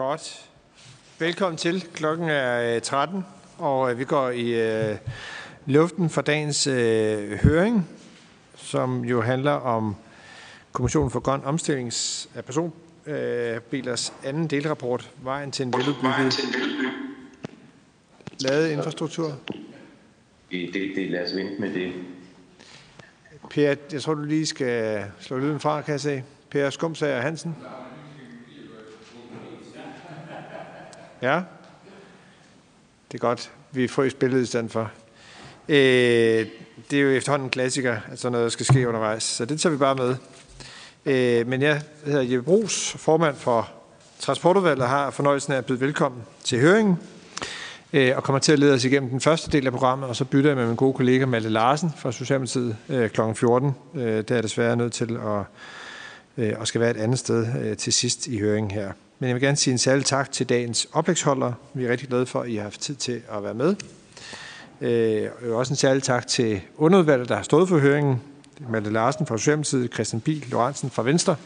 Godt. Velkommen til. Klokken er 13, og vi går i øh, luften for dagens øh, høring, som jo handler om Kommissionen for Grøn Omstillings af personbilers øh, anden delrapport, Vejen til en veludbygget lavet infrastruktur. Det, det, lad os vente med det. Per, jeg tror, du lige skal slå lyden fra, kan jeg se. Per Skumsager Hansen. Ja. Ja. Det er godt. Vi får i spillet i stedet for. Øh, det er jo efterhånden en klassiker, at sådan noget skal ske undervejs. Så det tager vi bare med. Øh, men jeg hedder Jeppe Brugs, formand for Transportudvalget, har fornøjelsen af at byde velkommen til høringen øh, og kommer til at lede os igennem den første del af programmet, og så bytter jeg med min gode kollega Malte Larsen fra Socialdemokratiet øh, kl. 14. Øh, der er jeg desværre nødt til at, øh, og skal være et andet sted øh, til sidst i høringen her. Men jeg vil gerne sige en særlig tak til dagens oplægsholdere. Vi er rigtig glade for, at I har haft tid til at være med. Øh, og også en særlig tak til underudvalget, der har stået for høringen. Malte Larsen fra Socialdemokratiet, Christian Biel Lorentzen fra Venstre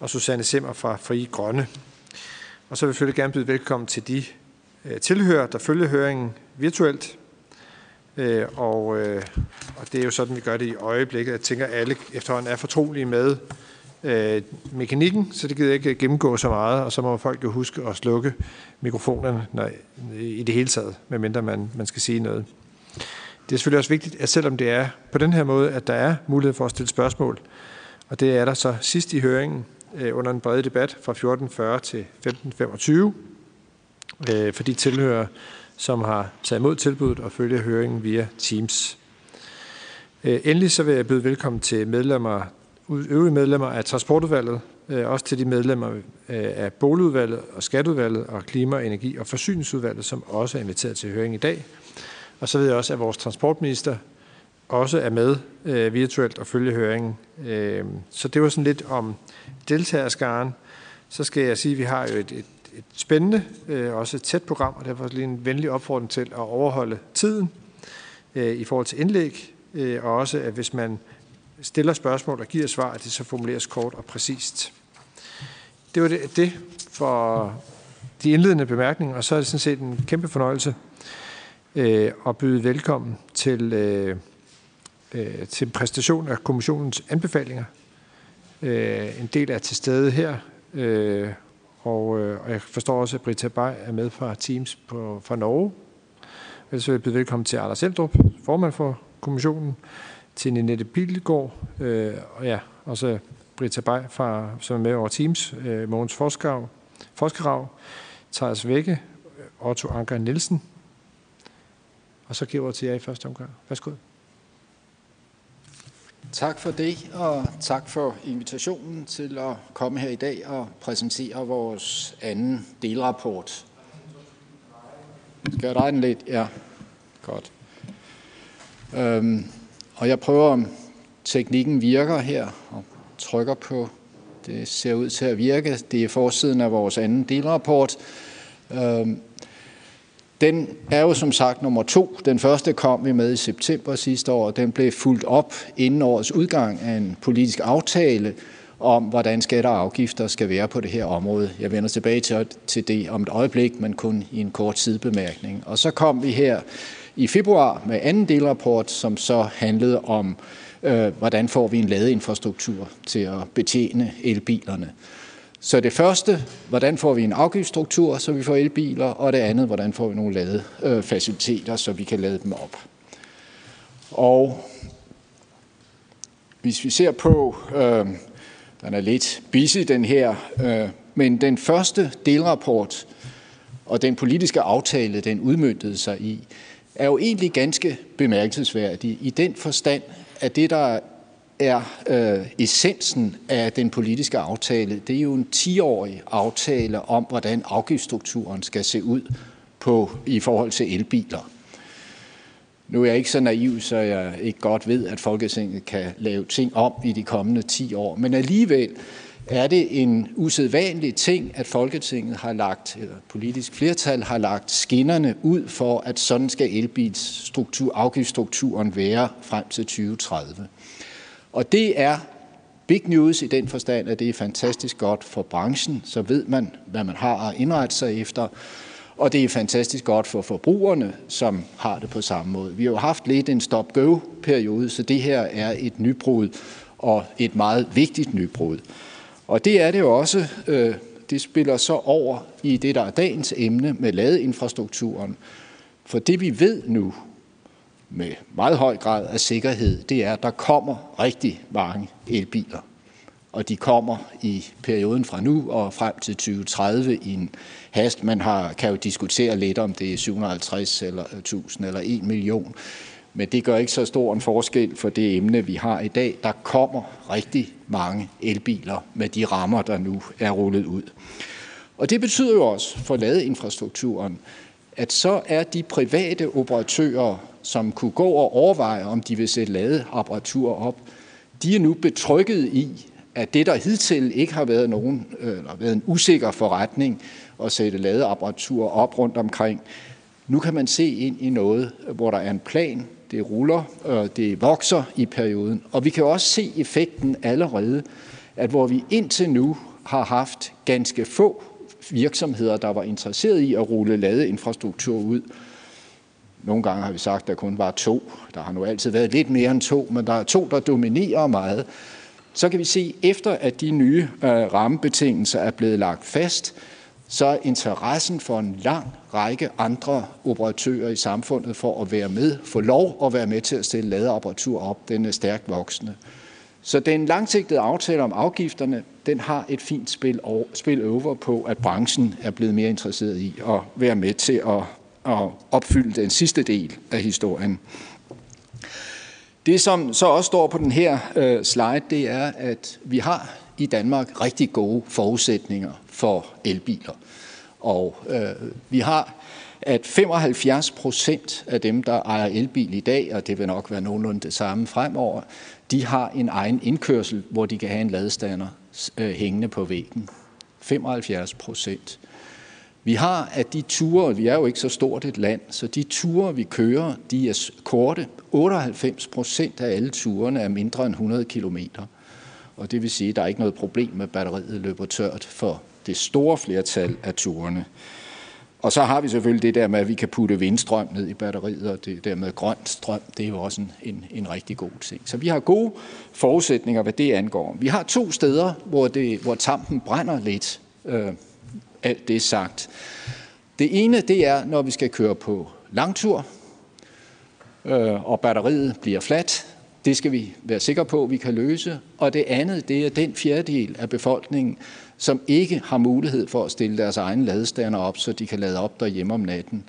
og Susanne Simmer fra Fri Grønne. Og så vil jeg selvfølgelig gerne byde velkommen til de øh, tilhører, der følger høringen virtuelt. Øh, og, øh, og det er jo sådan, vi gør det i øjeblikket. Jeg tænker, at alle efterhånden er fortrolige med øh, mekanikken, så det gider jeg ikke gennemgå så meget, og så må folk jo huske at slukke mikrofonerne når, i det hele taget, medmindre man, man skal sige noget. Det er selvfølgelig også vigtigt, at selvom det er på den her måde, at der er mulighed for at stille spørgsmål, og det er der så sidst i høringen øh, under en bred debat fra 14.40 til 15.25, øh, for de tilhører, som har taget imod tilbuddet og følger høringen via Teams. Øh, endelig så vil jeg byde velkommen til medlemmer, øvrige medlemmer af Transportudvalget, øh, også til de medlemmer øh, af Boligudvalget og Skatteudvalget og Klima-, Energi- og Forsyningsudvalget, som også er inviteret til høring i dag. Og så ved jeg også, at vores transportminister også er med øh, virtuelt og følger høringen. Øh, så det var sådan lidt om deltagerskaren. Så skal jeg sige, at vi har jo et, et, et spændende, øh, også et tæt program, og derfor lige en venlig opfordring til at overholde tiden øh, i forhold til indlæg, øh, og også at hvis man stiller spørgsmål og giver svar, at det så formuleres kort og præcist. Det var det, det for de indledende bemærkninger, og så er det sådan set en kæmpe fornøjelse øh, at byde velkommen til, øh, øh, til præstation af kommissionens anbefalinger. Øh, en del er til stede her, øh, og, øh, og jeg forstår også, at Britta Bay er med fra Teams på, fra Norge. Ellers vil jeg byde velkommen til Anders Eldrup, formand for kommissionen, til Ninette Pilgaard, øh, og ja, også Britta Bay, fra, som er med over Teams, øh, Mogens Forskerav, Forskerav Thijs Vække, øh, Otto Anker Nielsen, og så giver jeg til jer i første omgang. Værsgo. Tak for det, og tak for invitationen til at komme her i dag og præsentere vores anden delrapport. Skal jeg dig den lidt? Ja, godt. Øhm, jeg prøver, om teknikken virker her, og trykker på. Det ser ud til at virke. Det er forsiden af vores anden delrapport. Øhm, den er jo som sagt nummer to. Den første kom vi med i september sidste år, og den blev fuldt op inden årets udgang af en politisk aftale om, hvordan skatter og afgifter skal være på det her område. Jeg vender tilbage til, til det om et øjeblik, men kun i en kort sidebemærkning. Og så kom vi her i februar med anden delrapport, som så handlede om, øh, hvordan får vi en ladeinfrastruktur til at betjene elbilerne. Så det første, hvordan får vi en afgiftsstruktur, så vi får elbiler, og det andet, hvordan får vi nogle ladefaciliteter, så vi kan lade dem op. Og hvis vi ser på, øh, den er lidt busy den her, øh, men den første delrapport og den politiske aftale, den udmyndtede sig i, er jo egentlig ganske bemærkelsesværdig i den forstand, at det, der er øh, essensen af den politiske aftale. Det er jo en 10-årig aftale om, hvordan afgiftsstrukturen skal se ud på, i forhold til elbiler. Nu er jeg ikke så naiv, så jeg ikke godt ved, at Folketinget kan lave ting om i de kommende 10 år. Men alligevel er det en usædvanlig ting, at Folketinget har lagt, eller politisk flertal har lagt skinnerne ud for, at sådan skal elbilstruktur, afgiftsstrukturen være frem til 2030. Og det er big news i den forstand, at det er fantastisk godt for branchen, så ved man, hvad man har at indrette sig efter. Og det er fantastisk godt for forbrugerne, som har det på samme måde. Vi har jo haft lidt en stop-go-periode, så det her er et nybrud og et meget vigtigt nybrud. Og det er det jo også. Øh, det spiller så over i det, der er dagens emne med ladeinfrastrukturen. For det vi ved nu med meget høj grad af sikkerhed, det er, at der kommer rigtig mange elbiler. Og de kommer i perioden fra nu og frem til 2030 i en hast. Man har, kan jo diskutere lidt, om det er 750 eller 1000 eller 1 million. Men det gør ikke så stor en forskel for det emne, vi har i dag. Der kommer rigtig mange elbiler med de rammer, der nu er rullet ud. Og det betyder jo også for ladeinfrastrukturen, at så er de private operatører, som kunne gå og overveje, om de vil sætte ladeapparatur op, de er nu betrykket i, at det, der hidtil ikke har været, nogen, øh, eller været en usikker forretning at sætte ladeapparatur op rundt omkring, nu kan man se ind i noget, hvor der er en plan, det ruller, og det vokser i perioden. Og vi kan også se effekten allerede, at hvor vi indtil nu har haft ganske få virksomheder, der var interesseret i at rulle ladeinfrastruktur ud. Nogle gange har vi sagt, at der kun var to. Der har nu altid været lidt mere end to, men der er to, der dominerer meget. Så kan vi se, efter at de nye øh, rammebetingelser er blevet lagt fast, så er interessen for en lang række andre operatører i samfundet for at være med, få lov at være med til at stille ladeapparatur op, den er stærkt voksende. Så den langsigtede aftale om afgifterne, den har et fint spil, spil over på, at branchen er blevet mere interesseret i at være med til at, at opfylde den sidste del af historien. Det, som så også står på den her øh, slide, det er, at vi har i Danmark rigtig gode forudsætninger for elbiler. Og øh, vi har, at 75 procent af dem, der ejer elbil i dag, og det vil nok være nogenlunde det samme fremover, de har en egen indkørsel, hvor de kan have en ladestander øh, hængende på væggen. 75 procent. Vi har, at de ture, vi er jo ikke så stort et land, så de ture, vi kører, de er korte. 98 procent af alle turene er mindre end 100 kilometer. Og det vil sige, at der er ikke noget problem med, at batteriet løber tørt for det store flertal af turene. Og så har vi selvfølgelig det der med, at vi kan putte vindstrøm ned i batteriet, og det der med grøn strøm, det er jo også en, en, en rigtig god ting. Så vi har gode forudsætninger, hvad det angår. Vi har to steder, hvor, det, hvor tampen brænder lidt, øh, alt det sagt. Det ene, det er, når vi skal køre på langtur, øh, og batteriet bliver fladt. Det skal vi være sikre på, at vi kan løse. Og det andet, det er den fjerdedel af befolkningen, som ikke har mulighed for at stille deres egen ladestander op, så de kan lade op derhjemme om natten.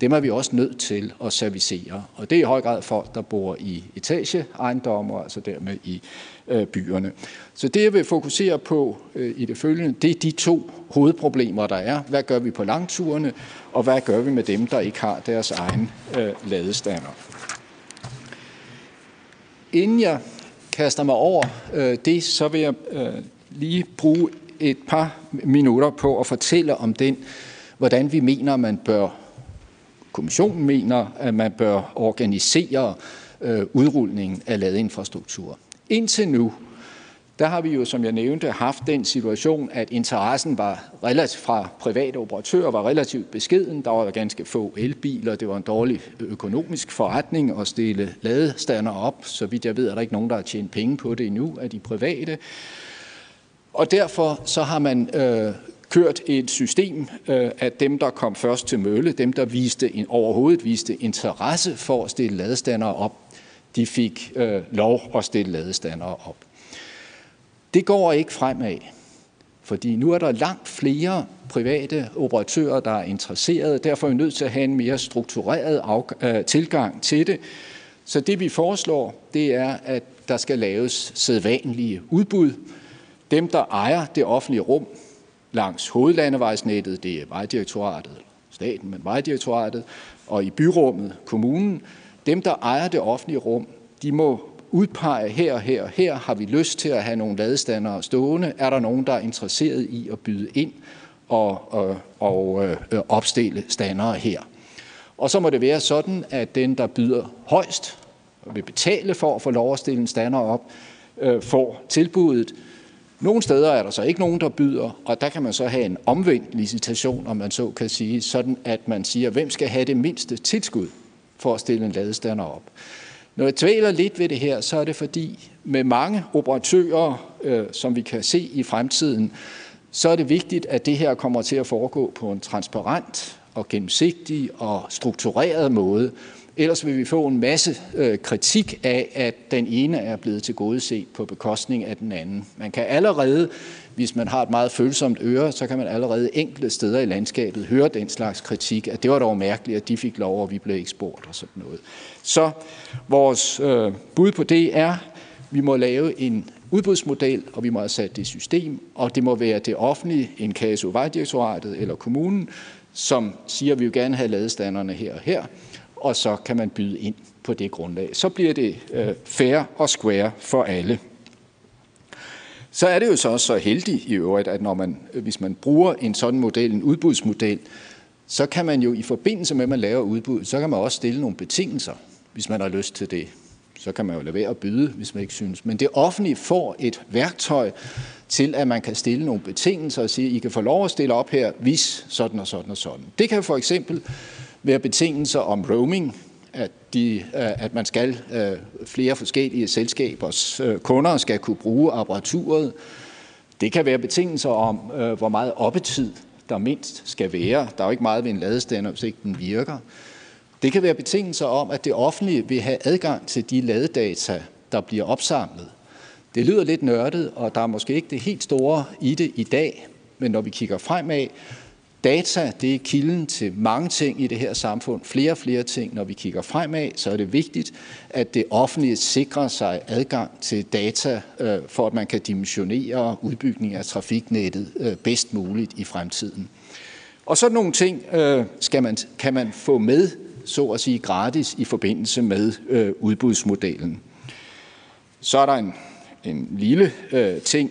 Dem er vi også nødt til at servicere. Og det er i høj grad folk, der bor i etageejendomme, altså dermed i øh, byerne. Så det, jeg vil fokusere på øh, i det følgende, det er de to hovedproblemer, der er. Hvad gør vi på langturene, og hvad gør vi med dem, der ikke har deres egen øh, ladestander? Inden jeg kaster mig over øh, det, så vil jeg øh, lige bruge et par minutter på at fortælle om den, hvordan vi mener, man bør, kommissionen mener, at man bør organisere øh, udrulningen af ladeinfrastruktur. Indtil nu, der har vi jo, som jeg nævnte, haft den situation, at interessen var relativt fra private operatører var relativt beskeden. Der var ganske få elbiler. Det var en dårlig økonomisk forretning at stille ladestander op. Så vidt jeg ved, er der ikke nogen, der har tjent penge på det endnu af de private. Og derfor så har man øh, kørt et system øh, at dem, der kom først til mølle, dem, der viste en, overhovedet viste interesse for at stille ladestandere op, de fik øh, lov at stille ladestandere op. Det går ikke fremad, fordi nu er der langt flere private operatører, der er interesserede. Derfor er vi nødt til at have en mere struktureret af, øh, tilgang til det. Så det vi foreslår, det er, at der skal laves sædvanlige udbud, dem, der ejer det offentlige rum langs hovedlandevejsnettet, det er Vejdirektoratet, staten, men Vejdirektoratet, og i byrummet, kommunen, dem, der ejer det offentlige rum, de må udpege her og her og her, har vi lyst til at have nogle ladestandere stående, er der nogen, der er interesseret i at byde ind og, og, og øh, opstille standere her. Og så må det være sådan, at den, der byder højst, vil betale for at få lov at stille en stander op, øh, får tilbuddet. Nogle steder er der så ikke nogen, der byder, og der kan man så have en omvendt licitation, om man så kan sige, sådan at man siger, hvem skal have det mindste tilskud for at stille en ladestander op. Når jeg tvæler lidt ved det her, så er det fordi, med mange operatører, øh, som vi kan se i fremtiden, så er det vigtigt, at det her kommer til at foregå på en transparent og gennemsigtig og struktureret måde. Ellers vil vi få en masse øh, kritik af, at den ene er blevet tilgodeset på bekostning af den anden. Man kan allerede, hvis man har et meget følsomt øre, så kan man allerede enkelte steder i landskabet høre den slags kritik, at det var dog mærkeligt, at de fik lov, og vi blev eksport og sådan noget. Så vores øh, bud på det er, at vi må lave en udbudsmodel, og vi må have sat det system, og det må være det offentlige, en KSU Vejdirektoratet eller kommunen, som siger, at vi vil gerne have ladestanderne her og her, og så kan man byde ind på det grundlag. Så bliver det øh, fair og square for alle. Så er det jo så også så heldigt i øvrigt, at når man, øh, hvis man bruger en sådan model, en udbudsmodel, så kan man jo i forbindelse med, at man laver udbud, så kan man også stille nogle betingelser, hvis man har lyst til det. Så kan man jo lade være at byde, hvis man ikke synes. Men det offentlige får et værktøj til, at man kan stille nogle betingelser og sige, I kan få lov at stille op her, hvis sådan og sådan og sådan. Det kan for eksempel være betingelser om roaming, at, de, øh, at man skal øh, flere forskellige selskabers øh, kunder skal kunne bruge apparaturet. Det kan være betingelser om, hvor meget oppetid der mindst skal være. Der er jo ikke meget ved en ladestander, hvis ikke den virker. Det kan være betingelser om, at det offentlige vil have adgang til de ladedata, der bliver opsamlet. Det lyder lidt nørdet, og der er måske ikke det helt store i det i dag, men når vi kigger fremad, Data det er kilden til mange ting i det her samfund, flere og flere ting. Når vi kigger fremad, så er det vigtigt, at det offentlige sikrer sig adgang til data, øh, for at man kan dimensionere udbygning af trafiknettet øh, bedst muligt i fremtiden. Og sådan nogle ting øh, skal man, kan man få med, så at sige, gratis i forbindelse med udbudsmodellen. Så er der en, en lille ting,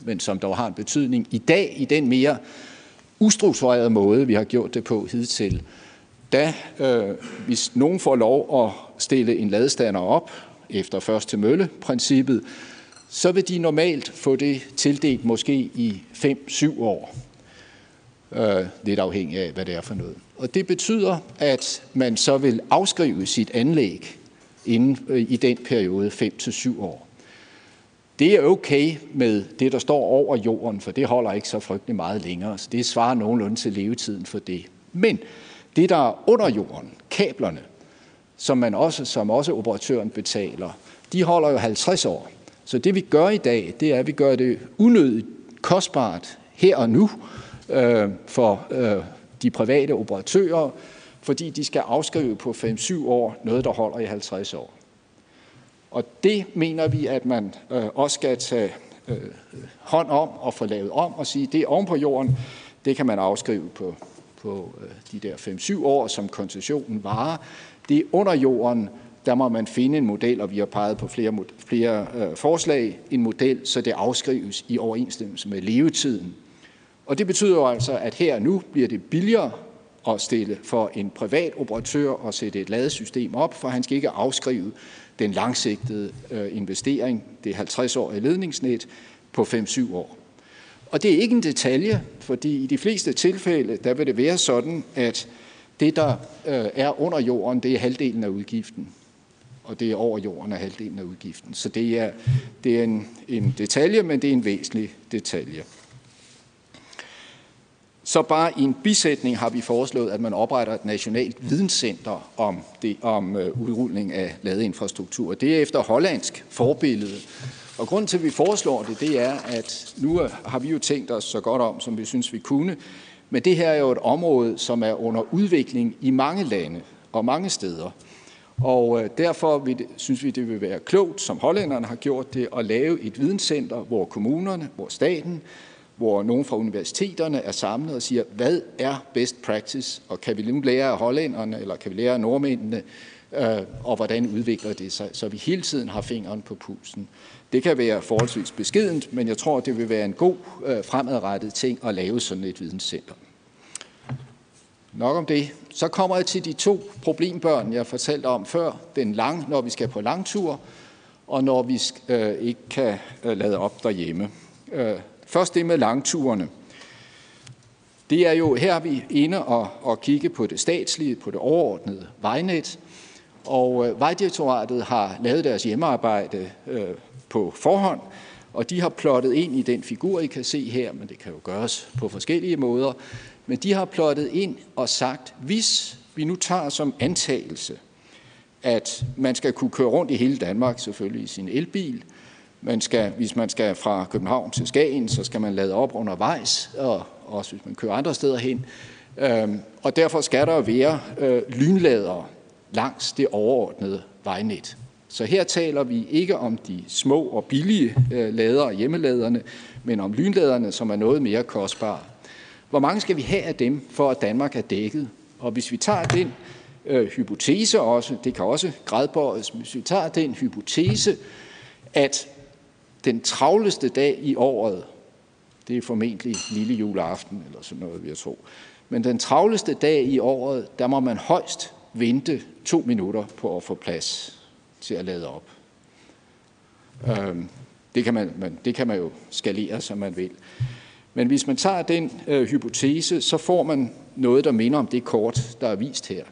men som dog har en betydning. I dag, i den mere ustrukturerede måde, vi har gjort det på hidtil, da øh, hvis nogen får lov at stille en ladestander op efter først til mølle-princippet, så vil de normalt få det tildelt måske i 5-7 år. Øh, lidt afhængig af, hvad det er for noget. Og det betyder, at man så vil afskrive sit anlæg inden øh, i den periode 5-7 år. Det er okay med det, der står over jorden, for det holder ikke så frygtelig meget længere. Så det svarer nogenlunde til levetiden for det. Men det, der er under jorden, kablerne, som man også, som også operatøren betaler, de holder jo 50 år. Så det vi gør i dag, det er, at vi gør det unødigt kostbart her og nu øh, for øh, de private operatører, fordi de skal afskrive på 5-7 år noget, der holder i 50 år. Og det mener vi, at man øh, også skal tage øh, hånd om og få lavet om og sige, det er oven på jorden, det kan man afskrive på, på øh, de der 5-7 år, som koncessionen varer. Det er under jorden, der må man finde en model, og vi har peget på flere, flere øh, forslag, en model, så det afskrives i overensstemmelse med levetiden. Og det betyder jo altså, at her og nu bliver det billigere at stille for en privat operatør at sætte et ladesystem op, for han skal ikke afskrive den langsigtede øh, investering, det 50-årige ledningsnet, på 5-7 år. Og det er ikke en detalje, fordi i de fleste tilfælde, der vil det være sådan, at det, der øh, er under jorden, det er halvdelen af udgiften, og det er over jorden af halvdelen af udgiften. Så det er, det er en, en detalje, men det er en væsentlig detalje. Så bare i en bisætning har vi foreslået, at man opretter et nationalt videnscenter om, det, om øh, udrulning af ladeinfrastruktur. Det er efter hollandsk forbillede. Og grunden til, at vi foreslår det, det er, at nu har vi jo tænkt os så godt om, som vi synes, vi kunne. Men det her er jo et område, som er under udvikling i mange lande og mange steder. Og øh, derfor vil, synes vi, det vil være klogt, som hollænderne har gjort det, at lave et videnscenter, hvor kommunerne, hvor staten, hvor nogen fra universiteterne er samlet og siger, hvad er best practice, og kan vi nu lære af hollænderne, eller kan vi lære af nordmændene, øh, og hvordan udvikler det sig, så vi hele tiden har fingeren på pulsen. Det kan være forholdsvis beskedent, men jeg tror, det vil være en god øh, fremadrettet ting at lave sådan et videnscenter. Nok om det. Så kommer jeg til de to problembørn, jeg fortalte om før. Den lang, når vi skal på langtur, og når vi øh, ikke kan lade op derhjemme. Først det med langturene. Det er jo her, vi er inde og, og kigge på det statslige, på det overordnede vejnet. Og øh, Vejdirektoratet har lavet deres hjemmearbejde øh, på forhånd, og de har plottet ind i den figur, I kan se her, men det kan jo gøres på forskellige måder. Men de har plottet ind og sagt, hvis vi nu tager som antagelse, at man skal kunne køre rundt i hele Danmark, selvfølgelig i sin elbil. Man skal, hvis man skal fra København til Skagen, så skal man lade op undervejs, og også hvis man kører andre steder hen. Øhm, og derfor skal der være øh, langs det overordnede vejnet. Så her taler vi ikke om de små og billige øh, hjemmeladerne, men om lynladerne, som er noget mere kostbare. Hvor mange skal vi have af dem, for at Danmark er dækket? Og hvis vi tager den øh, hypotese også, det kan også gradbøjes, hvis vi tager den hypotese, at den travleste dag i året, det er formentlig lille juleaften eller sådan noget, vi jeg tro, men den travleste dag i året, der må man højst vente to minutter på at få plads til at lade op. Øhm, det, kan man, man, det kan man jo skalere, som man vil. Men hvis man tager den øh, hypotese, så får man noget, der minder om det kort, der er vist her.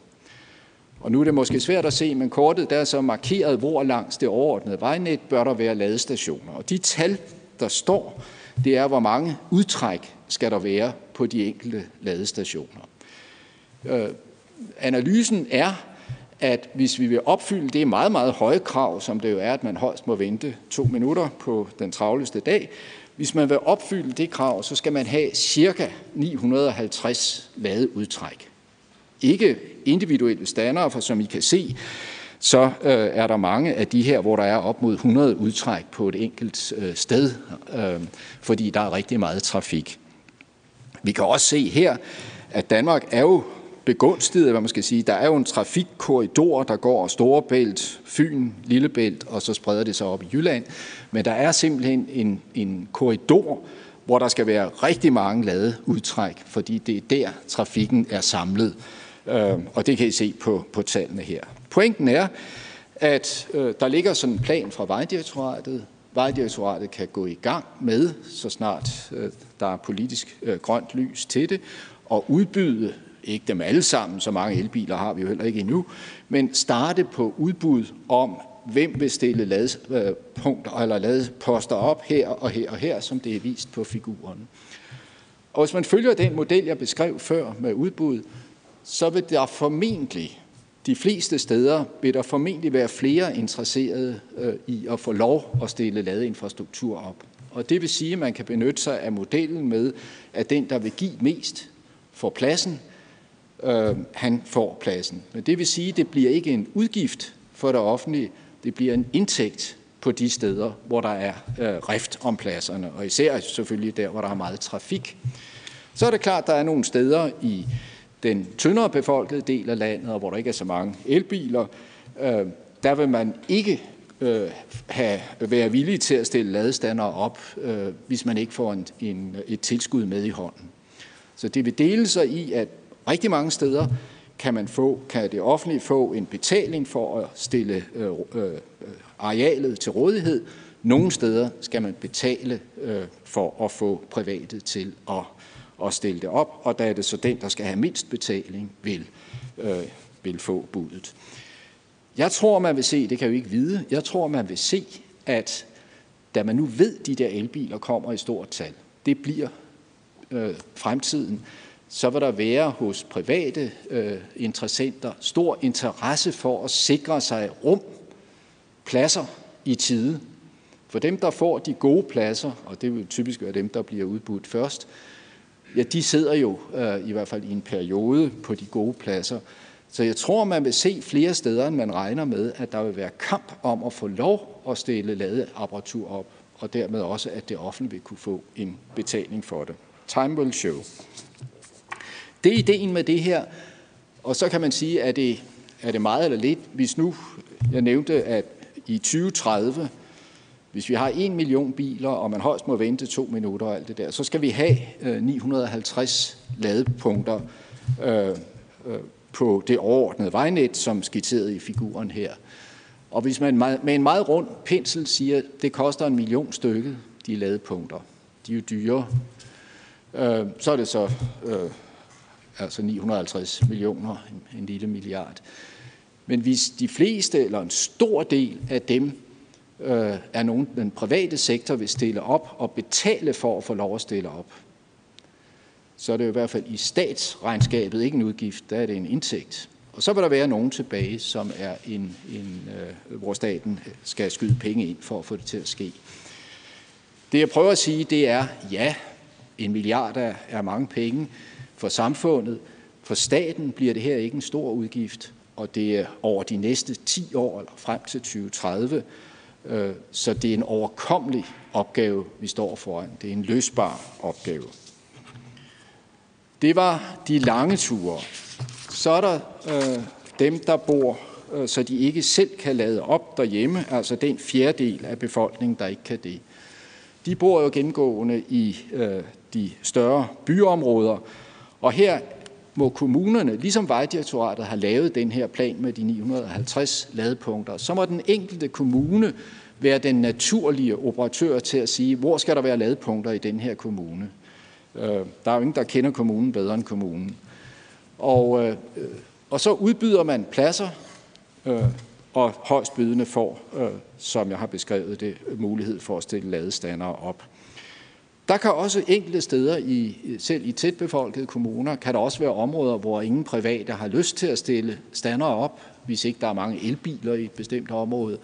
Og nu er det måske svært at se, men kortet der er så markeret, hvor langs det overordnede vejnet bør der være ladestationer. Og de tal, der står, det er, hvor mange udtræk skal der være på de enkelte ladestationer. Øh, analysen er, at hvis vi vil opfylde det meget, meget høje krav, som det jo er, at man højst må vente to minutter på den travleste dag, hvis man vil opfylde det krav, så skal man have cirka 950 ladeudtræk. Ikke individuelle standere, for som I kan se, så øh, er der mange af de her, hvor der er op mod 100 udtræk på et enkelt øh, sted, øh, fordi der er rigtig meget trafik. Vi kan også se her, at Danmark er jo begunstiget, hvad man skal sige. Der er jo en trafikkorridor, der går Storebælt, Fyn, Lillebælt, og så spreder det sig op i Jylland. Men der er simpelthen en, en korridor, hvor der skal være rigtig mange lade udtræk, fordi det er der, trafikken er samlet. Øh, og det kan I se på, på tallene her. Pointen er, at øh, der ligger sådan en plan fra Vejdirektoratet. Vejdirektoratet kan gå i gang med, så snart øh, der er politisk øh, grønt lys til det, og udbyde ikke dem alle sammen, så mange elbiler har vi jo heller ikke endnu, men starte på udbud om, hvem vil stille ladepunkter eller ladeposter op her og her og her, som det er vist på figuren. Og hvis man følger den model, jeg beskrev før med udbud, så vil der formentlig, de fleste steder, vil der formentlig være flere interesserede øh, i at få lov at stille ladeinfrastruktur op. Og det vil sige, at man kan benytte sig af modellen med, at den, der vil give mest, får pladsen, øh, han får pladsen. Men det vil sige, at det bliver ikke en udgift for det offentlige, det bliver en indtægt på de steder, hvor der er øh, rift om pladserne, og især selvfølgelig der, hvor der er meget trafik. Så er det klart, at der er nogle steder i den tyndere befolkede del af landet, og hvor der ikke er så mange elbiler, øh, der vil man ikke øh, have, være villig til at stille ladestander op, øh, hvis man ikke får en, en, et tilskud med i hånden. Så det vil dele sig i, at rigtig mange steder kan man få, kan det offentlige få en betaling for at stille øh, øh, arealet til rådighed. Nogle steder skal man betale øh, for at få privatet til at at stille det op, og der er det så den, der skal have mindst betaling, vil, øh, vil få budet. Jeg tror, man vil se, det kan jeg jo ikke vide, jeg tror, man vil se, at da man nu ved, at de der elbiler kommer i stort tal, det bliver øh, fremtiden, så vil der være hos private øh, interessenter stor interesse for at sikre sig rum, pladser i tide. For dem, der får de gode pladser, og det vil typisk være dem, der bliver udbudt først, ja, de sidder jo øh, i hvert fald i en periode på de gode pladser. Så jeg tror, man vil se flere steder, end man regner med, at der vil være kamp om at få lov at stille ladeapparatur op, og dermed også, at det offentlige vil kunne få en betaling for det. Time will show. Det er ideen med det her, og så kan man sige, at det, er det meget eller lidt. Hvis nu, jeg nævnte, at i 2030, hvis vi har en million biler, og man højst må vente to minutter og alt det der, så skal vi have øh, 950 ladepunkter øh, øh, på det overordnede vejnet, som skitseret i figuren her. Og hvis man med en meget rund pensel siger, at det koster en million stykket, de ladepunkter, de er jo dyre, øh, så er det så øh, altså 950 millioner, en, en lille milliard. Men hvis de fleste eller en stor del af dem øh, er nogen, den private sektor vil stille op og betale for at få lov at stille op, så er det jo i hvert fald i statsregnskabet ikke en udgift, der er det en indtægt. Og så vil der være nogen tilbage, som er en, en øh, hvor staten skal skyde penge ind for at få det til at ske. Det jeg prøver at sige, det er, ja, en milliard er, er mange penge for samfundet. For staten bliver det her ikke en stor udgift, og det er over de næste 10 år eller frem til 2030. Øh, så det er en overkommelig opgave, vi står foran. Det er en løsbar opgave. Det var de lange ture. Så er der øh, dem, der bor, øh, så de ikke selv kan lade op derhjemme, altså den fjerdedel af befolkningen, der ikke kan det. De bor jo gennemgående i øh, de større byområder, og her må kommunerne, ligesom Vejdirektoratet har lavet den her plan med de 950 ladepunkter, så må den enkelte kommune være den naturlige operatør til at sige, hvor skal der være ladepunkter i den her kommune. Øh, der er jo ingen, der kender kommunen bedre end kommunen. Og, øh, og så udbyder man pladser, øh, og højst bydende får, øh, som jeg har beskrevet det, mulighed for at stille ladestandere op. Der kan også enkelte steder, i, selv i tætbefolkede kommuner, kan der også være områder, hvor ingen private har lyst til at stille stander op, hvis ikke der er mange elbiler i et bestemt område.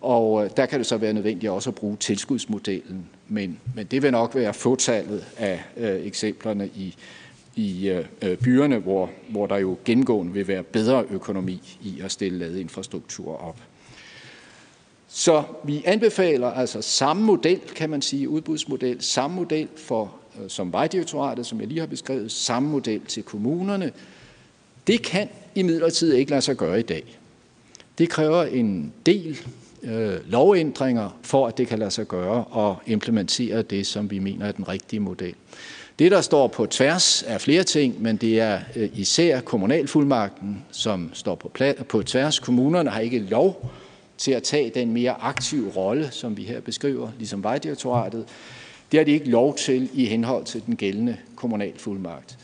Og øh, der kan det så være nødvendigt også at bruge tilskudsmodellen. Men, men det vil nok være fåtallet af øh, eksemplerne i, i øh, øh, byerne, hvor, hvor der jo gennemgående vil være bedre økonomi i at stille ladeinfrastruktur op. Så vi anbefaler altså samme model, kan man sige, udbudsmodel, samme model for, øh, som Vejdirektoratet, som jeg lige har beskrevet, samme model til kommunerne. Det kan imidlertid ikke lade sig gøre i dag. Det kræver en del øh, lovændringer, for at det kan lade sig gøre og implementere det, som vi mener er den rigtige model. Det, der står på tværs, er flere ting, men det er øh, især kommunalfuldmagten, som står på, på tværs. Kommunerne har ikke lov til at tage den mere aktive rolle, som vi her beskriver, ligesom Vejdirektoratet. Det har de ikke lov til i henhold til den gældende kommunalfuldmagt.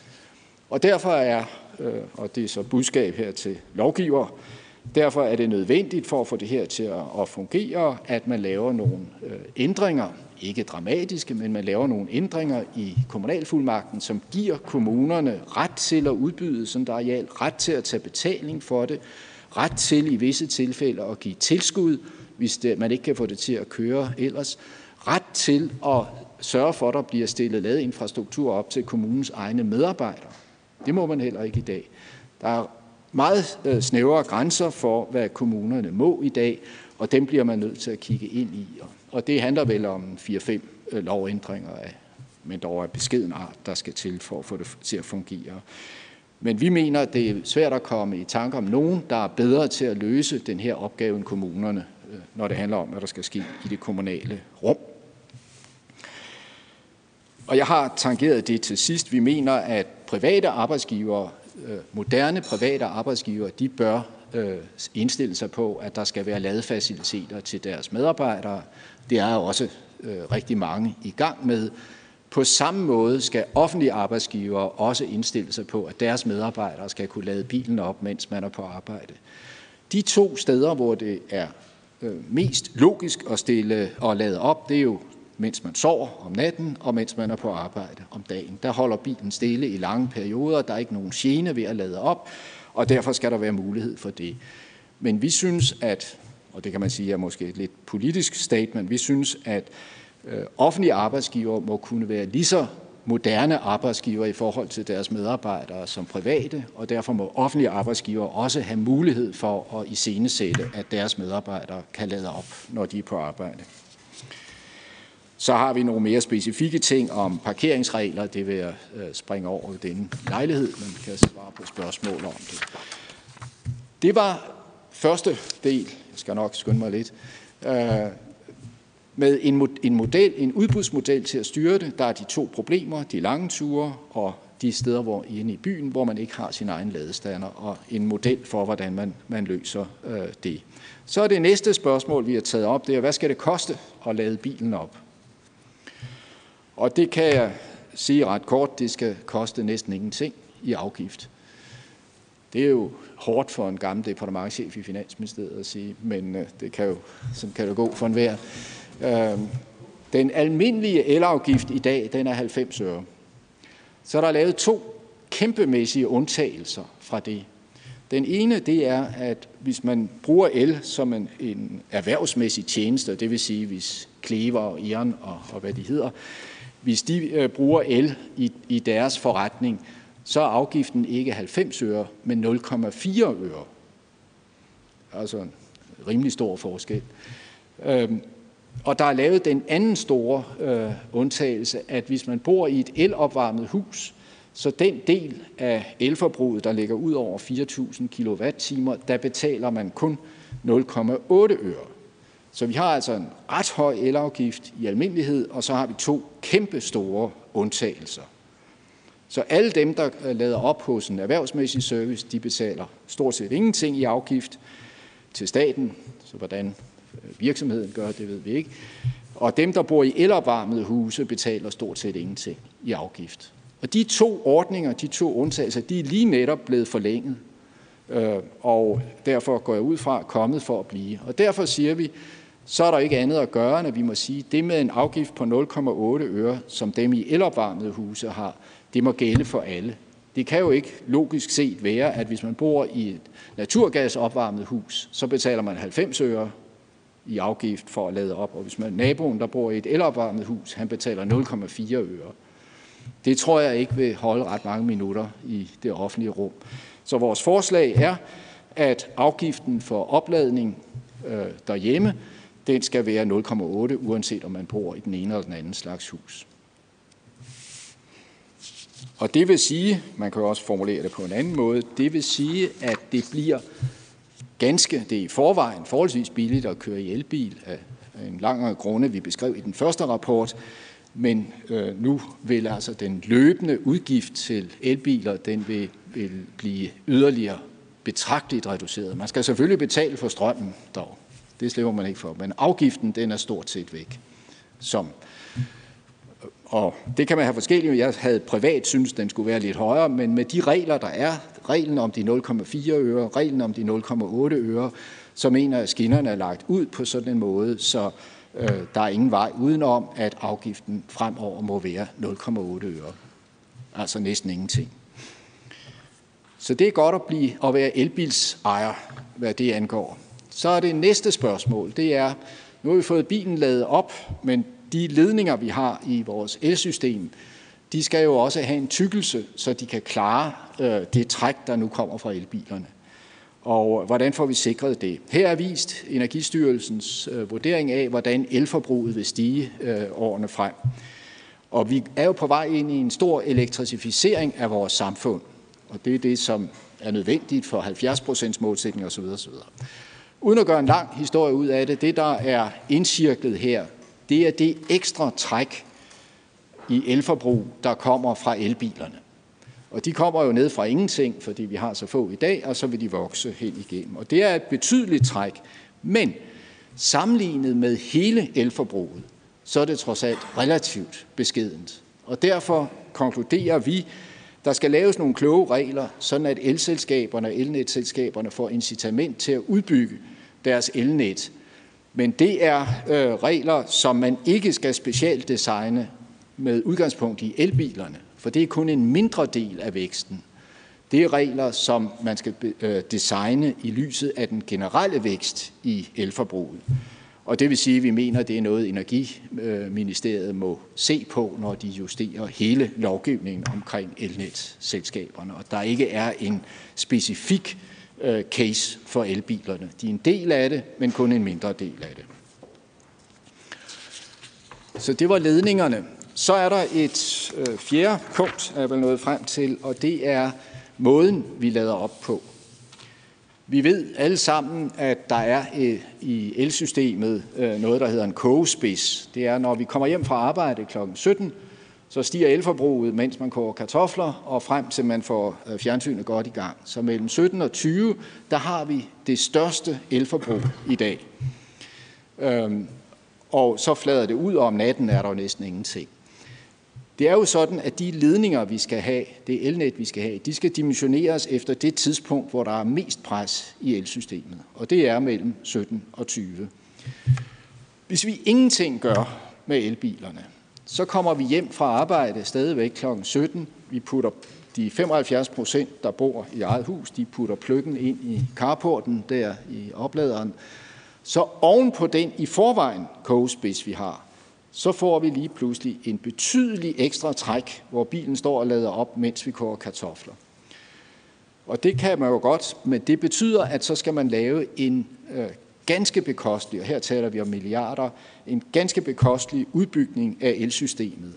Og derfor er, øh, og det er så budskab her til lovgiver, Derfor er det nødvendigt for at få det her til at fungere, at man laver nogle øh, ændringer, ikke dramatiske, men man laver nogle ændringer i kommunalfuldmagten, som giver kommunerne ret til at udbyde sådan et areal, ret til at tage betaling for det, ret til i visse tilfælde at give tilskud, hvis det, man ikke kan få det til at køre ellers, ret til at sørge for, at der bliver stillet ladeinfrastruktur op til kommunens egne medarbejdere. Det må man heller ikke i dag. Der er meget øh, snævere grænser for, hvad kommunerne må i dag, og dem bliver man nødt til at kigge ind i. Og det handler vel om 4-5 øh, lovændringer af, men dog af beskeden art, der skal til for at få det til at fungere. Men vi mener, at det er svært at komme i tanke om nogen, der er bedre til at løse den her opgave end kommunerne, øh, når det handler om, hvad der skal ske i det kommunale rum. Og jeg har tangeret det til sidst. Vi mener, at private arbejdsgivere øh, moderne private arbejdsgivere, de bør øh, indstille sig på, at der skal være ladefaciliteter til deres medarbejdere. Det er også rigtig mange i gang med. På samme måde skal offentlige arbejdsgivere også indstille sig på, at deres medarbejdere skal kunne lade bilen op, mens man er på arbejde. De to steder, hvor det er øh, mest logisk at stille og lade op, det er jo mens man sover om natten og mens man er på arbejde om dagen. Der holder bilen stille i lange perioder, der er ikke nogen gene ved at lade op, og derfor skal der være mulighed for det. Men vi synes, at, og det kan man sige er måske et lidt politisk statement, vi synes, at Øh, offentlige arbejdsgiver må kunne være lige så moderne arbejdsgiver i forhold til deres medarbejdere som private, og derfor må offentlige arbejdsgiver også have mulighed for at iscenesætte, at deres medarbejdere kan lade op, når de er på arbejde. Så har vi nogle mere specifikke ting om parkeringsregler. Det vil jeg øh, springe over i denne lejlighed, men kan svare på spørgsmål om det. Det var første del. Jeg skal nok skynde mig lidt. Øh, med en, en, model, en udbudsmodel til at styre det. Der er de to problemer, de lange ture og de steder hvor, inde i byen, hvor man ikke har sin egen ladestander, og en model for, hvordan man, man løser øh, det. Så er det næste spørgsmål, vi har taget op, det er, hvad skal det koste at lade bilen op? Og det kan jeg sige ret kort, det skal koste næsten ingenting i afgift. Det er jo hårdt for en gammel departementchef i Finansministeriet at sige, men øh, det kan jo, sådan kan det gå for enhver. Øh, den almindelige elafgift i dag, den er 90 øre. Så er der lavet to kæmpemæssige undtagelser fra det. Den ene, det er, at hvis man bruger el som en, en erhvervsmæssig tjeneste, det vil sige, hvis Klever og Iren og, og hvad de hedder, hvis de øh, bruger el i, i deres forretning, så er afgiften ikke 90 øre, men 0,4 øre. Altså en rimelig stor forskel. Øhm, og der er lavet den anden store øh, undtagelse, at hvis man bor i et elopvarmet hus, så den del af elforbruget, der ligger ud over 4.000 kWh, der betaler man kun 0,8 øre. Så vi har altså en ret høj elafgift i almindelighed, og så har vi to kæmpe store undtagelser. Så alle dem, der øh, lader op hos en erhvervsmæssig service, de betaler stort set ingenting i afgift til staten. Så hvordan virksomheden gør, det ved vi ikke. Og dem, der bor i elopvarmede huse, betaler stort set ingenting i afgift. Og de to ordninger, de to undtagelser, de er lige netop blevet forlænget. Øh, og derfor går jeg ud fra kommet for at blive. Og derfor siger vi, så er der ikke andet at gøre, end at vi må sige, det med en afgift på 0,8 øre, som dem i elopvarmede huse har, det må gælde for alle. Det kan jo ikke logisk set være, at hvis man bor i et naturgasopvarmet hus, så betaler man 90 øre i afgift for at lade op, og hvis man naboen, der bor i et elopvarmet hus, han betaler 0,4 øre. Det tror jeg ikke vil holde ret mange minutter i det offentlige rum. Så vores forslag er, at afgiften for opladning øh, derhjemme, den skal være 0,8, uanset om man bor i den ene eller den anden slags hus. Og det vil sige, man kan også formulere det på en anden måde, det vil sige, at det bliver ganske, det er i forvejen forholdsvis billigt at køre i elbil af en lang grunde, vi beskrev i den første rapport, men øh, nu vil altså den løbende udgift til elbiler, den vil, vil blive yderligere betragteligt reduceret. Man skal selvfølgelig betale for strømmen dog. Det slipper man ikke for. Men afgiften, den er stort set væk. Som og det kan man have forskellige. Jeg havde privat synes, den skulle være lidt højere, men med de regler, der er, reglen om de 0,4 øre, reglen om de 0,8 øre, så mener jeg, at skinnerne er lagt ud på sådan en måde, så øh, der er ingen vej udenom, at afgiften fremover må være 0,8 øre. Altså næsten ingenting. Så det er godt at, blive, at være elbilsejer, hvad det angår. Så er det næste spørgsmål, det er, nu har vi fået bilen lavet op, men de ledninger, vi har i vores elsystem, de skal jo også have en tykkelse, så de kan klare øh, det træk, der nu kommer fra elbilerne. Og hvordan får vi sikret det? Her er vist Energistyrelsens øh, vurdering af, hvordan elforbruget vil stige øh, årene frem. Og vi er jo på vej ind i en stor elektrificering af vores samfund. Og det er det, som er nødvendigt for 70 procents målsætning osv. osv. Uden at gøre en lang historie ud af det, det der er indcirklet her, det er det ekstra træk i elforbrug, der kommer fra elbilerne. Og de kommer jo ned fra ingenting, fordi vi har så få i dag, og så vil de vokse helt igennem. Og det er et betydeligt træk. Men sammenlignet med hele elforbruget, så er det trods alt relativt beskedent. Og derfor konkluderer vi, der skal laves nogle kloge regler, sådan at elselskaberne og elnetselskaberne får incitament til at udbygge deres elnet. Men det er øh, regler, som man ikke skal specielt designe med udgangspunkt i elbilerne, for det er kun en mindre del af væksten. Det er regler, som man skal øh, designe i lyset af den generelle vækst i elforbruget. Og det vil sige, at vi mener, at det er noget, Energiministeriet må se på, når de justerer hele lovgivningen omkring elnetselskaberne. Og der ikke er en specifik øh, case for elbilerne. De er en del af det, men kun en mindre del af det. Så det var ledningerne. Så er der et øh, fjerde punkt, jeg vil nået frem til, og det er måden, vi lader op på. Vi ved alle sammen, at der er øh, i elsystemet øh, noget, der hedder en kogespids. Det er, når vi kommer hjem fra arbejde kl. 17, så stiger elforbruget, mens man koger kartofler, og frem til man får øh, fjernsynet godt i gang. Så mellem 17 og 20, der har vi det største elforbrug i dag. Øhm, og så flader det ud, og om natten er der jo næsten ingenting. Det er jo sådan, at de ledninger, vi skal have, det elnet, vi skal have, de skal dimensioneres efter det tidspunkt, hvor der er mest pres i elsystemet. Og det er mellem 17 og 20. Hvis vi ingenting gør med elbilerne, så kommer vi hjem fra arbejde stadigvæk kl. 17. Vi putter de 75 procent, der bor i eget hus, de putter pløkken ind i carporten der i opladeren. Så oven på den i forvejen kogespids, vi har, så får vi lige pludselig en betydelig ekstra træk, hvor bilen står og lader op, mens vi koger kartofler. Og det kan man jo godt, men det betyder, at så skal man lave en øh, ganske bekostelig, og her taler vi om milliarder, en ganske bekostelig udbygning af elsystemet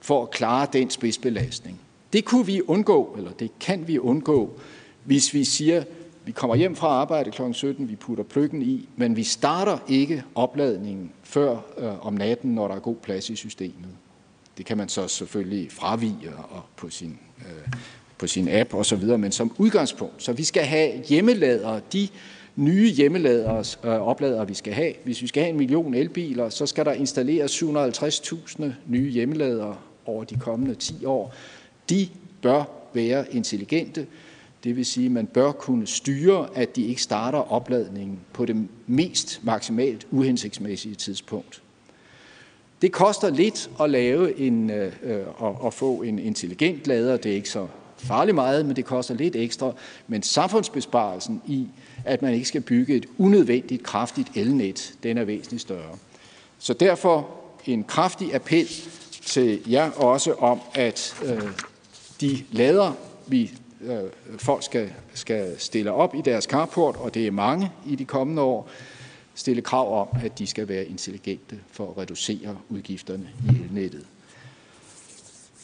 for at klare den spidsbelastning. Det kunne vi undgå, eller det kan vi undgå, hvis vi siger, vi kommer hjem fra arbejde kl. 17, vi putter pløkken i, men vi starter ikke opladningen før øh, om natten, når der er god plads i systemet. Det kan man så selvfølgelig fravige og på sin, øh, på sin app og så videre, men som udgangspunkt. Så vi skal have hjemmeladere, de nye hjemmeladers øh, opladere, vi skal have. Hvis vi skal have en million elbiler, så skal der installeres 750.000 nye hjemmeladere over de kommende 10 år. De bør være intelligente. Det vil sige, at man bør kunne styre, at de ikke starter opladningen på det mest maksimalt uhensigtsmæssige tidspunkt. Det koster lidt at lave en, øh, og, og få en intelligent lader. Det er ikke så farligt meget, men det koster lidt ekstra. Men samfundsbesparelsen i, at man ikke skal bygge et unødvendigt kraftigt elnet, den er væsentligt større. Så derfor en kraftig appel til jer også om, at øh, de lader, vi øh, folk skal, skal stille op i deres carport, og det er mange i de kommende år, stille krav om, at de skal være intelligente for at reducere udgifterne i elnettet.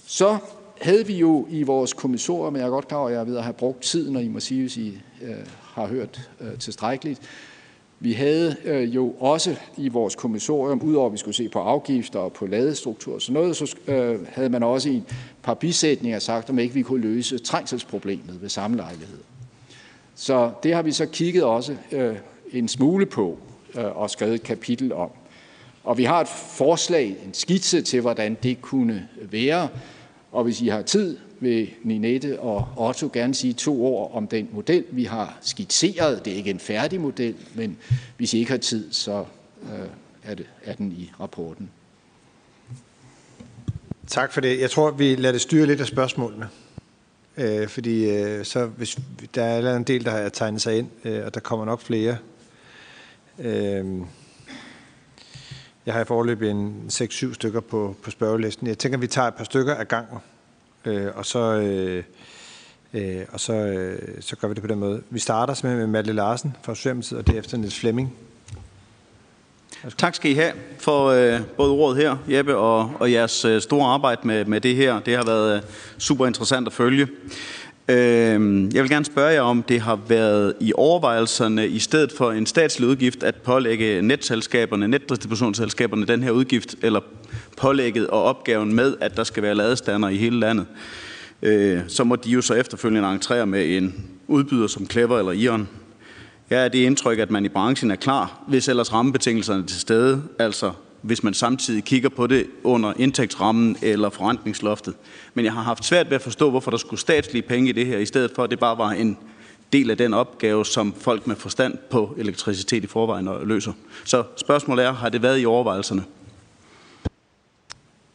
Så havde vi jo i vores kommissorium, jeg er godt klar over, at jeg ved at have brugt tiden, og I må sige, hvis I øh, har hørt øh, tilstrækkeligt. Vi havde øh, jo også i vores kommissorium, udover at vi skulle se på afgifter og på ladestruktur og sådan noget, så øh, havde man også i et par bisætninger sagt, om ikke vi kunne løse trængselsproblemet ved samme lejlighed. Så det har vi så kigget også øh, en smule på øh, og skrevet et kapitel om. Og vi har et forslag, en skitse til, hvordan det kunne være. Og hvis I har tid, vil Ninette og Otto gerne sige to ord om den model, vi har skitseret. Det er ikke en færdig model, men hvis I ikke har tid, så øh, er, det, er den i rapporten. Tak for det. Jeg tror, vi lader det styre lidt af spørgsmålene. Øh, fordi øh, så hvis der er en del, der har tegnet sig ind, øh, og der kommer nok flere. Øh, jeg har i forløbet en 6-7 stykker på, på spørgelisten. Jeg tænker, vi tager et par stykker af gangen, øh, og så, øh, øh, og så, øh, så gør vi det på den måde. Vi starter simpelthen med Madle Larsen fra Socialdemokratiet, og derefter Niels Flemming. Tak skal I have for øh, både ordet her, Jeppe, og, og jeres øh, store arbejde med, med det her. Det har været øh, super interessant at følge. Øhm, jeg vil gerne spørge jer, om det har været i overvejelserne, i stedet for en statslig udgift, at pålægge netselskaberne, netdistributionsselskaberne den her udgift, eller pålægget og opgaven med, at der skal være ladestander i hele landet. Øh, så må de jo så efterfølgende entrere med en udbyder som Clever eller Ion. Ja, det indtryk, at man i branchen er klar, hvis ellers rammebetingelserne er til stede, altså hvis man samtidig kigger på det under indtægtsrammen eller forrentningsloftet. Men jeg har haft svært ved at forstå, hvorfor der skulle statslige penge i det her, i stedet for at det bare var en del af den opgave, som folk med forstand på elektricitet i forvejen løser. Så spørgsmålet er, har det været i overvejelserne?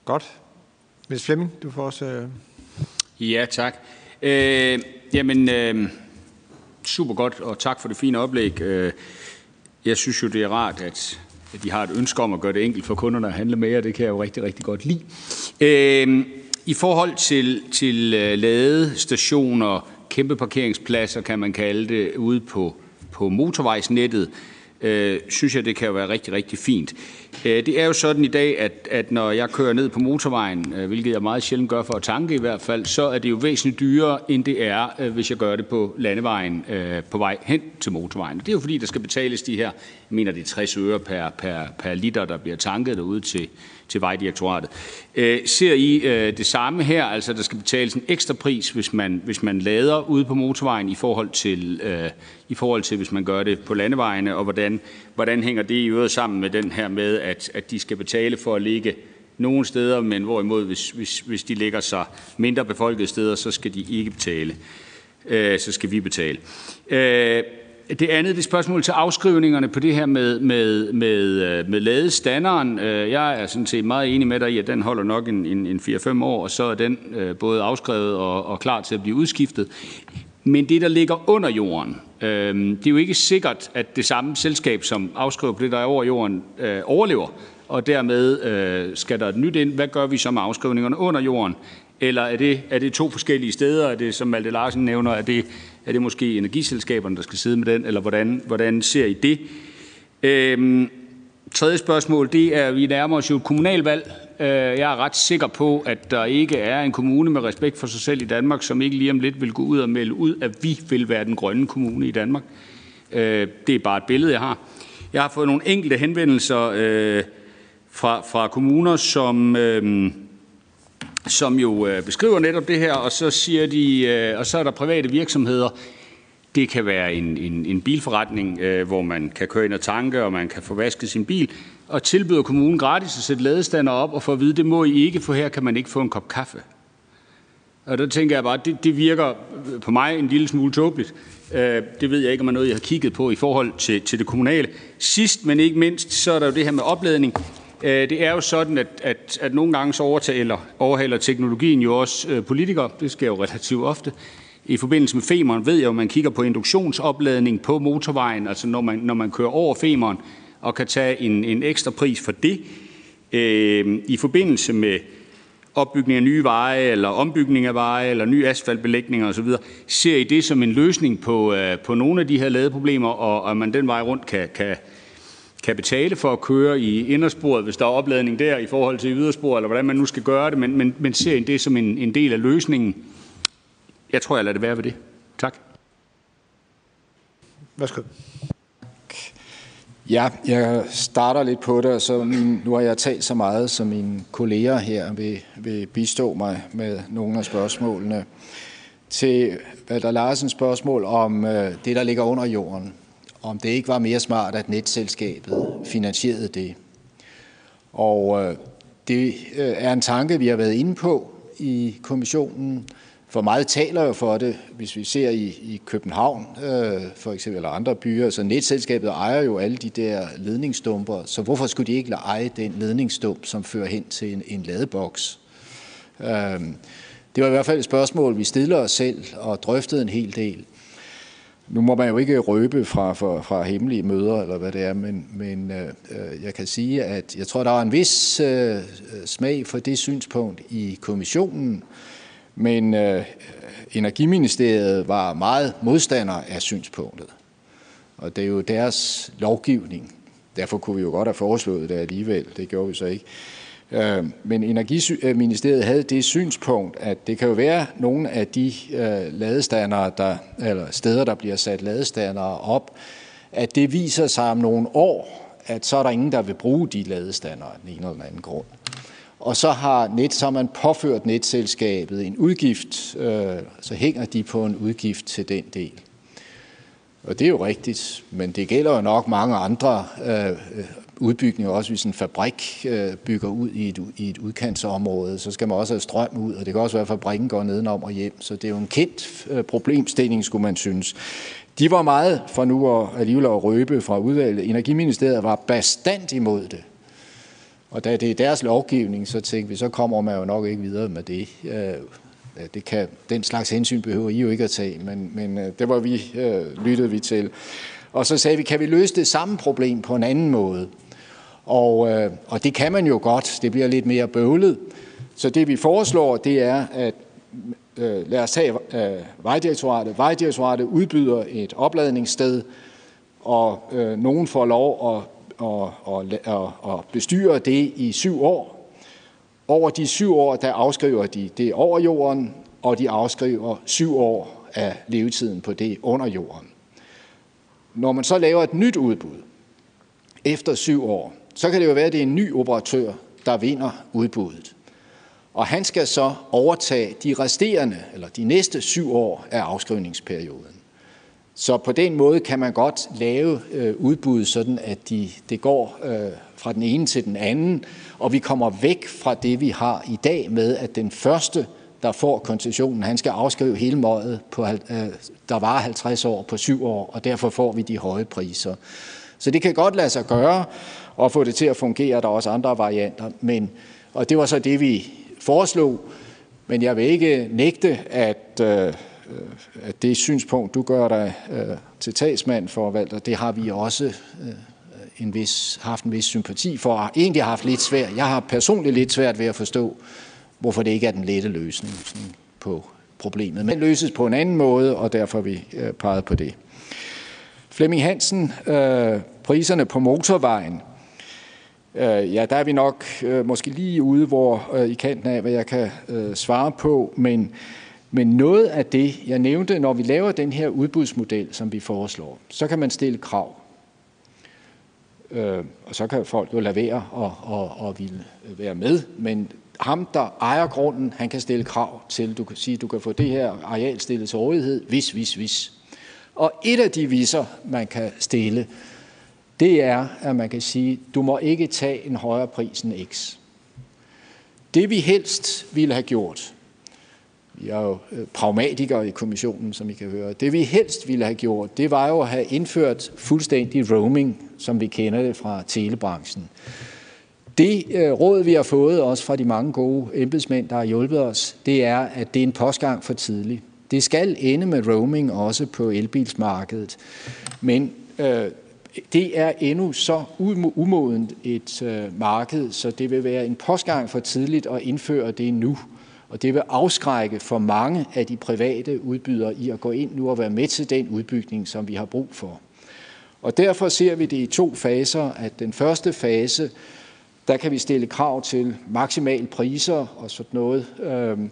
Godt. Hvis Flemming, du får også... Øh... Ja, tak. Øh, jamen, øh, super godt, og tak for det fine oplæg. Øh, jeg synes jo, det er rart, at at de har et ønske om at gøre det enkelt for kunderne at handle mere. Det kan jeg jo rigtig, rigtig godt lide. Øhm, I forhold til, til øh, ladestationer, kæmpe parkeringspladser, kan man kalde det, ude på, på motorvejsnettet, øh, synes jeg, det kan være rigtig, rigtig fint. Øh, det er jo sådan i dag, at, at når jeg kører ned på motorvejen, øh, hvilket jeg meget sjældent gør for at tanke i hvert fald, så er det jo væsentligt dyrere, end det er, øh, hvis jeg gør det på landevejen på vej hen til motorvejen. Det er jo fordi, der skal betales de her, jeg mener det er 60 øre per, per, per liter, der bliver tanket derude til, til Vejdirektoratet. Øh, ser I øh, det samme her, altså der skal betales en ekstra pris, hvis man, hvis man lader ude på motorvejen i forhold til, øh, i forhold til hvis man gør det på landevejene, og hvordan, hvordan hænger det i øvrigt sammen med den her med, at, at de skal betale for at ligge nogle steder, men hvorimod hvis, hvis, hvis de ligger sig mindre befolkede steder, så skal de ikke betale. Øh, så skal vi betale. Øh, det andet det spørgsmål til afskrivningerne på det her med, med, med, øh, med ladestanderen. Øh, jeg er sådan set meget enig med dig i, at den holder nok en, en, en 4-5 år, og så er den øh, både afskrevet og, og klar til at blive udskiftet. Men det, der ligger under jorden, øh, det er jo ikke sikkert, at det samme selskab, som afskriver på det, der er over jorden, øh, overlever. Og dermed øh, skal der et nyt ind. Hvad gør vi så med afskrivningerne under jorden? Eller er det, er det to forskellige steder? Er det, som Malte Larsen nævner, er det, er det måske energiselskaberne, der skal sidde med den? Eller hvordan, hvordan ser I det? Øhm, tredje spørgsmål, det er, vi nærmer os jo et kommunalvalg. Øh, jeg er ret sikker på, at der ikke er en kommune med respekt for sig selv i Danmark, som ikke lige om lidt vil gå ud og melde ud, at vi vil være den grønne kommune i Danmark. Øh, det er bare et billede, jeg har. Jeg har fået nogle enkelte henvendelser øh, fra, fra kommuner, som... Øh, som jo øh, beskriver netop det her, og så siger de, øh, og så er der private virksomheder, det kan være en, en, en bilforretning, øh, hvor man kan køre ind og tanke, og man kan få vasket sin bil, og tilbyder kommunen gratis at sætte ladestander op, og får at vide, det må I ikke, for her kan man ikke få en kop kaffe. Og der tænker jeg bare, det, det virker på mig en lille smule tåbeligt. Øh, det ved jeg ikke, om er noget, jeg har kigget på i forhold til, til det kommunale. Sidst, men ikke mindst, så er der jo det her med opladning. Øh, det er jo sådan, at, at, at nogle gange så overtaler, overhaler teknologien jo også øh, politikere. Det sker jo relativt ofte. I forbindelse med femeren ved jeg jo, at man kigger på induktionsopladning på motorvejen, altså når man, når man kører over femeren og kan tage en, en ekstra pris for det. Øh, I forbindelse med opbygning af nye veje, eller ombygning af veje, eller ny asfaltbelægning osv., ser I det som en løsning på, øh, på nogle af de her ladeproblemer, og at man den vej rundt kan, kan, kan betale for at køre i indersporet, hvis der er opladning der i forhold til yderspor, eller hvordan man nu skal gøre det, men, men, men ser det som en, en del af løsningen. Jeg tror, jeg lader det være ved det. Tak. Værsgo. Ja, jeg starter lidt på det, og så min, nu har jeg talt så meget, som mine kolleger her vil, vil bistå mig med nogle af spørgsmålene. Til Valder Larsens spørgsmål om øh, det, der ligger under jorden om det ikke var mere smart, at netselskabet finansierede det. Og øh, det øh, er en tanke, vi har været inde på i kommissionen, for meget taler jo for det, hvis vi ser i, i København øh, for eksempel, eller andre byer. Så netselskabet ejer jo alle de der ledningsstumper, så hvorfor skulle de ikke eje den ledningsstump, som fører hen til en, en ladeboks? Øh, det var i hvert fald et spørgsmål, vi stiller os selv og drøftede en hel del. Nu må man jo ikke røbe fra, fra, fra hemmelige møder, eller hvad det er, men, men øh, øh, jeg kan sige, at jeg tror, der er en vis øh, smag for det synspunkt i kommissionen, men øh, Energiministeriet var meget modstander af synspunktet. Og det er jo deres lovgivning. Derfor kunne vi jo godt have foreslået det alligevel. Det gjorde vi så ikke. Øh, men Energiministeriet havde det synspunkt, at det kan jo være nogle af de øh, ladestandere, der, eller steder, der bliver sat ladestandere op, at det viser sig om nogle år, at så er der ingen, der vil bruge de ladestandere af en eller anden grund. Og så har, net, så har man påført netselskabet en udgift, øh, så hænger de på en udgift til den del. Og det er jo rigtigt, men det gælder jo nok mange andre øh, udbygninger, også hvis en fabrik øh, bygger ud i et, i et udkantsområde, så skal man også have strøm ud, og det kan også være, at fabrikken går nedenom og hjem. Så det er jo en kendt øh, problemstilling, skulle man synes. De var meget, for nu at alligevel at røbe fra udvalget, Energiministeriet var bestandt imod det. Og da det er deres lovgivning, så tænkte vi, så kommer man jo nok ikke videre med det. Øh, det kan, den slags hensyn behøver I jo ikke at tage, men, men øh, det var vi, øh, lyttede vi til. Og så sagde vi, kan vi løse det samme problem på en anden måde? Og, og det kan man jo godt. Det bliver lidt mere bøvlet. Så det vi foreslår, det er, at øh, lad os tage øh, Vejdirektoratet. Vejdirektoratet udbyder et opladningssted, og øh, nogen får lov at og, og, og, og bestyrer det i syv år. Over de syv år, der afskriver de det over jorden, og de afskriver syv år af levetiden på det under jorden. Når man så laver et nyt udbud efter syv år, så kan det jo være, at det er en ny operatør, der vinder udbuddet. Og han skal så overtage de resterende, eller de næste syv år af afskrivningsperioden. Så på den måde kan man godt lave øh, udbud, sådan at de, det går øh, fra den ene til den anden, og vi kommer væk fra det, vi har i dag med, at den første, der får koncessionen, han skal afskrive hele mådet, på, øh, der var 50 år på syv år, og derfor får vi de høje priser. Så det kan godt lade sig gøre og få det til at fungere. Der er også andre varianter, men, og det var så det, vi foreslog. Men jeg vil ikke nægte, at, øh, Øh, at det synspunkt, du gør dig øh, til talsmand for, Valter, det har vi også øh, en vis, haft en vis sympati for, og egentlig har haft lidt svært. Jeg har personligt lidt svært ved at forstå, hvorfor det ikke er den lette løsning på problemet. Men det løses på en anden måde, og derfor har vi øh, peget på det. Flemming Hansen, øh, priserne på motorvejen. Øh, ja, der er vi nok øh, måske lige ude hvor øh, i kanten af, hvad jeg kan øh, svare på, men, men noget af det, jeg nævnte, når vi laver den her udbudsmodel, som vi foreslår, så kan man stille krav. Øh, og så kan folk jo lade være og, og, og ville være med, men ham, der ejer grunden, han kan stille krav til, du kan sige, du kan få det her areal stillet til rådighed, hvis, hvis, hvis. Og et af de viser, man kan stille, det er, at man kan sige, du må ikke tage en højere pris end X. Det vi helst ville have gjort, vi er jo øh, pragmatikere i kommissionen, som I kan høre, det vi helst ville have gjort, det var jo at have indført fuldstændig roaming, som vi kender det fra telebranchen. Det øh, råd, vi har fået også fra de mange gode embedsmænd, der har hjulpet os, det er, at det er en postgang for tidligt. Det skal ende med roaming også på elbilsmarkedet. Men øh, det er endnu så umodent et øh, marked, så det vil være en postgang for tidligt at indføre det nu. Og det vil afskrække for mange af de private udbydere i at gå ind nu og være med til den udbygning, som vi har brug for. Og derfor ser vi det i to faser, at den første fase, der kan vi stille krav til maksimale priser og sådan noget. Øhm,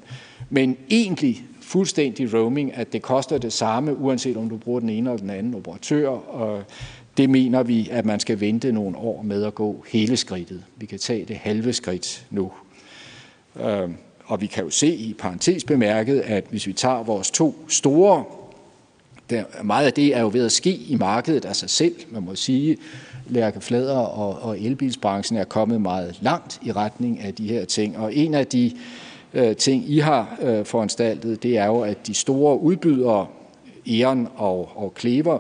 men egentlig fuldstændig roaming, at det koster det samme, uanset om du bruger den ene eller den anden operatør. Og det mener vi, at man skal vente nogle år med at gå hele skridtet. Vi kan tage det halve skridt nu. Øhm, og vi kan jo se i parentes bemærket, at hvis vi tager vores to store, der, meget af det er jo ved at ske i markedet af sig selv, man må sige, Lærke Flader og, og elbilsbranchen er kommet meget langt i retning af de her ting. Og en af de øh, ting, I har øh, foranstaltet, det er jo, at de store udbydere, Eon og, og Klever,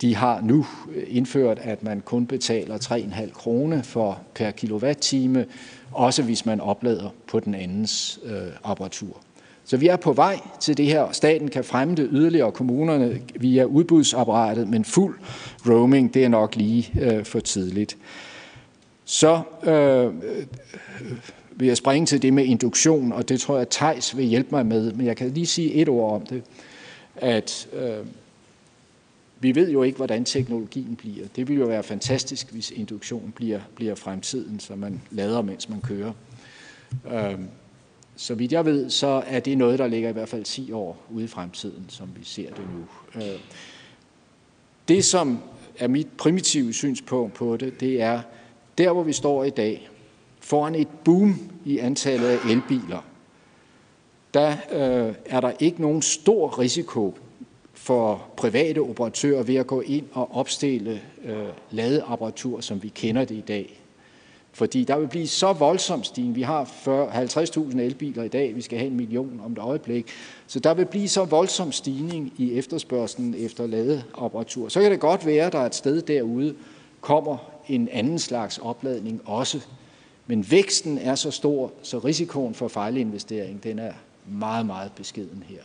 de har nu øh, indført, at man kun betaler 3,5 kroner for per kilowatt-time, også hvis man oplader på den andens øh, apparatur. Så vi er på vej til det her. Staten kan fremme det yderligere, kommunerne via udbudsapparatet, men fuld roaming, det er nok lige øh, for tidligt. Så øh, vil jeg springe til det med induktion, og det tror jeg, Tejs vil hjælpe mig med, men jeg kan lige sige et ord om det, at øh, vi ved jo ikke, hvordan teknologien bliver. Det vil jo være fantastisk, hvis induktion bliver, bliver fremtiden, så man lader, mens man kører. Øh, så vidt jeg ved, så er det noget, der ligger i hvert fald 10 år ude i fremtiden, som vi ser det nu. Øh, det, som er mit primitive synspunkt på det, det er, der hvor vi står i dag, foran et boom i antallet af elbiler, der øh, er der ikke nogen stor risiko for private operatører ved at gå ind og opstille øh, ladeapparatur, som vi kender det i dag. Fordi der vil blive så voldsom stigning. Vi har 50.000 elbiler i dag, vi skal have en million om et øjeblik. Så der vil blive så voldsom stigning i efterspørgselen efter ladeapparatur. Så kan det godt være, at der et sted derude kommer en anden slags opladning også. Men væksten er så stor, så risikoen for fejlinvestering, den er meget, meget beskeden her.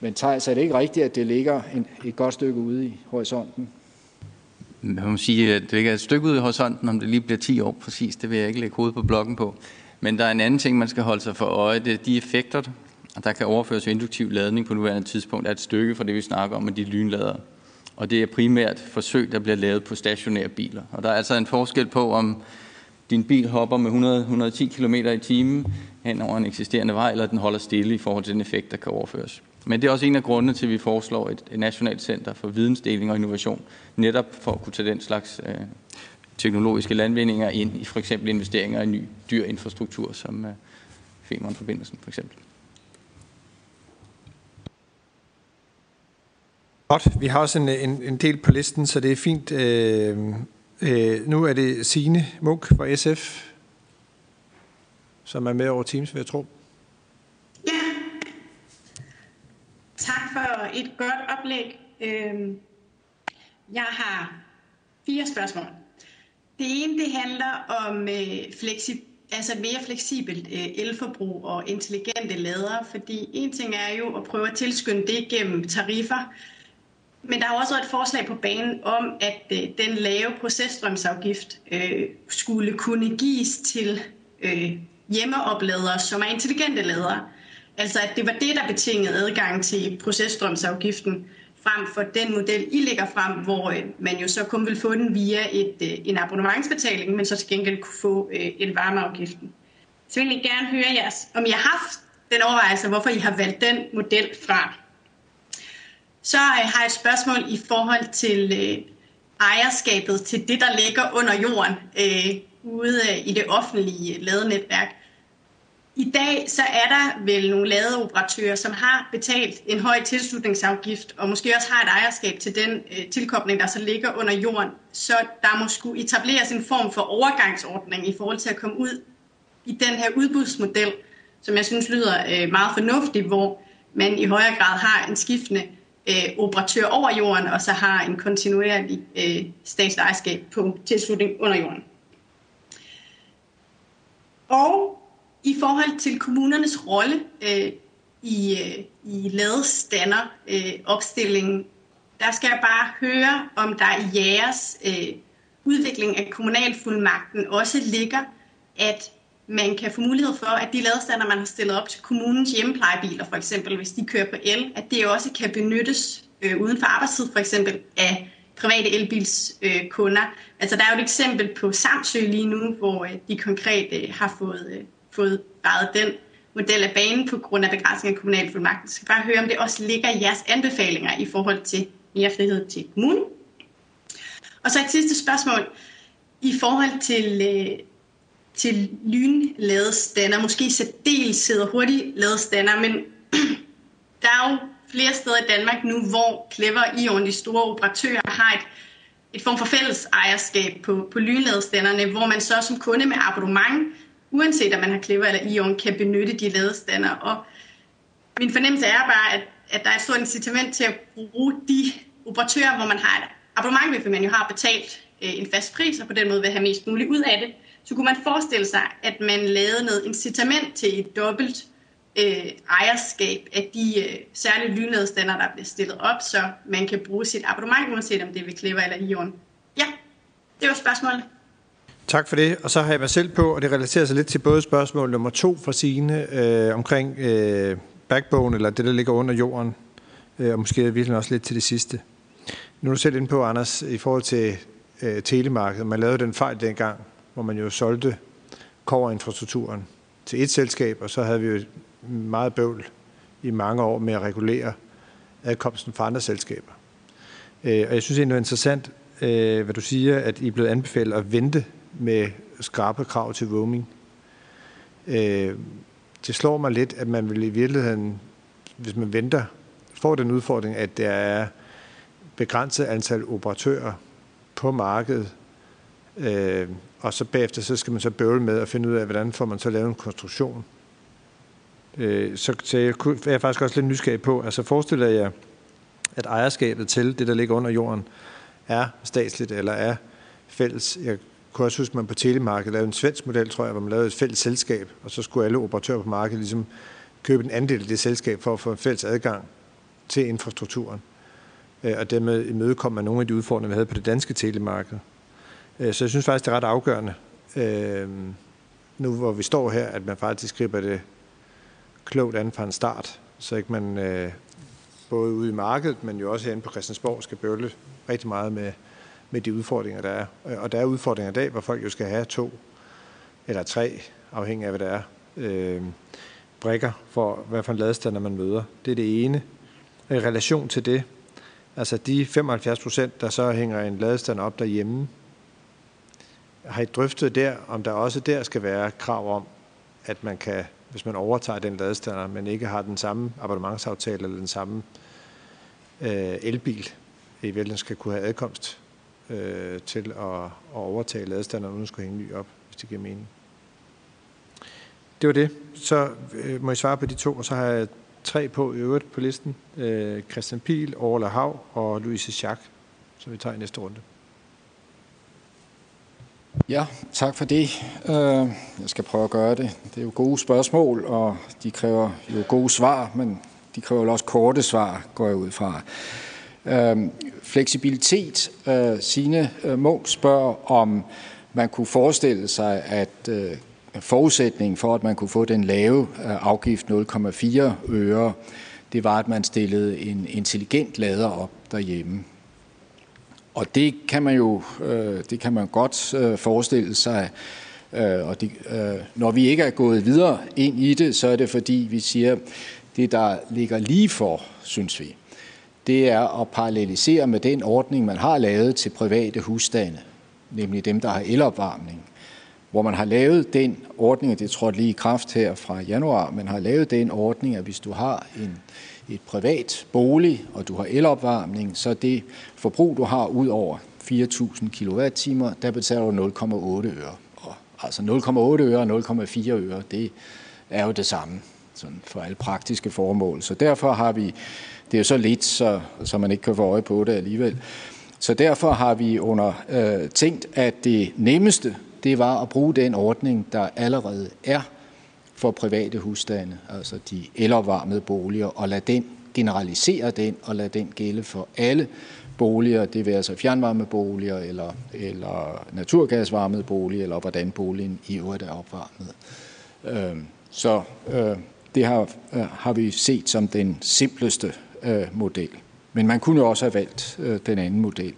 Men Thijs, er det ikke rigtigt, at det ligger en, et godt stykke ude i horisonten? Man må sige, at det ligger et stykke ude i horisonten, om det lige bliver 10 år præcis. Det vil jeg ikke lægge hovedet på blokken på. Men der er en anden ting, man skal holde sig for øje. Det er de effekter, der kan overføres induktiv ladning på nuværende tidspunkt, er et stykke fra det, vi snakker om med de lynladere. og det er primært forsøg, der bliver lavet på stationære biler. Og der er altså en forskel på, om din bil hopper med 100-110 km i timen hen over en eksisterende vej, eller den holder stille i forhold til den effekt, der kan overføres. Men det er også en af grundene til, at vi foreslår et, et nationalt center for vidensdeling og innovation, netop for at kunne tage den slags øh, teknologiske landvindinger ind i for eksempel investeringer i ny dyr infrastruktur, som øh, Femern-forbindelsen for eksempel. Godt. Vi har også en, en, en del på listen, så det er fint. Øh, øh, nu er det Signe Munk fra SF, som er med over Teams, vil jeg tro. Ja. Tak for et godt oplæg. Øhm, jeg har fire spørgsmål. Det ene det handler om fleksib flexi, altså mere fleksibelt øh, elforbrug og intelligente ladere, fordi en ting er jo at prøve at tilskynde det gennem tariffer, men der er også et forslag på banen om, at øh, den lave processtrømsafgift skulle kunne gives til hjemmeopladere, som er intelligente ladere. Altså at det var det, der betingede adgang til processtrømsafgiften frem for den model, I lægger frem, hvor øh, man jo så kun vil få den via et, øh, en abonnementsbetaling, men så til gengæld kunne få øh, en varmeafgiften. Så vil jeg gerne høre jeres, om I har haft den overvejelse, hvorfor I har valgt den model fra. Så har jeg et spørgsmål i forhold til ejerskabet til det, der ligger under jorden ude i det offentlige ladenetværk. I dag så er der vel nogle ladeoperatører, som har betalt en høj tilslutningsafgift, og måske også har et ejerskab til den øh, tilkobling, der så ligger under jorden. Så der må skulle etableres en form for overgangsordning i forhold til at komme ud i den her udbudsmodel, som jeg synes lyder øh, meget fornuftig, hvor man i højere grad har en skiftende øh, operatør over jorden, og så har en kontinuerlig øh, statsejerskab på tilslutning under jorden. Og i forhold til kommunernes rolle øh, i, øh, i ladestander øh, opstillingen, der skal jeg bare høre, om der i jeres øh, udvikling af kommunalfuldmagten også ligger, at man kan få mulighed for, at de ladestander, man har stillet op til kommunens hjemmeplejebiler, for eksempel, hvis de kører på el, at det også kan benyttes øh, uden for arbejdstid, for eksempel, af private elbilskunder. Øh, altså, der er jo et eksempel på Samsø lige nu, hvor øh, de konkret øh, har fået øh, fået drejet den model af banen på grund af begrænsning af kommunalfuldmagten. Jeg skal bare høre, om det også ligger i jeres anbefalinger i forhold til mere frihed til kommunen. Og så et sidste spørgsmål i forhold til, øh, til lynladestander, måske særdeleshed og hurtigt ladestander, men der er jo flere steder i Danmark nu, hvor Clever Ion, de store operatører, har et, et form for fælles ejerskab på, på lynladestanderne, hvor man så som kunde med abonnement uanset om man har Clever eller Ion, kan benytte de ladestander. Og min fornemmelse er bare, at, at der er et stort incitament til at bruge de operatører, hvor man har et abonnement, hvis man jo har betalt øh, en fast pris, og på den måde vil have mest muligt ud af det, så kunne man forestille sig, at man lavede noget incitament til et dobbelt øh, ejerskab af de øh, særlige lynladestander, der bliver stillet op, så man kan bruge sit abonnement, uanset om det er ved Clever eller Ion. Ja, det var spørgsmålet. Tak for det. Og så har jeg mig selv på, og det relaterer sig lidt til både spørgsmål nummer to fra Signe øh, omkring øh, backbone, eller det, der ligger under jorden, øh, og måske virkelig også lidt til det sidste. Nu er du selv inde på, Anders, i forhold til øh, telemarkedet. Man lavede den fejl dengang, hvor man jo solgte koverinfrastrukturen til et selskab, og så havde vi jo meget bøvl i mange år med at regulere adkomsten fra andre selskaber. Øh, og jeg synes egentlig, det er interessant, øh, hvad du siger, at I er blevet anbefalet at vente med skarpe krav til roaming. Øh, det slår mig lidt, at man vil i virkeligheden, hvis man venter, får den udfordring, at der er begrænset antal operatører på markedet, øh, og så bagefter så skal man så bøvle med at finde ud af, hvordan får man så lavet en konstruktion. Øh, så, så jeg, jeg er faktisk også lidt nysgerrig på, altså forestiller jeg, at ejerskabet til det, der ligger under jorden, er statsligt eller er fælles. Jeg kunne også huske, at man på telemarkedet lavede en svensk model, tror jeg, hvor man lavede et fælles selskab, og så skulle alle operatører på markedet ligesom købe en andel af det selskab for at få en fælles adgang til infrastrukturen. Øh, og dermed imødekom man nogle af de udfordringer, vi havde på det danske telemarked. Øh, så jeg synes faktisk, det er ret afgørende, øh, nu hvor vi står her, at man faktisk griber det klogt an fra en start, så ikke man både ude i markedet, men jo også herinde på Christiansborg, skal bøvle rigtig meget med, med de udfordringer, der er. Og der er udfordringer i dag, hvor folk jo skal have to eller tre, afhængig af hvad det er, øh, brikker for, hvad for en ladestander man møder. Det er det ene. I relation til det, altså de 75 procent, der så hænger en ladestander op derhjemme, har I drøftet der, om der også der skal være krav om, at man kan, hvis man overtager den ladestander, men ikke har den samme abonnementsaftale eller den samme øh, elbil, i virkeligheden skal kunne have adkomst øh, til at, at overtage ladestanderen, uden at skulle hænge ny op, hvis det giver mening. Det var det. Så øh, må I svare på de to, og så har jeg tre på i øvrigt på listen. Øh, Christian Pil, Orla Hav og Louise Schack, som vi tager i næste runde. Ja, tak for det. Øh, jeg skal prøve at gøre det. Det er jo gode spørgsmål, og de kræver jo gode svar, men de kræver jo også korte svar, går jeg ud fra. Øh, Fleksibilitet. Øh, Sine øh, Munk spørger, om man kunne forestille sig, at øh, forudsætningen for, at man kunne få den lave afgift 0,4 øre, det var, at man stillede en intelligent lader op derhjemme. Og det kan man jo det kan man godt forestille sig. Og det, når vi ikke er gået videre ind i det, så er det fordi, vi siger, det der ligger lige for, synes vi, det er at parallelisere med den ordning, man har lavet til private husstande, nemlig dem, der har elopvarmning. Hvor man har lavet den ordning, og det tror lige i kraft her fra januar, man har lavet den ordning, at hvis du har en et privat bolig, og du har elopvarmning, så det forbrug, du har ud over 4.000 kWh, der betaler du 0,8 øre. Og altså 0,8 øre og 0,4 øre, det er jo det samme sådan for alle praktiske formål. Så derfor har vi, det er jo så lidt, så, så man ikke kan få øje på det alligevel. Så derfor har vi under øh, tænkt, at det nemmeste, det var at bruge den ordning, der allerede er for private husstande, altså de elopvarmede boliger, og lade den generalisere den og lade den gælde for alle boliger, det vil altså fjernvarmeboliger eller, eller naturgasvarmede boliger, eller hvordan boligen i øvrigt er opvarmet. Øh, så øh, det har, øh, har vi set som den simpleste øh, model. Men man kunne jo også have valgt øh, den anden model.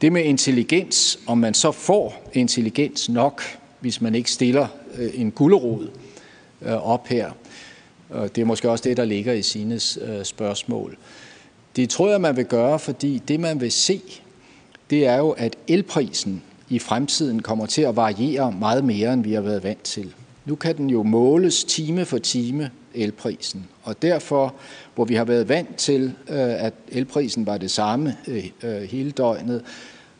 Det med intelligens, om man så får intelligens nok, hvis man ikke stiller øh, en gulderod, Øh, op her. Og det er måske også det, der ligger i Sines øh, spørgsmål. Det tror jeg, man vil gøre, fordi det, man vil se, det er jo, at elprisen i fremtiden kommer til at variere meget mere, end vi har været vant til. Nu kan den jo måles time for time, elprisen. Og derfor, hvor vi har været vant til, øh, at elprisen var det samme øh, øh, hele døgnet,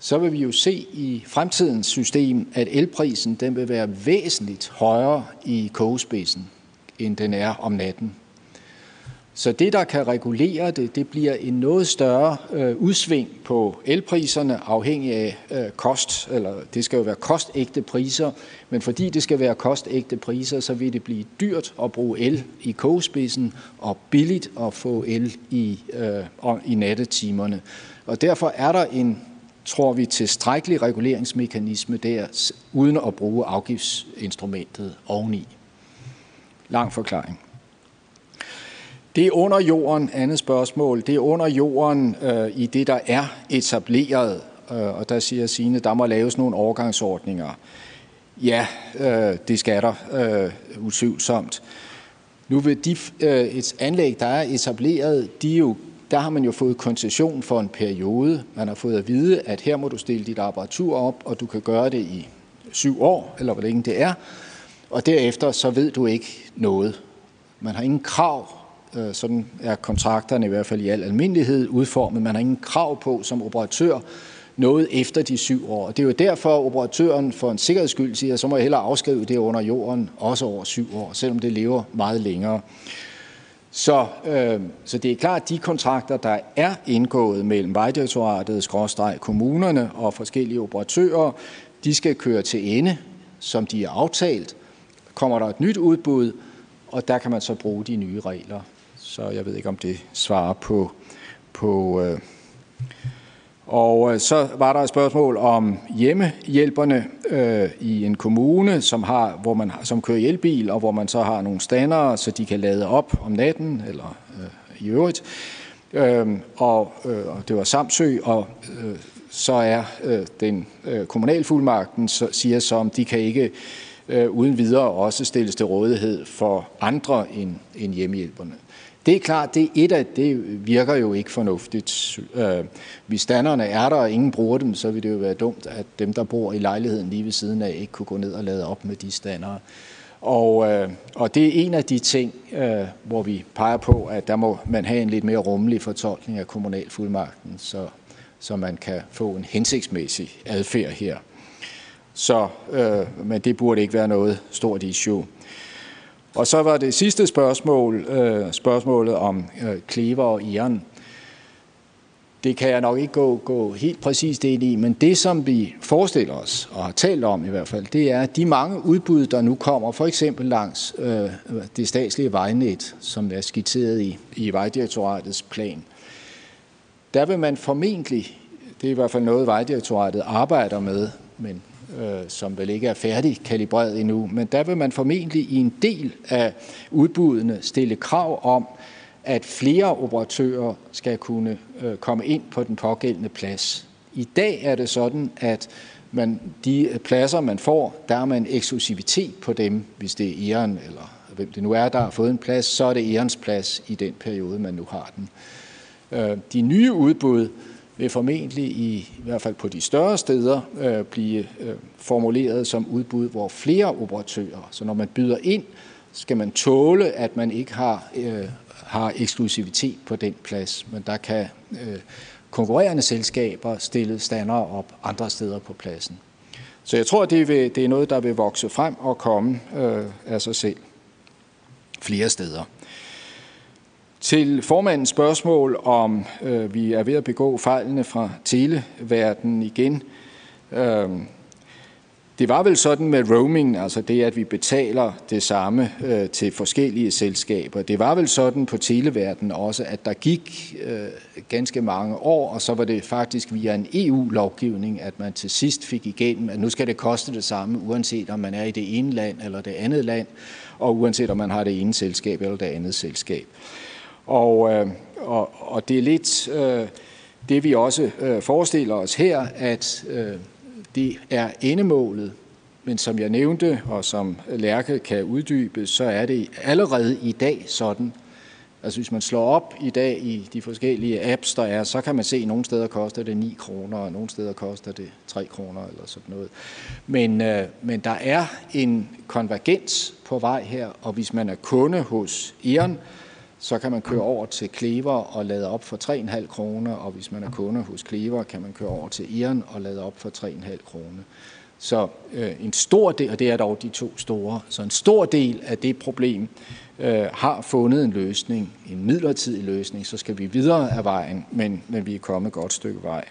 så vil vi jo se i fremtidens system, at elprisen den vil være væsentligt højere i kogespidsen, end den er om natten. Så det, der kan regulere det, det bliver en noget større øh, udsving på elpriserne, afhængig af øh, kost, eller det skal jo være kostægte priser, men fordi det skal være kostægte priser, så vil det blive dyrt at bruge el i kogespidsen, og billigt at få el i, øh, i nattetimerne. Og derfor er der en tror vi, tilstrækkelig reguleringsmekanisme der, uden at bruge afgiftsinstrumentet oveni. Lang forklaring. Det er under jorden, andet spørgsmål, det er under jorden øh, i det, der er etableret, øh, og der siger Signe, der må laves nogle overgangsordninger. Ja, øh, det skal der øh, utvivlsomt. Nu vil de, øh, et anlæg, der er etableret, de er jo der har man jo fået koncession for en periode. Man har fået at vide, at her må du stille dit apparatur op, og du kan gøre det i syv år, eller hvor længe det er. Og derefter så ved du ikke noget. Man har ingen krav, Øh, sådan er kontrakterne i hvert fald i al almindelighed udformet, man har ingen krav på som operatør noget efter de syv år. Det er jo derfor, at operatøren for en sikkerheds skyld siger, at så må jeg hellere afskrive det under jorden, også over syv år, selvom det lever meget længere. Så, øh, så det er klart, at de kontrakter, der er indgået mellem Vejdirektoratet, skråstreg, kommunerne og forskellige operatører, de skal køre til ende, som de er aftalt. Kommer der et nyt udbud, og der kan man så bruge de nye regler. Så jeg ved ikke, om det svarer på, på øh, og øh, så var der et spørgsmål om hjemmehjælperne øh, i en kommune, som, har, hvor man, som kører elbil, og hvor man så har nogle standere, så de kan lade op om natten eller øh, i øvrigt. Øh, og, øh, og det var Samsø, og øh, så er øh, den øh, kommunalfuldmagten så, siger så, om de kan ikke øh, uden videre også stilles til rådighed for andre end, end hjemmehjælperne. Det er klart, det, et af, det virker jo ikke fornuftigt. Øh, hvis standerne er der, og ingen bruger dem, så vil det jo være dumt, at dem, der bor i lejligheden lige ved siden af, ikke kunne gå ned og lade op med de standere. Og, øh, og det er en af de ting, øh, hvor vi peger på, at der må man have en lidt mere rummelig fortolkning af kommunalfuldmagten, så, så man kan få en hensigtsmæssig adfærd her. Så, øh, men det burde ikke være noget stort issue. Og så var det sidste spørgsmål, øh, spørgsmålet om øh, klever og iron. Det kan jeg nok ikke gå, gå helt præcist ind i, men det som vi forestiller os, og har talt om i hvert fald, det er, at de mange udbud, der nu kommer, for eksempel langs øh, det statslige vejnet, som er skitseret i, i Vejdirektoratets plan, der vil man formentlig, det er i hvert fald noget, Vejdirektoratet arbejder med, men øh, som vel ikke er færdig kalibreret endnu, men der vil man formentlig i en del af udbuddene stille krav om, at flere operatører skal kunne øh, komme ind på den pågældende plads. I dag er det sådan, at man, de øh, pladser, man får, der er man eksklusivitet på dem, hvis det er Iran eller hvem det nu er, der har fået en plads, så er det ærens plads i den periode, man nu har den. Øh, de nye udbud vil formentlig i, i hvert fald på de større steder øh, blive øh, formuleret som udbud, hvor flere operatører. Så når man byder ind, skal man tåle, at man ikke har, øh, har eksklusivitet på den plads, men der kan øh, konkurrerende selskaber stille standere op andre steder på pladsen. Så jeg tror, det, vil, det er noget, der vil vokse frem og komme øh, af sig selv flere steder. Til formandens spørgsmål om øh, vi er ved at begå fejlene fra televerdenen igen. Øh, det var vel sådan med roaming, altså det, at vi betaler det samme øh, til forskellige selskaber. Det var vel sådan på televerdenen også, at der gik øh, ganske mange år, og så var det faktisk via en EU-lovgivning, at man til sidst fik igennem, at nu skal det koste det samme, uanset om man er i det ene land eller det andet land, og uanset om man har det ene selskab eller det andet selskab. Og, øh, og, og det er lidt øh, det, vi også øh, forestiller os her, at øh, det er endemålet. Men som jeg nævnte, og som Lærke kan uddybe, så er det allerede i dag sådan, Altså hvis man slår op i dag i de forskellige apps, der er, så kan man se, at nogle steder koster det 9 kroner, og nogle steder koster det 3 kroner eller sådan noget. Men, øh, men der er en konvergens på vej her, og hvis man er kunde hos Eon, så kan man køre over til Klever og lade op for 3,5 kroner, og hvis man er kunde hos Klever, kan man køre over til Iren og lade op for 3,5 kroner. Så øh, en stor del, og det er dog de to store, så en stor del af det problem øh, har fundet en løsning, en midlertidig løsning, så skal vi videre af vejen, men, men vi er kommet et godt stykke vej.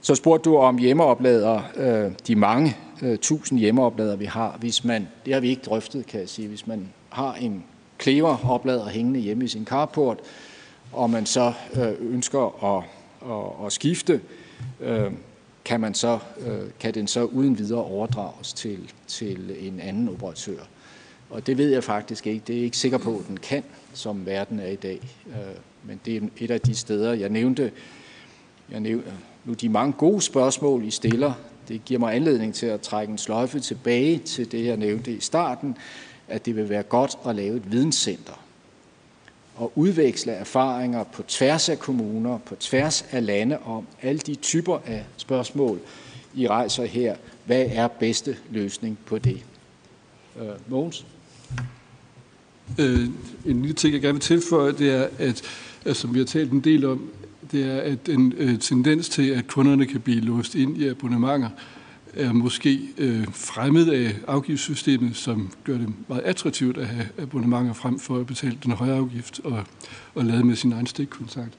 Så spurgte du om hjemmeoplader, øh, de mange øh, tusind hjemmeoplader, vi har. Hvis man, det har vi ikke drøftet, kan jeg sige. Hvis man har en klever oplader hængende hjemme i sin carport, og man så øh, ønsker at, at, at skifte, øh, kan, man så, øh, kan den så uden videre overdrages til, til en anden operatør. Og det ved jeg faktisk ikke. Det er jeg ikke sikker på, at den kan, som verden er i dag. Men det er et af de steder, jeg nævnte. Jeg nævnte nu de mange gode spørgsmål, I stiller. Det giver mig anledning til at trække en sløjfe tilbage til det, jeg nævnte i starten, at det vil være godt at lave et videnscenter og udveksle erfaringer på tværs af kommuner, på tværs af lande om alle de typer af spørgsmål, I rejser her. Hvad er bedste løsning på det? Øh, Mogens? Øh, en lille ting, jeg gerne vil tilføje, det er, at, at som vi har talt en del om, det er at en øh, tendens til, at kunderne kan blive låst ind i abonnementer, er måske øh, fremmed af afgiftssystemet, som gør det meget attraktivt at have abonnementer frem for at betale den høje afgift og, og lade med sin egen stikkontakt.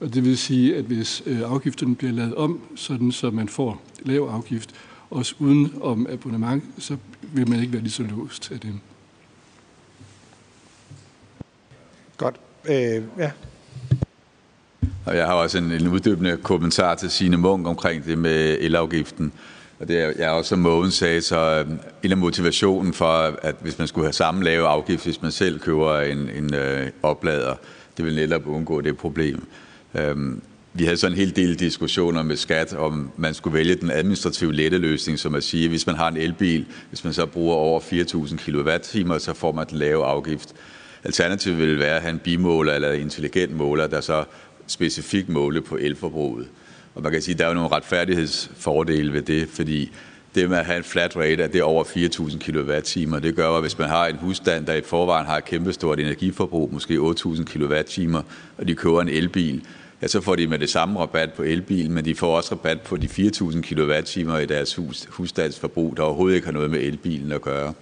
Og det vil sige, at hvis øh, afgifterne bliver lavet om, sådan så man får lav afgift, også uden om abonnement, så vil man ikke være lige så låst af dem. Godt. Øh, ja. Og jeg har også en, en uddybende kommentar til Signe Munk omkring det med elafgiften. Og det er, jeg også, som Mogens sagde, så øh, en af motivationen for, at hvis man skulle have samme lave afgift, hvis man selv køber en, en øh, oplader, det vil netop undgå det problem. Øhm, vi havde så en hel del diskussioner med skat, om man skulle vælge den administrative lette løsning, som at sige, at hvis man har en elbil, hvis man så bruger over 4.000 kWh, så får man den lave afgift. Alternativet ville være at have en bimåler eller en intelligent måler, der så specifikt måle på elforbruget. Og man kan sige, at der er jo nogle retfærdighedsfordele ved det, fordi det med at have en flat rate, at det er over 4.000 kWh, det gør, at hvis man har en husstand, der i forvejen har et kæmpestort energiforbrug, måske 8.000 kWh, og de køber en elbil, ja, så får de med det samme rabat på elbilen, men de får også rabat på de 4.000 kWh i deres hus, husstandsforbrug, der overhovedet ikke har noget med elbilen at gøre.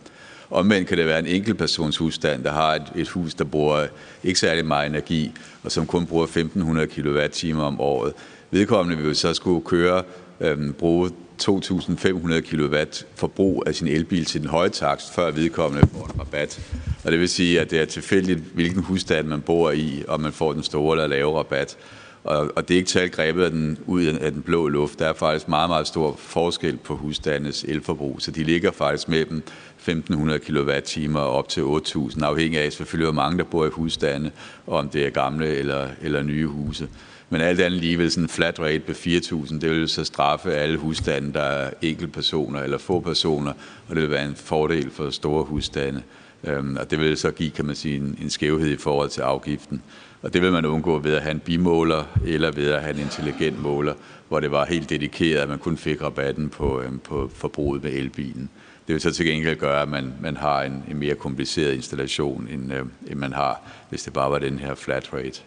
Omvendt kan det være en enkeltpersons husstand, der har et, et hus, der bruger ikke særlig meget energi, og som kun bruger 1.500 kWh om året. Vedkommende vil så skulle køre, øhm, bruge 2.500 kW forbrug af sin elbil til den høje takst, før vedkommende får en rabat. Og det vil sige, at det er tilfældigt, hvilken husstand man bor i, om man får den store eller lave rabat. Og, og det er ikke talt grebet af den, ud af den blå luft. Der er faktisk meget, meget stor forskel på husstandens elforbrug, så de ligger faktisk mellem 1.500 kWh op til 8.000, afhængig af selvfølgelig, hvor mange der bor i husstande, og om det er gamle eller, eller nye huse. Men alt andet lige vil sådan en flat rate på 4.000, det vil så straffe alle husstande, der er enkeltpersoner eller få personer, og det vil være en fordel for store husstande. Øhm, og det vil så give, kan man sige, en, en skævhed i forhold til afgiften. Og det vil man undgå ved at have en bimåler eller ved at have en intelligent måler, hvor det var helt dedikeret, at man kun fik rabatten på, øhm, på forbruget med elbilen. Det vil så til gengæld gøre, at man, man har en, en mere kompliceret installation, end, øh, end man har, hvis det bare var den her flat rate.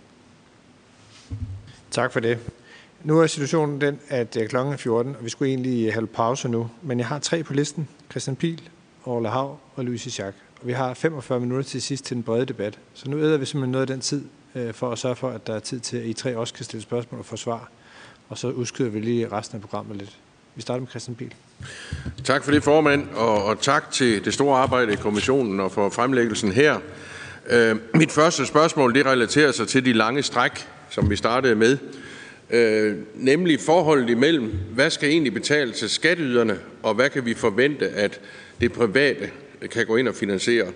Tak for det. Nu er situationen den, at øh, klokken er 14, og vi skulle egentlig have pause nu. Men jeg har tre på listen. Christian Pil, Orla Hav og Louise Schack. Og vi har 45 minutter til sidst til den brede debat. Så nu æder vi simpelthen noget af den tid, øh, for at sørge for, at der er tid til, at I tre også kan stille spørgsmål og få svar. Og så udskyder vi lige resten af programmet lidt. Vi starter med Christian Pil. Tak for det, formand, og, og tak til det store arbejde i kommissionen og for fremlæggelsen her. Øh, mit første spørgsmål det relaterer sig til de lange stræk, som vi startede med, øh, nemlig forholdet imellem, hvad skal egentlig betales til skatteyderne, og hvad kan vi forvente, at det private kan gå ind og finansiere.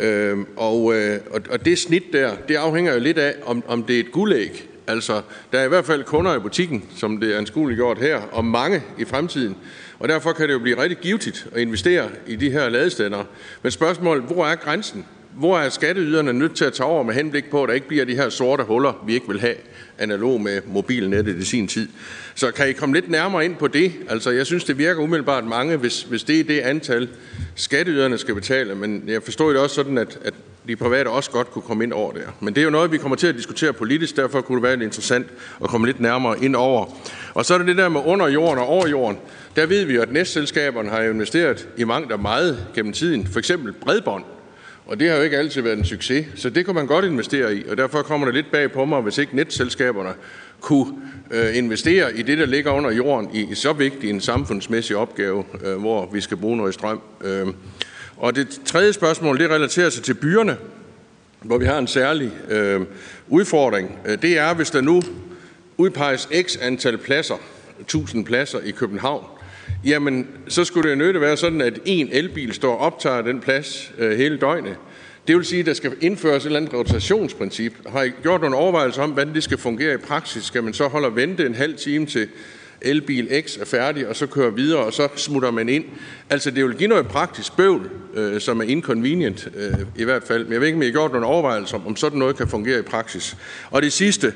Øh, og, øh, og det snit der, det afhænger jo lidt af, om, om det er et guldæg. Altså, der er i hvert fald kunder i butikken, som det er anskueligt gjort her, og mange i fremtiden. Og derfor kan det jo blive rigtig givetigt at investere i de her ladestander. Men spørgsmålet, hvor er grænsen? Hvor er skatteyderne nødt til at tage over med henblik på, at der ikke bliver de her sorte huller, vi ikke vil have, analog med mobilnettet i sin tid. Så kan I komme lidt nærmere ind på det? Altså, jeg synes, det virker umiddelbart mange, hvis, hvis det er det antal, skatteyderne skal betale. Men jeg forstår det også sådan, at, at de private også godt kunne komme ind over der. Men det er jo noget, vi kommer til at diskutere politisk, derfor kunne det være interessant at komme lidt nærmere ind over. Og så er det det der med under jorden og over jorden. Der ved vi jo, at netselskaberne har investeret i mangt og meget gennem tiden. For eksempel bredbånd. Og det har jo ikke altid været en succes, så det kan man godt investere i. Og derfor kommer det lidt bag på mig, hvis ikke netselskaberne kunne øh, investere i det, der ligger under jorden, i så vigtig en samfundsmæssig opgave, øh, hvor vi skal bruge noget strøm. Øh. Og det tredje spørgsmål, det relaterer sig til byerne, hvor vi har en særlig øh, udfordring. Øh, det er, hvis der nu udpeges x antal pladser, 1000 pladser i København, jamen så skulle det jo nødt være sådan, at en elbil står og optager den plads øh, hele døgnet. Det vil sige, at der skal indføres et eller andet rotationsprincip. Har I gjort nogle overvejelser om, hvordan det skal fungere i praksis? Skal man så holde og vente en halv time til elbil X er færdig, og så kører videre, og så smutter man ind. Altså, det vil give noget praktisk bøvl, øh, som er inconvenient øh, i hvert fald. Men jeg ved ikke, om I har gjort nogle overvejelser om, om sådan noget kan fungere i praksis. Og det sidste,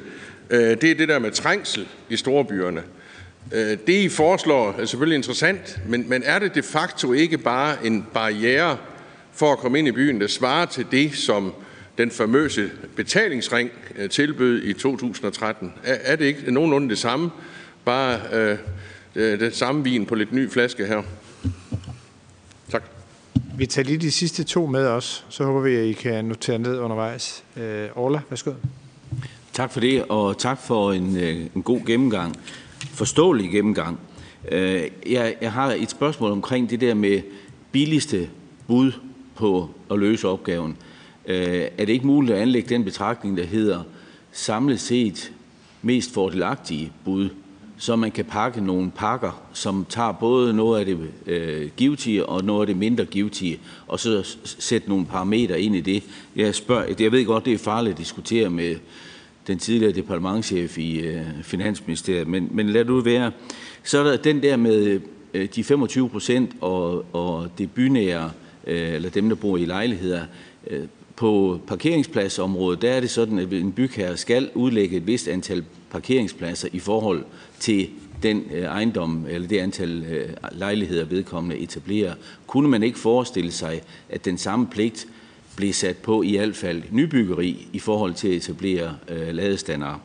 øh, det er det der med trængsel i storbyerne. byerne det, I foreslår, er selvfølgelig interessant, men, men er det de facto ikke bare en barriere for at komme ind i byen, der svarer til det, som den famøse betalingsring øh, tilbød i 2013? Er, er det ikke nogenlunde det samme, bare øh, øh, det samme vin på lidt ny flaske her? Tak. Vi tager lige de sidste to med os, så håber vi, at I kan notere ned undervejs. Øh, Orla, værsgo. Tak for det, og tak for en, en god gennemgang forståelig gennemgang. Øh, jeg, jeg har et spørgsmål omkring det der med billigste bud på at løse opgaven. Øh, er det ikke muligt at anlægge den betragtning, der hedder samlet set mest fordelagtige bud, så man kan pakke nogle pakker, som tager både noget af det øh, givetige og noget af det mindre givetige, og så sætte nogle parametre ind i det. Jeg, spørger, jeg ved godt, det er farligt at diskutere med den tidligere departementchef i øh, Finansministeriet, men, men lad det være. Så er der den der med øh, de 25 procent og, og det bynære, øh, eller dem, der bor i lejligheder. Øh, på parkeringspladsområdet, der er det sådan, at en bygherre skal udlægge et vist antal parkeringspladser i forhold til den øh, ejendom eller det antal øh, lejligheder vedkommende etablerer. Kunne man ikke forestille sig, at den samme pligt blev sat på i hvert fald nybyggeri i forhold til at etablere øh, ladestander?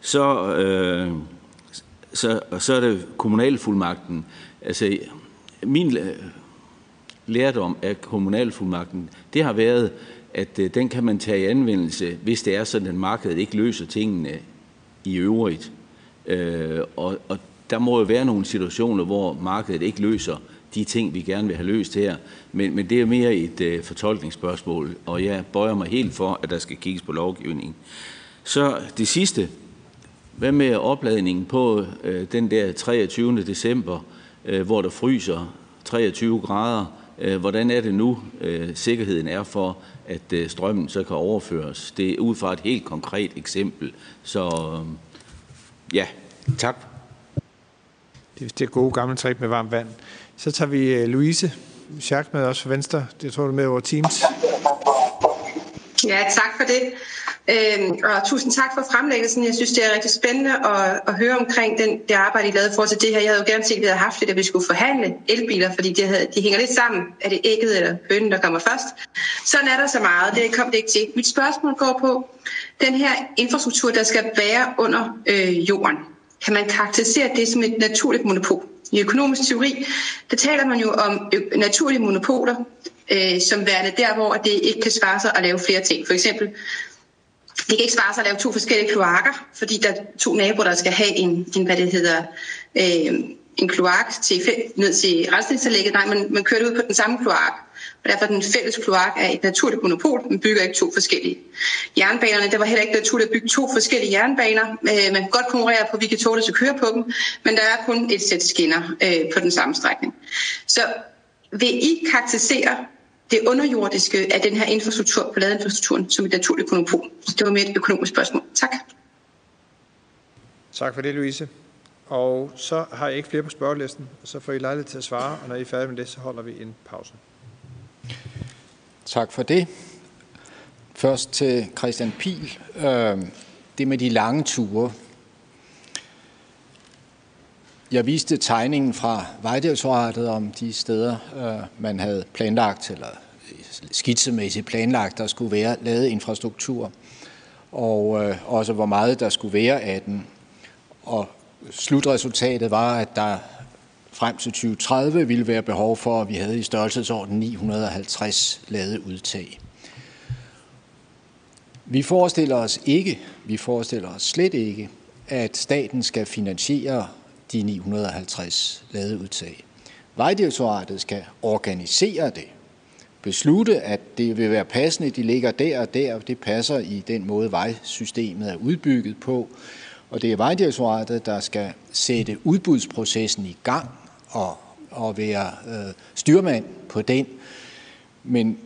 Så, øh, så, så er det kommunalfuldmagten. Altså, min øh, lærdom af kommunalfuldmagten, det har været, at øh, den kan man tage i anvendelse, hvis det er sådan, at markedet ikke løser tingene i øvrigt. Øh, og, og der må jo være nogle situationer, hvor markedet ikke løser de ting, vi gerne vil have løst her. Men, men det er mere et øh, fortolkningsspørgsmål, og jeg bøjer mig helt for, at der skal kigges på lovgivningen. Så det sidste. Hvad med opladningen på øh, den der 23. december, øh, hvor der fryser 23 grader? Øh, hvordan er det nu, øh, sikkerheden er for, at øh, strømmen så kan overføres? Det er ud fra et helt konkret eksempel. Så øhm, ja, tak. Det er gode gamle trick med varmt vand. Så tager vi øh, Louise Schack med os fra Venstre. Det tror du med over Teams. Ja, tak for det. Øhm, og tusind tak for fremlæggelsen. Jeg synes, det er rigtig spændende at, at høre omkring den, det arbejde, I lavede for til det her. Jeg havde jo gerne set, at vi havde haft det, da vi skulle forhandle elbiler, fordi de, havde, de hænger lidt sammen. Er det ægget eller hønen, der kommer først? Sådan er der så meget. Det kom det ikke til. Mit spørgsmål går på den her infrastruktur, der skal være under øh, jorden. Kan man karakterisere det som et naturligt monopol? I økonomisk teori, der taler man jo om naturlige monopoler, øh, som værende der, hvor det ikke kan svare sig at lave flere ting. For eksempel, det kan ikke svare sig at lave to forskellige kloakker, fordi der er to naboer, der skal have en, en hvad det hedder, øh, en kloak til, ned til rensningsanlægget. Nej, man, man kører det ud på den samme kloak. Og derfor den fælles kloak er et naturligt monopol. Man bygger ikke to forskellige. Jernbanerne, der var heller ikke naturligt at bygge to forskellige jernbaner. Øh, man kan godt konkurrere på, hvilke tog der skal køre på dem, men der er kun et sæt skinner øh, på den samme strækning. Så vil I karakterisere det underjordiske af den her infrastruktur på ladeinfrastrukturen som et naturligt monopol? Så det var med et økonomisk spørgsmål. Tak. Tak for det, Louise. Og så har jeg ikke flere på spørgelisten, så får I lejlighed til at svare, og når I er færdige med det, så holder vi en pause. Tak for det. Først til Christian Pil. Øh, det med de lange ture. Jeg viste tegningen fra Vejdirektoratet om de steder, øh, man havde planlagt, eller skitsemæssigt planlagt, der skulle være lavet infrastruktur, og øh, også hvor meget der skulle være af den. Og slutresultatet var, at der frem til 2030 ville være behov for, at vi havde i størrelsesorden 950 lade udtag. Vi forestiller os ikke, vi forestiller os slet ikke, at staten skal finansiere de 950 ladeudtag. Vejdirektoratet skal organisere det, beslutte, at det vil være passende, de ligger der og der, og det passer i den måde, vejsystemet er udbygget på. Og det er Vejdirektoratet, der skal sætte udbudsprocessen i gang at, at være øh, styrmand på den. Men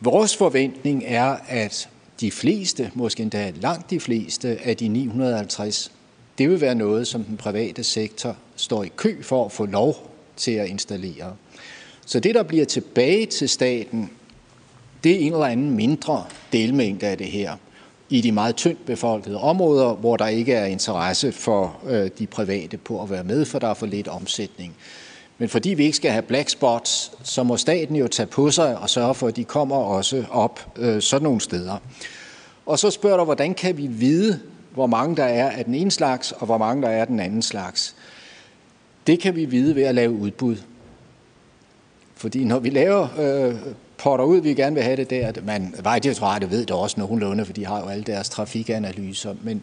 vores forventning er, at de fleste, måske endda langt de fleste af de 950 det vil være noget, som den private sektor står i kø for at få lov til at installere. Så det, der bliver tilbage til staten, det er en eller anden mindre delmængde af det her i de meget tyndt befolkede områder, hvor der ikke er interesse for øh, de private på at være med, for der er for lidt omsætning. Men fordi vi ikke skal have black spots, så må staten jo tage på sig og sørge for, at de kommer også op øh, sådan nogle steder. Og så spørger du, hvordan kan vi vide, hvor mange der er af den ene slags, og hvor mange der er af den anden slags. Det kan vi vide ved at lave udbud. Fordi når vi laver øh, potter ud, vi gerne vil have det der, man, Vejdirektoratet ved det også nogenlunde, for de har jo alle deres trafikanalyser, men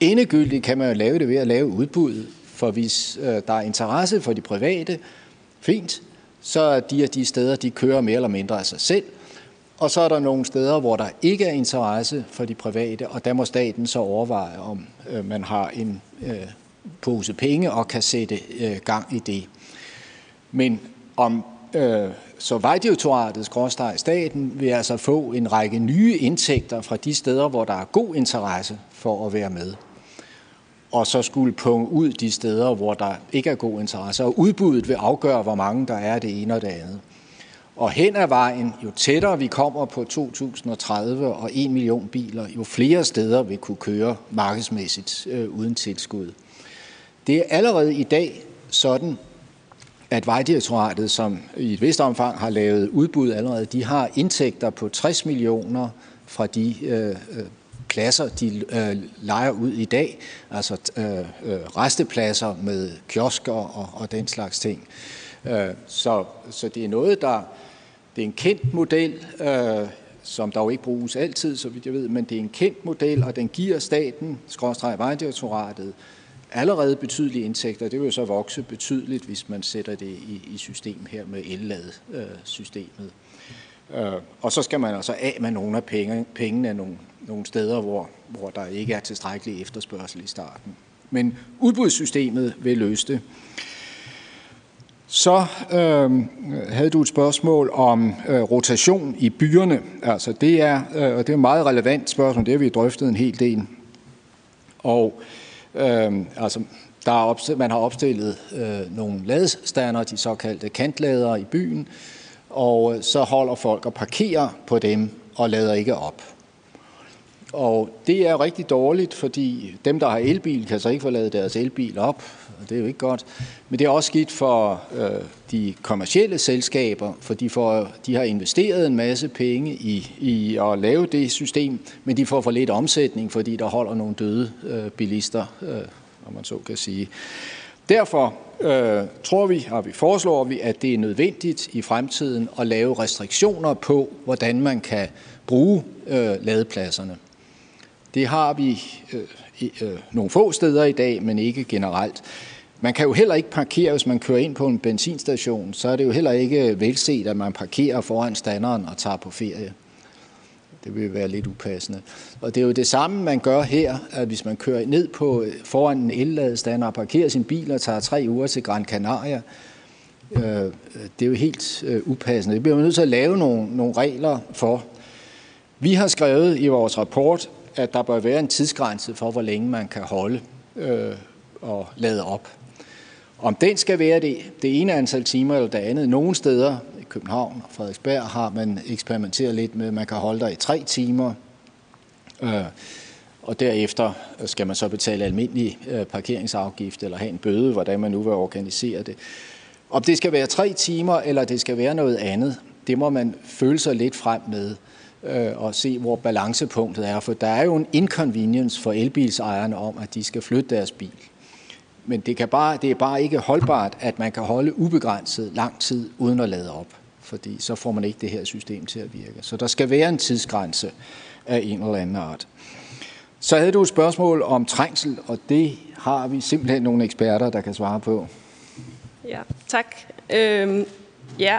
endegyldigt kan man jo lave det ved at lave udbud, for hvis øh, der er interesse for de private, fint, så er de og de steder, de kører mere eller mindre af sig selv, og så er der nogle steder, hvor der ikke er interesse for de private, og der må staten så overveje, om øh, man har en øh, pose penge og kan sætte øh, gang i det. Men om øh, så Vejdirektoratet, skråstrej staten, vil altså få en række nye indtægter fra de steder, hvor der er god interesse for at være med. Og så skulle punge ud de steder, hvor der ikke er god interesse. Og udbuddet vil afgøre, hvor mange der er det ene og det andet. Og hen ad vejen, jo tættere vi kommer på 2030 og 1 million biler, jo flere steder vil kunne køre markedsmæssigt øh, uden tilskud. Det er allerede i dag sådan, at Vejdirektoratet, som i et vist omfang har lavet udbud allerede, de har indtægter på 60 millioner fra de øh, øh pladser, de øh, leger ud i dag, altså øh, øh, restepladser med kiosker og, og den slags ting. Øh, så, så det er noget, der det er en kendt model, øh, som der jo ikke bruges altid, så vidt jeg ved, men det er en kendt model, og den giver staten, skråstrej Vejdirektoratet, allerede betydelige indtægter. Det vil jo så vokse betydeligt, hvis man sætter det i, i system her med ellad-systemet. Øh, og så skal man altså af med nogle af penge, pengene nogle, nogle steder, hvor, hvor der ikke er tilstrækkelig efterspørgsel i starten. Men udbudssystemet vil løse det. Så øh, havde du et spørgsmål om øh, rotation i byerne. Altså det er, øh, og det er et meget relevant spørgsmål, det har vi drøftet en hel del. Og øh, Øhm, altså, der er opstillet, man har opstillet øh, nogle ladestander, de såkaldte kantlader i byen, og øh, så holder folk og parkerer på dem og lader ikke op. Og det er rigtig dårligt, fordi dem, der har elbil, kan så ikke få lavet deres elbil op, og det er jo ikke godt. Men det er også skidt for øh, de kommercielle selskaber, for de, får, de har investeret en masse penge i, i at lave det system, men de får for lidt omsætning, fordi der holder nogle døde øh, bilister, øh, om man så kan sige. Derfor øh, tror vi, og vi foreslår vi, at det er nødvendigt i fremtiden at lave restriktioner på, hvordan man kan bruge øh, ladepladserne. Det har vi øh, øh, nogle få steder i dag, men ikke generelt. Man kan jo heller ikke parkere, hvis man kører ind på en benzinstation, så er det jo heller ikke velset, at man parkerer foran standeren og tager på ferie. Det vil være lidt upassende. Og det er jo det samme, man gør her, at hvis man kører ned på foran en elladestander og parkerer sin bil og tager tre uger til Gran Canaria, øh, det er jo helt øh, upassende. Det bliver man nødt til at lave nogle, nogle regler for. Vi har skrevet i vores rapport, at der bør være en tidsgrænse for, hvor længe man kan holde øh, og lade op. Om den skal være det, det ene antal timer eller det andet. Nogle steder, i København og Frederiksberg, har man eksperimenteret lidt med, at man kan holde der i tre timer. Øh, og derefter skal man så betale almindelig øh, parkeringsafgift eller have en bøde, hvordan man nu vil organisere det. Om det skal være tre timer, eller det skal være noget andet, det må man føle sig lidt frem med øh, og se, hvor balancepunktet er. For der er jo en inconvenience for elbilsejerne om, at de skal flytte deres bil. Men det, kan bare, det er bare ikke holdbart, at man kan holde ubegrænset lang tid uden at lade op. Fordi så får man ikke det her system til at virke. Så der skal være en tidsgrænse af en eller anden art. Så havde du et spørgsmål om trængsel, og det har vi simpelthen nogle eksperter, der kan svare på. Ja, tak. Øhm, ja,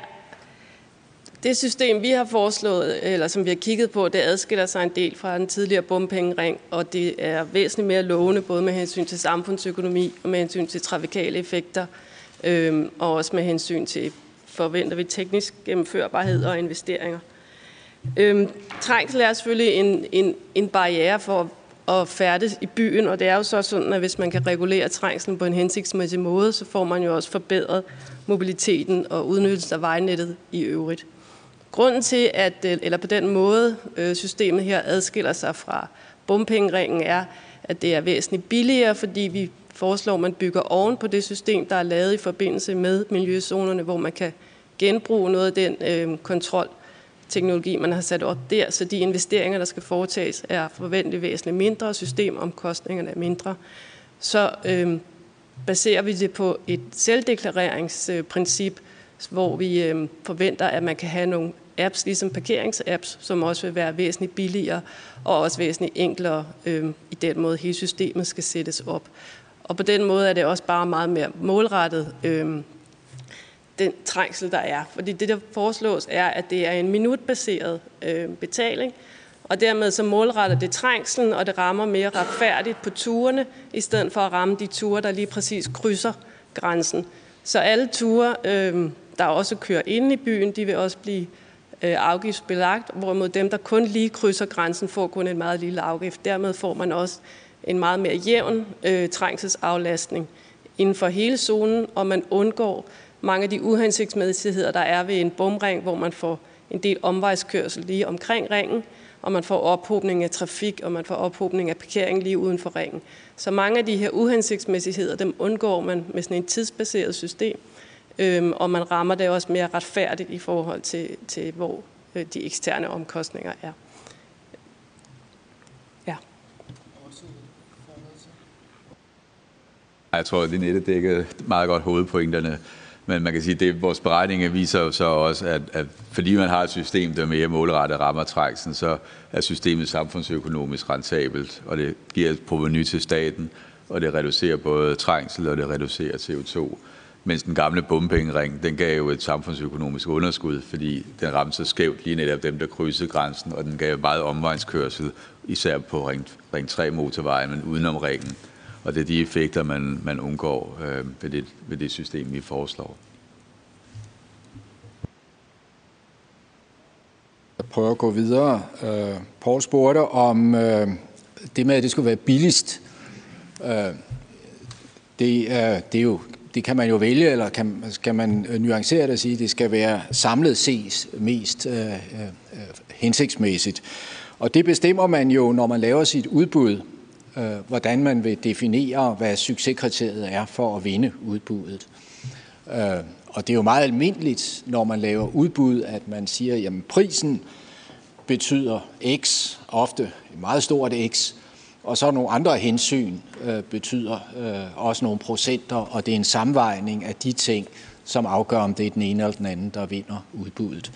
det system, vi har foreslået, eller som vi har kigget på, det adskiller sig en del fra den tidligere bompengering, og det er væsentligt mere lovende, både med hensyn til samfundsøkonomi og med hensyn til trafikale effekter, øhm, og også med hensyn til, forventer vi, teknisk gennemførbarhed og investeringer. Øhm, trængsel er selvfølgelig en, en, en barriere for at færdes i byen, og det er jo så sådan, at hvis man kan regulere trængslen på en hensigtsmæssig måde, så får man jo også forbedret mobiliteten og udnyttelsen af vejnettet i øvrigt. Grunden til, at, øh, eller på den måde, øh, systemet her adskiller sig fra bompengeringen, er, at det er væsentligt billigere, fordi vi foreslår, at man bygger oven på det system, der er lavet i forbindelse med miljøzonerne, hvor man kan genbruge noget af den øh, kontrolteknologi, man har sat op der, så de investeringer, der skal foretages, er forventeligt væsentligt mindre, og systemomkostningerne er mindre. Så øh, baserer vi det på et selvdeklareringsprincip, hvor vi øh, forventer, at man kan have nogle apps, ligesom parkeringsapps, som også vil være væsentligt billigere og også væsentligt enklere øh, i den måde, hele systemet skal sættes op. Og på den måde er det også bare meget mere målrettet øh, den trængsel, der er. Fordi det, der foreslås, er, at det er en minutbaseret øh, betaling, Og dermed så målretter det trængslen, og det rammer mere retfærdigt på turene, i stedet for at ramme de ture, der lige præcis krydser grænsen. Så alle ture, øh, der også kører ind i byen, de vil også blive Øh, afgiftsbelagt, hvorimod dem, der kun lige krydser grænsen, får kun en meget lille afgift. Dermed får man også en meget mere jævn øh, trængselsaflastning inden for hele zonen, og man undgår mange af de uhensigtsmæssigheder, der er ved en bomring, hvor man får en del omvejskørsel lige omkring ringen, og man får ophobning af trafik, og man får ophobning af parkering lige uden for ringen. Så mange af de her uhensigtsmæssigheder, dem undgår man med sådan et tidsbaseret system, øhm, og man rammer det også mere retfærdigt i forhold til, til hvor øh, de eksterne omkostninger er. Ja. Jeg tror, at Linette dækkede meget godt hovedpointerne. Men man kan sige, at vores beregninger viser jo så også, at, at fordi man har et system, der mere målrettet rammer træksen, så er systemet samfundsøkonomisk rentabelt, og det giver et proveny til staten, og det reducerer både trængsel, og det reducerer CO2. Mens den gamle bompengering, den gav jo et samfundsøkonomisk underskud, fordi den ramte så skævt lige netop dem, der krydsede grænsen, og den gav meget omvejskørsel, især på ring, ring 3 motorvejen, men udenom ringen. Og det er de effekter, man, man undgår øh, ved, det, ved det system, vi foreslår. Jeg prøver at gå videre. Øh, Paul spurgte om øh, det med, at det skulle være billigst. Øh, det, det, er jo, det kan man jo vælge, eller kan, skal man øh, nuancere det og sige, at det skal være samlet ses mest øh, øh, hensigtsmæssigt. Og det bestemmer man jo, når man laver sit udbud øh, hvordan man vil definere, hvad succeskriteriet er for at vinde udbuddet. Øh, og det er jo meget almindeligt, når man laver udbud, at man siger, jamen prisen betyder x, ofte et meget stort x, og så nogle andre hensyn øh, betyder øh, også nogle procenter, og det er en samvejning af de ting, som afgør, om det er den ene eller den anden, der vinder udbuddet.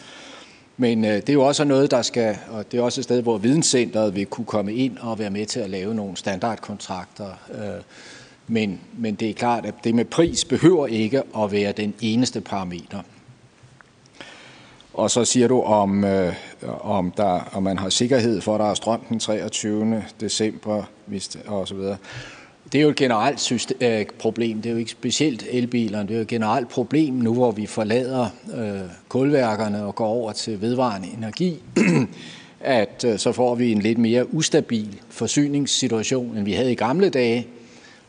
Men øh, det er jo også noget, der skal, og det er også et sted, hvor videnscenteret vil kunne komme ind og være med til at lave nogle standardkontrakter. Øh, men, men det er klart, at det med pris behøver ikke at være den eneste parameter. Og så siger du, om, øh, om, der, om man har sikkerhed for, at der er strøm den 23. december og så videre. Det er jo et generelt system, øh, problem. Det er jo ikke specielt elbilerne. Det er jo et generelt problem nu, hvor vi forlader øh, kulværkerne og går over til vedvarende energi, at øh, så får vi en lidt mere ustabil forsyningssituation, end vi havde i gamle dage.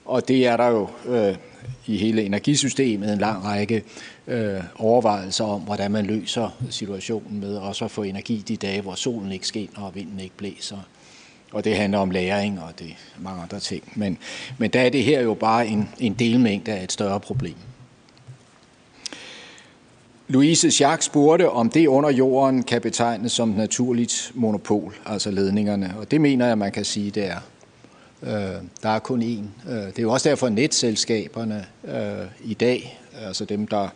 Og det er der jo øh, i hele energisystemet en lang række øh, overvejelser om, hvordan man løser situationen med også at få energi de dage, hvor solen ikke skinner og vinden ikke blæser. Og det handler om læring og det mange andre ting. Men, men der er det her jo bare en, en delmængde af et større problem. Louise Schack spurgte, om det under jorden kan betegnes som naturligt monopol, altså ledningerne. Og det mener jeg, man kan sige, det er. Øh, der er kun én. Øh, det er jo også derfor, netselskaberne øh, i dag, altså dem, der,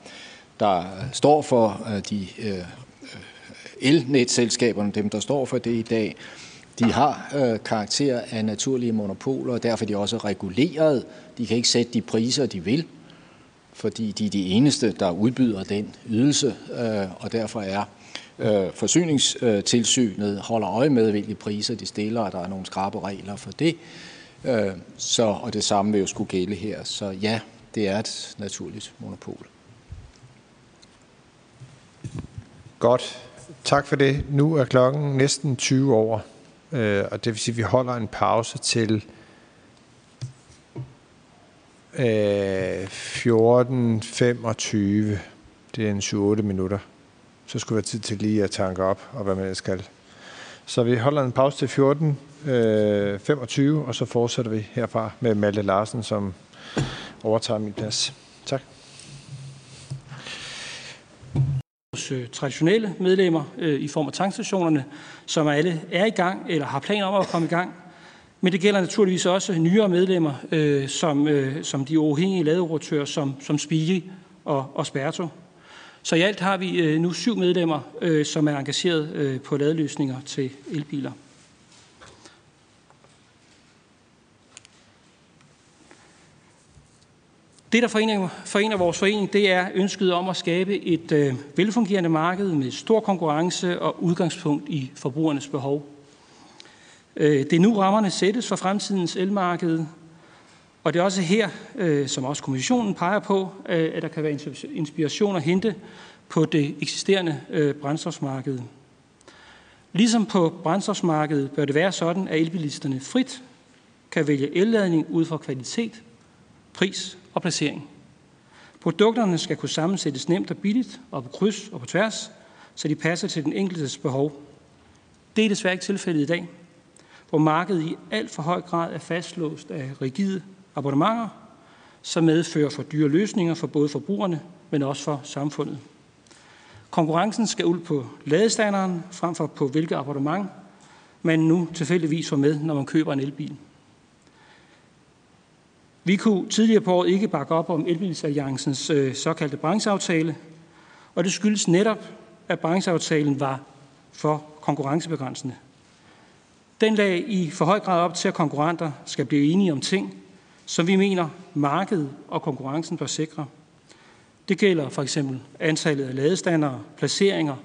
der står for øh, de øh, elnetselskaberne, dem, der står for det i dag, de har øh, karakter af naturlige monopoler, og derfor er de også reguleret. De kan ikke sætte de priser, de vil, fordi de er de eneste, der udbyder den ydelse, øh, og derfor er øh, forsyningstilsynet holder øje med, hvilke priser de stiller, og der er nogle skrabe regler for det. Øh, så, og det samme vil jo skulle gælde her. Så ja, det er et naturligt monopol. Godt. Tak for det. Nu er klokken næsten 20 over, Øh, og det vil sige, at vi holder en pause til øh, 14.25. Det er en 7-8 minutter. Så skulle være tid til lige at tanke op og hvad man skal. Så vi holder en pause til 14 øh, og så fortsætter vi herfra med Malte Larsen, som overtager min plads. Tak. vores øh, traditionelle medlemmer øh, i form af tankstationerne, som alle er i gang eller har planer om at komme i gang. Men det gælder naturligvis også nyere medlemmer, øh, som, øh, som de uafhængige ladeoperatører, som, som Spige og, og Sperto. Så i alt har vi øh, nu syv medlemmer, øh, som er engageret øh, på ladeløsninger til elbiler. Det, der forener, forener vores forening, det er ønsket om at skabe et øh, velfungerende marked med stor konkurrence og udgangspunkt i forbrugernes behov. Øh, det er nu rammerne sættes for fremtidens elmarked, og det er også her, øh, som også kommissionen peger på, øh, at der kan være inspiration at hente på det eksisterende øh, brændstofsmarked. Ligesom på brændstofsmarkedet bør det være sådan, at elbilisterne frit kan vælge elladning ud fra kvalitet, pris og placering. Produkterne skal kunne sammensættes nemt og billigt og på kryds og på tværs, så de passer til den enkeltes behov. Det er desværre ikke tilfældet i dag, hvor markedet i alt for høj grad er fastlåst af rigide abonnementer, som medfører for dyre løsninger for både forbrugerne, men også for samfundet. Konkurrencen skal ud på ladestanderen, frem for på hvilket abonnement man nu tilfældigvis får med, når man køber en elbil. Vi kunne tidligere på året ikke bakke op om Elbilsalliancens øh, såkaldte brancheaftale, og det skyldes netop, at brancheaftalen var for konkurrencebegrænsende. Den lag i for høj grad op til, at konkurrenter skal blive enige om ting, som vi mener markedet og konkurrencen bør sikre. Det gælder for eksempel antallet af ladestandere, placeringer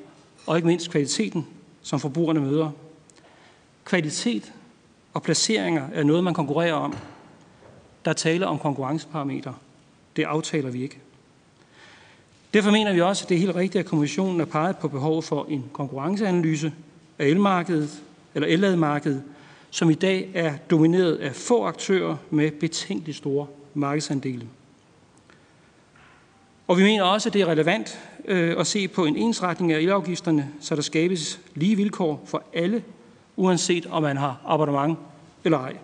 og ikke mindst kvaliteten, som forbrugerne møder. Kvalitet og placeringer er noget, man konkurrerer om. Der taler om konkurrenceparametre. Det aftaler vi ikke. Derfor mener vi også, at det er helt rigtigt, at kommissionen er peget på behov for en konkurrenceanalyse af elmarkedet, eller elladmarkedet, som i dag er domineret af få aktører med betænkeligt store markedsandele. Og vi mener også, at det er relevant øh, at se på en ensretning af elafgifterne, så der skabes lige vilkår for alle, uanset om man har abonnement eller ej.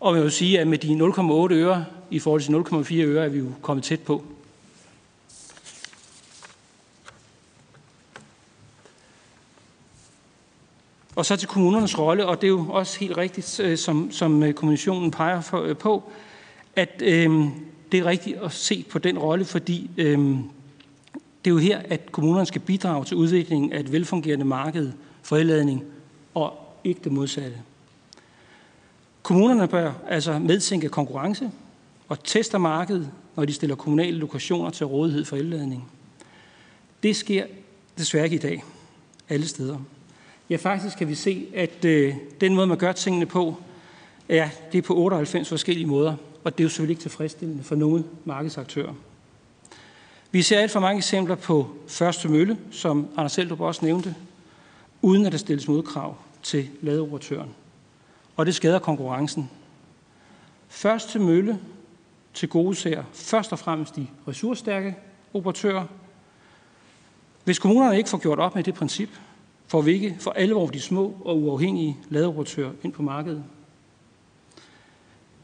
Og jeg vil sige, at med de 0,8 øre i forhold til 0,4 øre er vi jo kommet tæt på. Og så til kommunernes rolle, og det er jo også helt rigtigt, øh, som, som øh, kommissionen peger for, øh, på, at øh, det er rigtigt at se på den rolle, fordi øh, det er jo her, at kommunerne skal bidrage til udviklingen af et velfungerende marked for elladning, og ikke det modsatte. Kommunerne bør altså medtænke konkurrence og teste markedet, når de stiller kommunale lokationer til rådighed for elladning. Det sker desværre ikke i dag alle steder. Ja, faktisk kan vi se, at øh, den måde, man gør tingene på, ja, det er på 98 forskellige måder, og det er jo selvfølgelig ikke tilfredsstillende for nogen markedsaktører. Vi ser alt for mange eksempler på første mølle, som Anders Seldrup også nævnte, uden at der stilles modkrav til ladeoperatøren. Og det skader konkurrencen. Første mølle til gode ser først og fremmest de ressourcestærke operatører. Hvis kommunerne ikke får gjort op med det princip, får vi ikke for alvor de små og uafhængige ladeoperatører ind på markedet.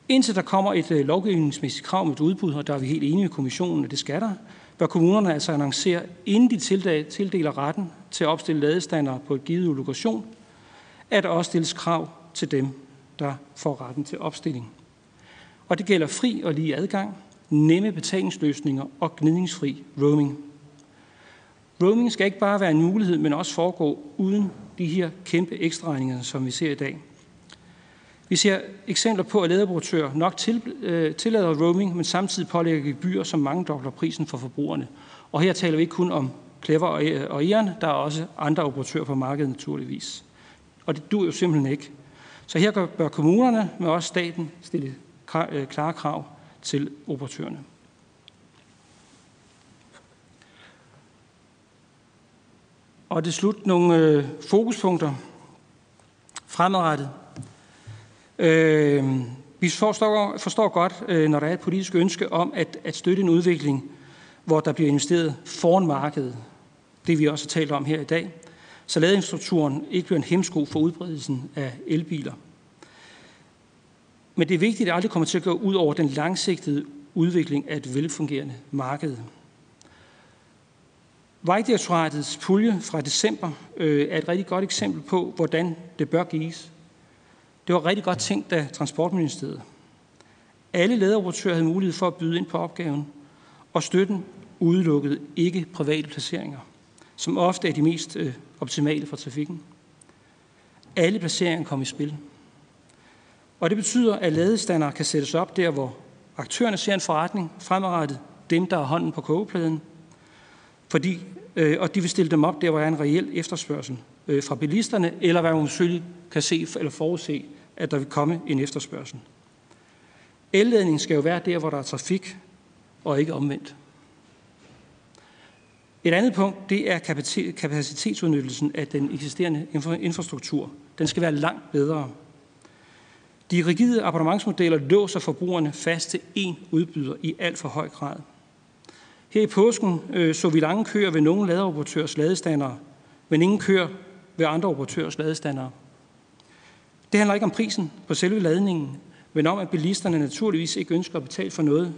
Indtil der kommer et øh, lovgivningsmæssigt krav med et udbud, og der er vi helt enige med kommissionen, at det skal der, bør kommunerne altså annoncere, inden de tildeler retten til at opstille ladestander på et givet lokation, at der også stilles krav til dem, der får retten til opstilling. Og det gælder fri og lige adgang, nemme betalingsløsninger og gnidningsfri roaming. Roaming skal ikke bare være en mulighed, men også foregå uden de her kæmpe ekstraregninger, som vi ser i dag. Vi ser eksempler på, at ladeoperatører nok til, øh, tillader roaming, men samtidig pålægger gebyrer, som mange dobler prisen for forbrugerne. Og her taler vi ikke kun om Clever og øh, Eon, der er også andre operatører på markedet naturligvis. Og det dur jo simpelthen ikke. Så her bør kommunerne, men også staten, stille øh, klare krav til operatørerne. Og det slut nogle øh, fokuspunkter fremadrettet. Øh, vi forstår, forstår godt, øh, når der er et politisk ønske om at, at støtte en udvikling, hvor der bliver investeret foran markedet. Det vi også har talt om her i dag. Så ladeinfrastrukturen ikke bliver en hemsko for udbredelsen af elbiler. Men det er vigtigt, at det aldrig kommer til at gå ud over den langsigtede udvikling af et velfungerende marked. Vejdirektoratets pulje fra december øh, er et rigtig godt eksempel på, hvordan det bør gives. Det var rigtig godt tænkt af Transportministeriet. Alle lederoperatører havde mulighed for at byde ind på opgaven, og støtten udelukkede ikke private placeringer, som ofte er de mest øh, optimale for trafikken. Alle placeringer kom i spil. Og det betyder, at ladestander kan sættes op der, hvor aktørerne ser en forretning fremadrettet, dem, der har hånden på kogepladen, fordi, øh, og de vil stille dem op der, hvor der er en reel efterspørgsel øh, fra bilisterne, eller hvad man selvfølgelig kan se eller forudse, at der vil komme en efterspørgsel. Elledningen skal jo være der, hvor der er trafik, og ikke omvendt. Et andet punkt, det er kapacitetsudnyttelsen af den eksisterende infrastruktur. Den skal være langt bedre. De rigide abonnementsmodeller låser forbrugerne fast til én udbyder i alt for høj grad. Her i påsken øh, så vi lange køer ved nogle ladeoperatørs ladestandere, men ingen køer ved andre operatørs ladestandere. Det handler ikke om prisen på selve ladningen, men om, at bilisterne naturligvis ikke ønsker at betale for noget,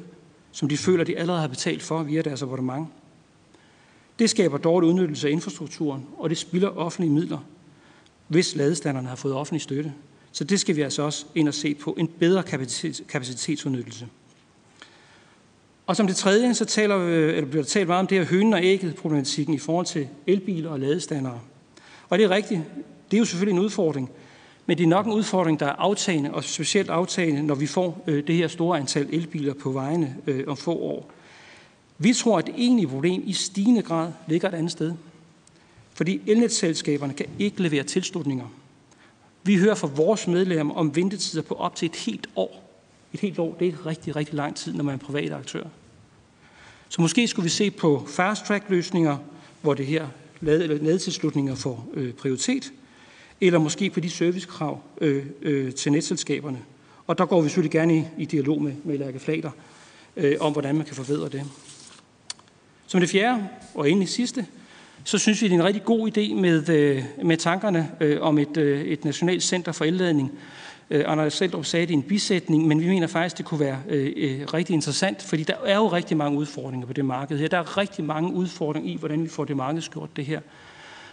som de føler, de allerede har betalt for via deres abonnement. Det skaber dårlig udnyttelse af infrastrukturen, og det spilder offentlige midler, hvis ladestanderne har fået offentlig støtte. Så det skal vi altså også ind og se på, en bedre kapacitetsudnyttelse. Og som det tredje, så taler, eller bliver der talt meget om det her hønen og ægget problematikken i forhold til elbiler og ladestandere. Og det er rigtigt, det er jo selvfølgelig en udfordring, men det er nok en udfordring, der er aftagende, og specielt aftagende, når vi får øh, det her store antal elbiler på vejene øh, om få år. Vi tror, at det egentlige problem i stigende grad ligger et andet sted. Fordi elnetselskaberne kan ikke levere tilslutninger. Vi hører fra vores medlemmer om ventetider på op til et helt år. Et helt år, det er rigtig, rigtig lang tid, når man er privat aktør. Så måske skulle vi se på fast-track-løsninger, hvor det her nedtilslutninger får øh, prioritet, eller måske på de servicekrav øh, øh, til netselskaberne. Og der går vi selvfølgelig gerne i, i dialog med, med Lærke Flater øh, om, hvordan man kan forbedre det. Som det fjerde, og endelig sidste, så synes vi, det er en rigtig god idé med, øh, med tankerne øh, om et, øh, et nationalt center for elladning. Anders Seldrup sagde det i en bisætning, men vi mener faktisk, det kunne være øh, rigtig interessant, fordi der er jo rigtig mange udfordringer på det marked her. Der er rigtig mange udfordringer i, hvordan vi får det markedsgjort det her.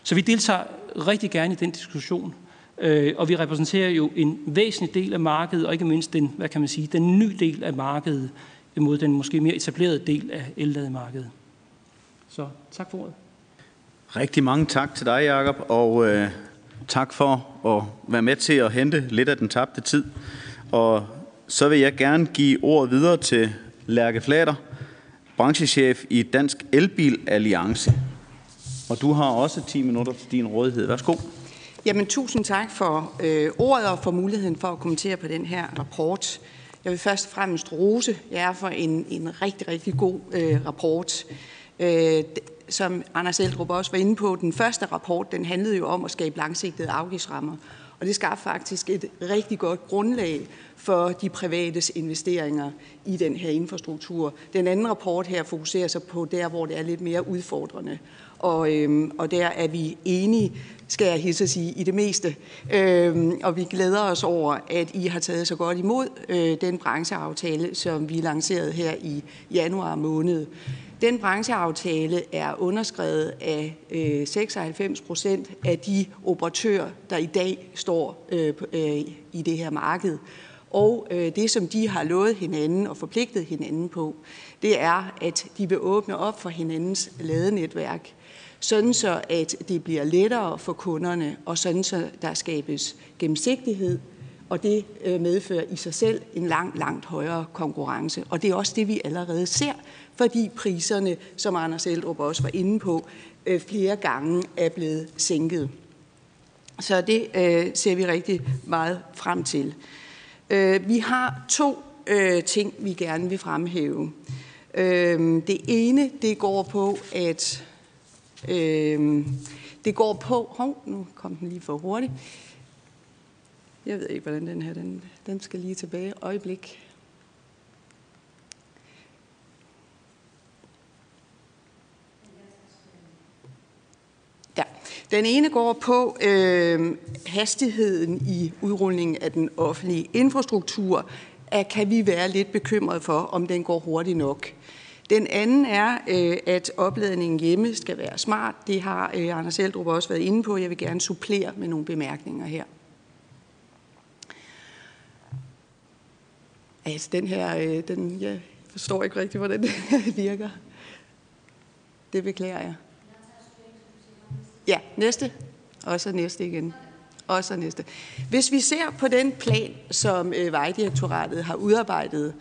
Så vi deltager rigtig gerne i den diskussion, øh, og vi repræsenterer jo en væsentlig del af markedet, og ikke mindst den, hvad kan man sige, den nye del af markedet, imod den måske mere etablerede del af ellademarkedet. Så tak for ordet. Rigtig mange tak til dig, Jacob, og øh, tak for at være med til at hente lidt af den tabte tid. Og så vil jeg gerne give ordet videre til Lærke Flater, branchechef i Dansk Elbil Alliance. Og du har også 10 minutter til din rådighed. Værsgo. Jamen, tusind tak for øh, ordet og for muligheden for at kommentere på den her rapport. Jeg vil først og fremmest rose jer for en, en rigtig, rigtig god øh, rapport. Øh, som Anders Eldrup også var inde på, den første rapport, den handlede jo om at skabe langsigtede afgiftsrammer. Og det skabte faktisk et rigtig godt grundlag for de privates investeringer i den her infrastruktur. Den anden rapport her fokuserer sig på der, hvor det er lidt mere udfordrende. Og, øhm, og der er vi enige, skal jeg hilse at sige, i det meste. Øhm, og vi glæder os over, at I har taget så godt imod øh, den brancheaftale, som vi lancerede her i januar måned. Den brancheaftale er underskrevet af øh, 96 procent af de operatører, der i dag står øh, øh, i det her marked. Og øh, det, som de har lovet hinanden og forpligtet hinanden på, det er, at de vil åbne op for hinandens ladenetværk, sådan så at det bliver lettere for kunderne, og sådan så der skabes gennemsigtighed, og det øh, medfører i sig selv en langt, langt højere konkurrence. Og det er også det, vi allerede ser, fordi priserne, som Anders Eldrup også var inde på, øh, flere gange er blevet sænket. Så det øh, ser vi rigtig meget frem til. Øh, vi har to øh, ting, vi gerne vil fremhæve. Øh, det ene, det går på, at øh, det går på, hov, nu kom den lige for hurtigt. Jeg ved ikke, hvordan den her, den, den skal lige tilbage. Øjeblik. Ja. Den ene går på øh, hastigheden i udrulningen af den offentlige infrastruktur. At kan vi være lidt bekymret for, om den går hurtigt nok? Den anden er, øh, at opladningen hjemme skal være smart. Det har øh, Anders Eldrup også været inde på. Jeg vil gerne supplere med nogle bemærkninger her. Altså, den her, øh, den, jeg forstår ikke rigtig, hvordan det virker. Det beklager jeg. Ja, næste. Og så næste igen. Og så næste. Hvis vi ser på den plan, som øh, Vejdirektoratet har udarbejdet,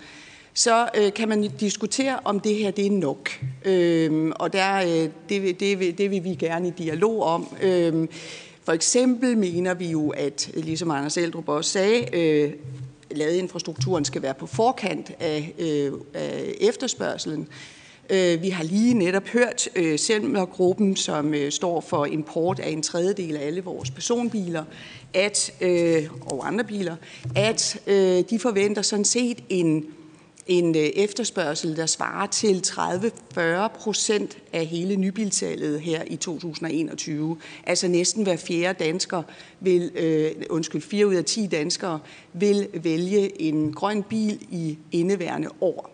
så øh, kan man diskutere, om det her det er nok. Øhm, og der, øh, det, det, det vil vi gerne i dialog om. Øhm, For eksempel mener vi jo, at ligesom Anders Eldrup også sagde, øh, ladeinfrastrukturen skal være på forkant af, øh, af efterspørgselen. Øh, vi har lige netop hørt øh, Selmer-gruppen, som øh, står for import af en tredjedel af alle vores personbiler, at, øh, og andre biler, at øh, de forventer sådan set en en øh, efterspørgsel, der svarer til 30-40 procent af hele nybilsalget her i 2021. Altså næsten hver fjerde dansker vil, øh, undskyld, fire ud af 10 danskere vil vælge en grøn bil i indeværende år.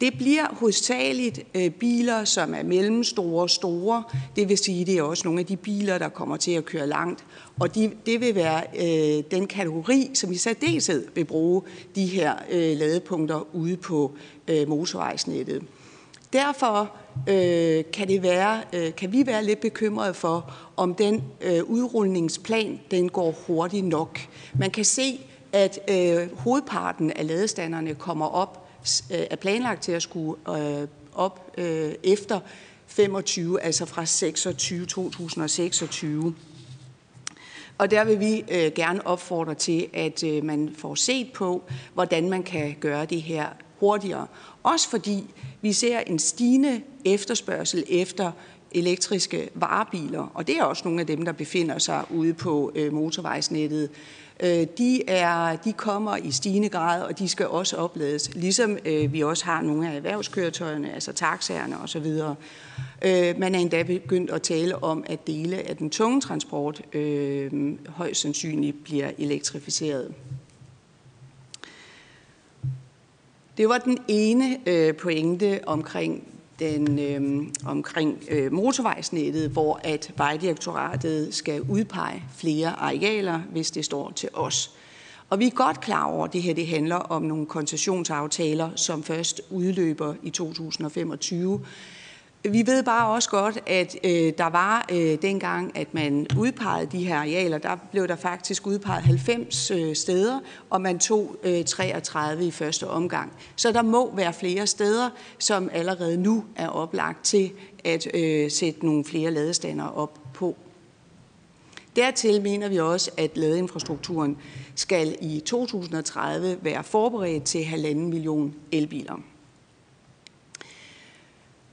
Det bliver hovedsageligt øh, biler, som er mellemstore og store. Det vil sige, det er også nogle af de biler, der kommer til at køre langt. Og de, det vil være øh, den kategori, som i særdeleshed vil bruge de her øh, ladepunkter ude på øh, motorvejsnettet. Derfor øh, kan, det være, øh, kan vi være lidt bekymrede for, om den øh, udrulningsplan den går hurtigt nok. Man kan se, at øh, hovedparten af ladestanderne kommer op Øh, er planlagt til at skulle øh, op øh, efter 25, altså fra 26, 2026. Og der vil vi øh, gerne opfordre til, at øh, man får set på, hvordan man kan gøre det her hurtigere. Også fordi vi ser en stigende efterspørgsel efter elektriske varebiler, og det er også nogle af dem, der befinder sig ude på øh, motorvejsnettet Øh, de, er, de kommer i stigende grad, og de skal også oplades, ligesom øh, vi også har nogle af erhvervskøretøjerne, altså taxaerne osv. Øh, man er endda begyndt at tale om, at dele af den tunge transport øh, højst sandsynligt bliver elektrificeret. Det var den ene øh, pointe omkring den, øh, omkring øh, motorvejsnettet, hvor at Vejdirektoratet skal udpege flere arealer, hvis det står til os. Og vi er godt klar over, at det her det handler om nogle koncessionsaftaler, som først udløber i 2025. Vi ved bare også godt, at øh, der var øh, dengang, at man udpegede de her arealer, der blev der faktisk udpeget 90 øh, steder, og man tog øh, 33 i første omgang. Så der må være flere steder, som allerede nu er oplagt til at øh, sætte nogle flere ladestander op på. Dertil mener vi også, at ladeinfrastrukturen skal i 2030 være forberedt til halvanden million elbiler.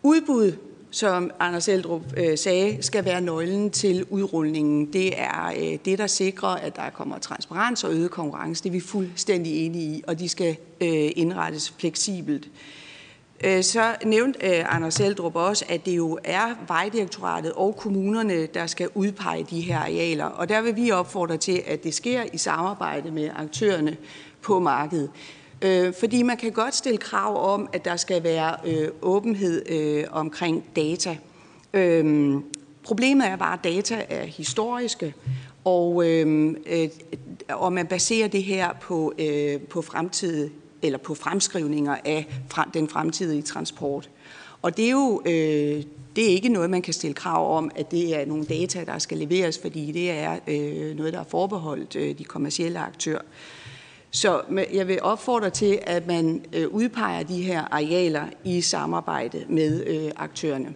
Udbud, som Anders Eldrup øh, sagde, skal være nøglen til udrulningen. Det er øh, det, der sikrer, at der kommer transparens og øget konkurrence. Det er vi fuldstændig enige i, og de skal øh, indrettes fleksibelt. Øh, så nævnte øh, Anders Eldrup også, at det jo er Vejdirektoratet og kommunerne, der skal udpege de her arealer. Og der vil vi opfordre til, at det sker i samarbejde med aktørerne på markedet. Øh, fordi man kan godt stille krav om, at der skal være øh, åbenhed øh, omkring data. Øhm, problemet er bare, at data er historiske, og, øhm, øh, og man baserer det her på, øh, på fremtid eller på fremskrivninger af den fremtidige transport. Og det er jo øh, det er ikke noget, man kan stille krav om, at det er nogle data, der skal leveres, fordi det er øh, noget, der er forbeholdt øh, de kommercielle aktører. Så jeg vil opfordre til, at man øh, udpeger de her arealer i samarbejde med øh, aktørerne.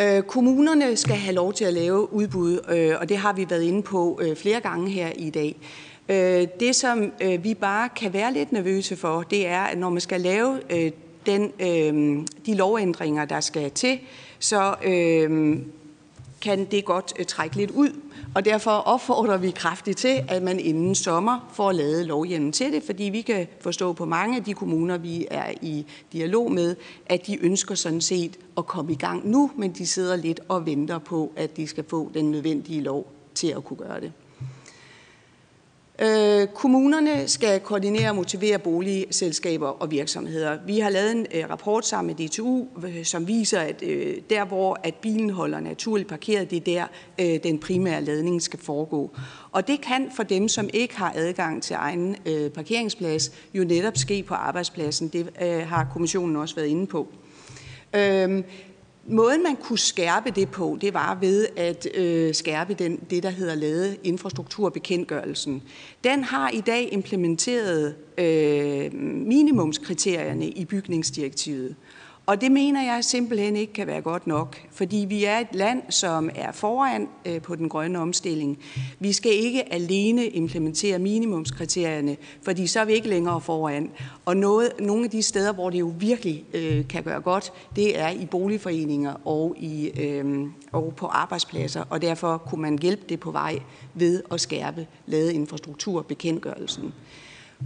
Øh, kommunerne skal have lov til at lave udbud, og det har vi været inde på flere gange her i dag. Det, som vi bare kan være lidt nervøse for, det er, at når man skal lave den, de lovændringer, der skal til, så kan det godt trække lidt ud. Og derfor opfordrer vi kraftigt til, at man inden sommer får lavet lovhjemmen til det, fordi vi kan forstå på mange af de kommuner, vi er i dialog med, at de ønsker sådan set at komme i gang nu, men de sidder lidt og venter på, at de skal få den nødvendige lov til at kunne gøre det. Øh, kommunerne skal koordinere og motivere boligselskaber og virksomheder. Vi har lavet en øh, rapport sammen med DTU, øh, som viser, at øh, der, hvor at bilen holder naturligt parkeret, det er der, øh, den primære ladning skal foregå. Og det kan for dem, som ikke har adgang til egen øh, parkeringsplads, jo netop ske på arbejdspladsen. Det øh, har kommissionen også været inde på. Øh, Måden, man kunne skærpe det på, det var ved at øh, skærpe den, det, der hedder lade infrastrukturbekendtgørelsen. Den har i dag implementeret øh, minimumskriterierne i bygningsdirektivet. Og det mener jeg simpelthen ikke kan være godt nok, fordi vi er et land, som er foran øh, på den grønne omstilling. Vi skal ikke alene implementere minimumskriterierne, fordi så er vi ikke længere foran. Og noget, nogle af de steder, hvor det jo virkelig øh, kan gøre godt, det er i boligforeninger og, i, øh, og på arbejdspladser, og derfor kunne man hjælpe det på vej ved at skærpe ladeinfrastrukturbekendtgørelsen.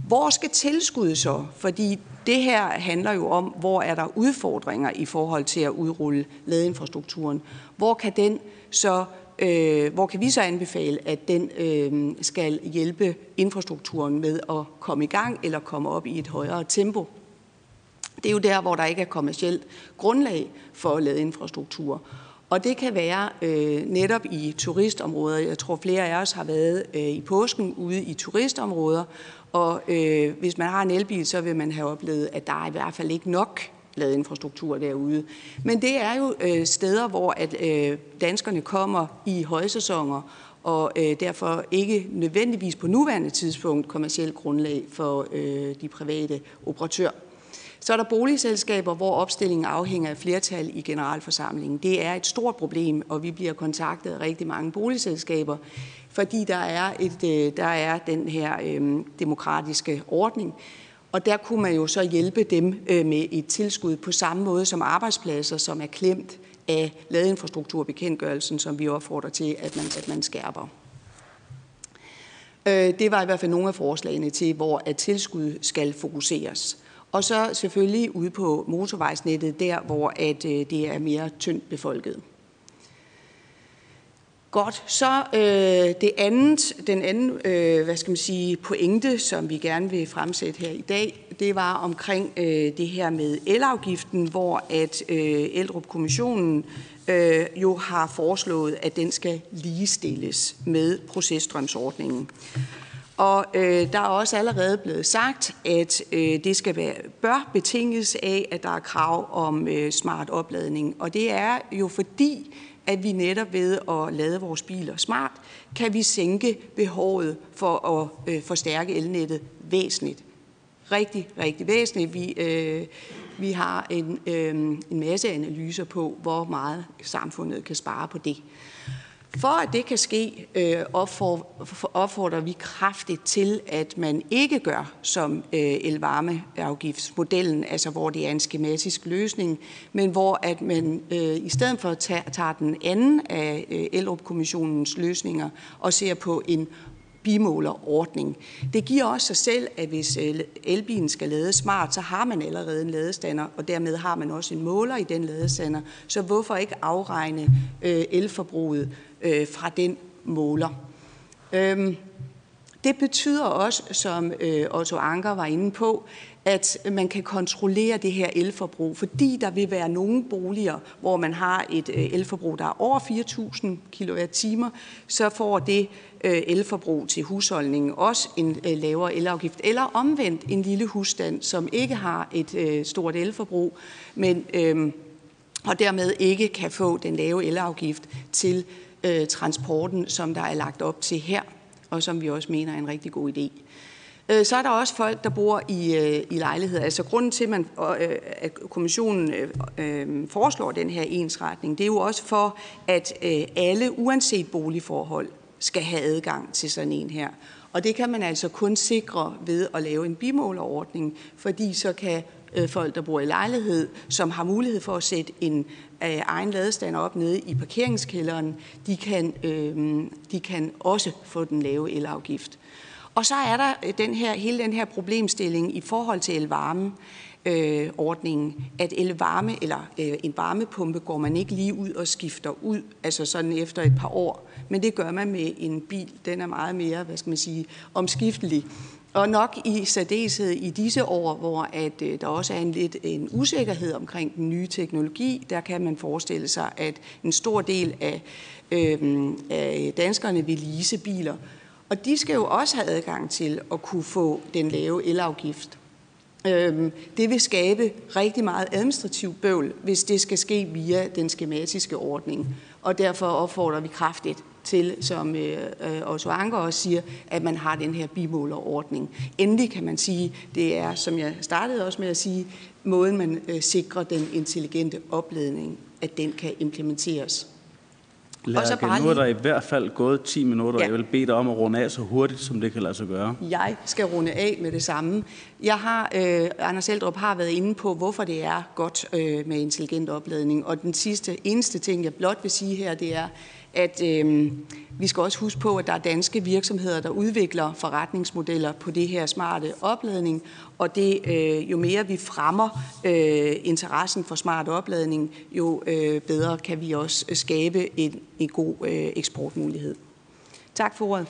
Hvor skal tilskuddet så? Fordi det her handler jo om, hvor er der udfordringer i forhold til at udrulle ladeinfrastrukturen. Hvor kan den så øh, hvor kan vi så anbefale, at den øh, skal hjælpe infrastrukturen med at komme i gang eller komme op i et højere tempo? Det er jo der, hvor der ikke er kommersielt grundlag for at lade infrastruktur. Og det kan være øh, netop i turistområder. Jeg tror, flere af os har været øh, i påsken ude i turistområder, og øh, hvis man har en elbil, så vil man have oplevet, at der er i hvert fald ikke nok ladeinfrastruktur derude. Men det er jo øh, steder, hvor at øh, danskerne kommer i højsæsoner, og øh, derfor ikke nødvendigvis på nuværende tidspunkt kommersielt grundlag for øh, de private operatører. Så er der boligselskaber, hvor opstillingen afhænger af flertal i generalforsamlingen. Det er et stort problem, og vi bliver kontaktet af rigtig mange boligselskaber, fordi der er, et, øh, der er den her øh, demokratiske ordning. Og der kunne man jo så hjælpe dem øh, med et tilskud på samme måde som arbejdspladser, som er klemt af ladeinfrastrukturbekendtgørelsen, som vi opfordrer til, at man, at man skærper. Øh, det var i hvert fald nogle af forslagene til, hvor at tilskud skal fokuseres. Og så selvfølgelig ude på motorvejsnettet, der hvor at, øh, det er mere tyndt befolket. Godt, så øh, det andet, den anden øh, hvad skal man sige, pointe, som vi gerne vil fremsætte her i dag, det var omkring øh, det her med elafgiften, hvor at øh, Eldrup-kommissionen øh, jo har foreslået, at den skal ligestilles med processtrømsordningen. Og øh, der er også allerede blevet sagt, at øh, det skal være, bør betinges af, at der er krav om øh, smart opladning. Og det er jo fordi, at vi netop ved at lade vores biler smart, kan vi sænke behovet for at øh, forstærke elnettet væsentligt. Rigtig, rigtig væsentligt. Vi, øh, vi har en, øh, en masse analyser på, hvor meget samfundet kan spare på det. For at det kan ske, øh, opfordrer vi kraftigt til, at man ikke gør som øh, elvarmeafgiftsmodellen, altså hvor det er en skematisk løsning, men hvor at man øh, i stedet for tager den anden af Elrup-kommissionens løsninger og ser på en bimålerordning. Det giver også sig selv, at hvis elbilen skal lade smart, så har man allerede en ladestander, og dermed har man også en måler i den ladestander. Så hvorfor ikke afregne elforbruget øh, fra den måler. Øhm, det betyder også, som øh, Otto Anker var inde på, at man kan kontrollere det her elforbrug, fordi der vil være nogle boliger, hvor man har et øh, elforbrug, der er over 4.000 kWh, så får det øh, elforbrug til husholdningen også en øh, lavere elafgift, eller omvendt en lille husstand, som ikke har et øh, stort elforbrug, men øh, og dermed ikke kan få den lave elafgift til øh, transporten, som der er lagt op til her, og som vi også mener er en rigtig god idé. Øh, så er der også folk, der bor i, øh, i lejligheder. Altså grunden til, at, man, øh, at kommissionen øh, øh, foreslår den her ensretning, det er jo også for, at øh, alle, uanset boligforhold, skal have adgang til sådan en her. Og det kan man altså kun sikre ved at lave en bimålerordning, fordi så kan øh, folk, der bor i lejlighed, som har mulighed for at sætte en øh, egen ladestander op nede i parkeringskælderen, de kan, øh, de kan også få den lave elafgift. Og så er der øh, den her, hele den her problemstilling i forhold til elvarme øh, ordningen, at elvarme eller øh, en varmepumpe går man ikke lige ud og skifter ud, altså sådan efter et par år, men det gør man med en bil. Den er meget mere, hvad skal man sige, omskiftelig. Og nok i særdeleshed i disse år, hvor at, øh, der også er en lidt en usikkerhed omkring den nye teknologi, der kan man forestille sig, at en stor del af, øh, af danskerne vil lease biler. Og de skal jo også have adgang til at kunne få den lave elafgift. Øh, det vil skabe rigtig meget administrativ bøvl, hvis det skal ske via den skematiske ordning. Og derfor opfordrer vi kraftigt til, som øh, Otto Anker også siger, at man har den her bimålerordning. Endelig kan man sige, det er, som jeg startede også med at sige, måden man øh, sikrer den intelligente opladning, at den kan implementeres. Lærke, og så bare nu er der i hvert fald gået 10 minutter, ja. jeg vil bede dig om at runde af så hurtigt, som det kan lade sig gøre. Jeg skal runde af med det samme. Jeg har, øh, Anders Eldrup har været inde på, hvorfor det er godt øh, med intelligent opladning. Og den sidste, eneste ting, jeg blot vil sige her, det er, at øh, vi skal også huske på, at der er danske virksomheder, der udvikler forretningsmodeller på det her smarte opladning, og det, øh, jo mere vi fremmer øh, interessen for smart opladning, jo øh, bedre kan vi også skabe en, en god øh, eksportmulighed. Tak for ordet.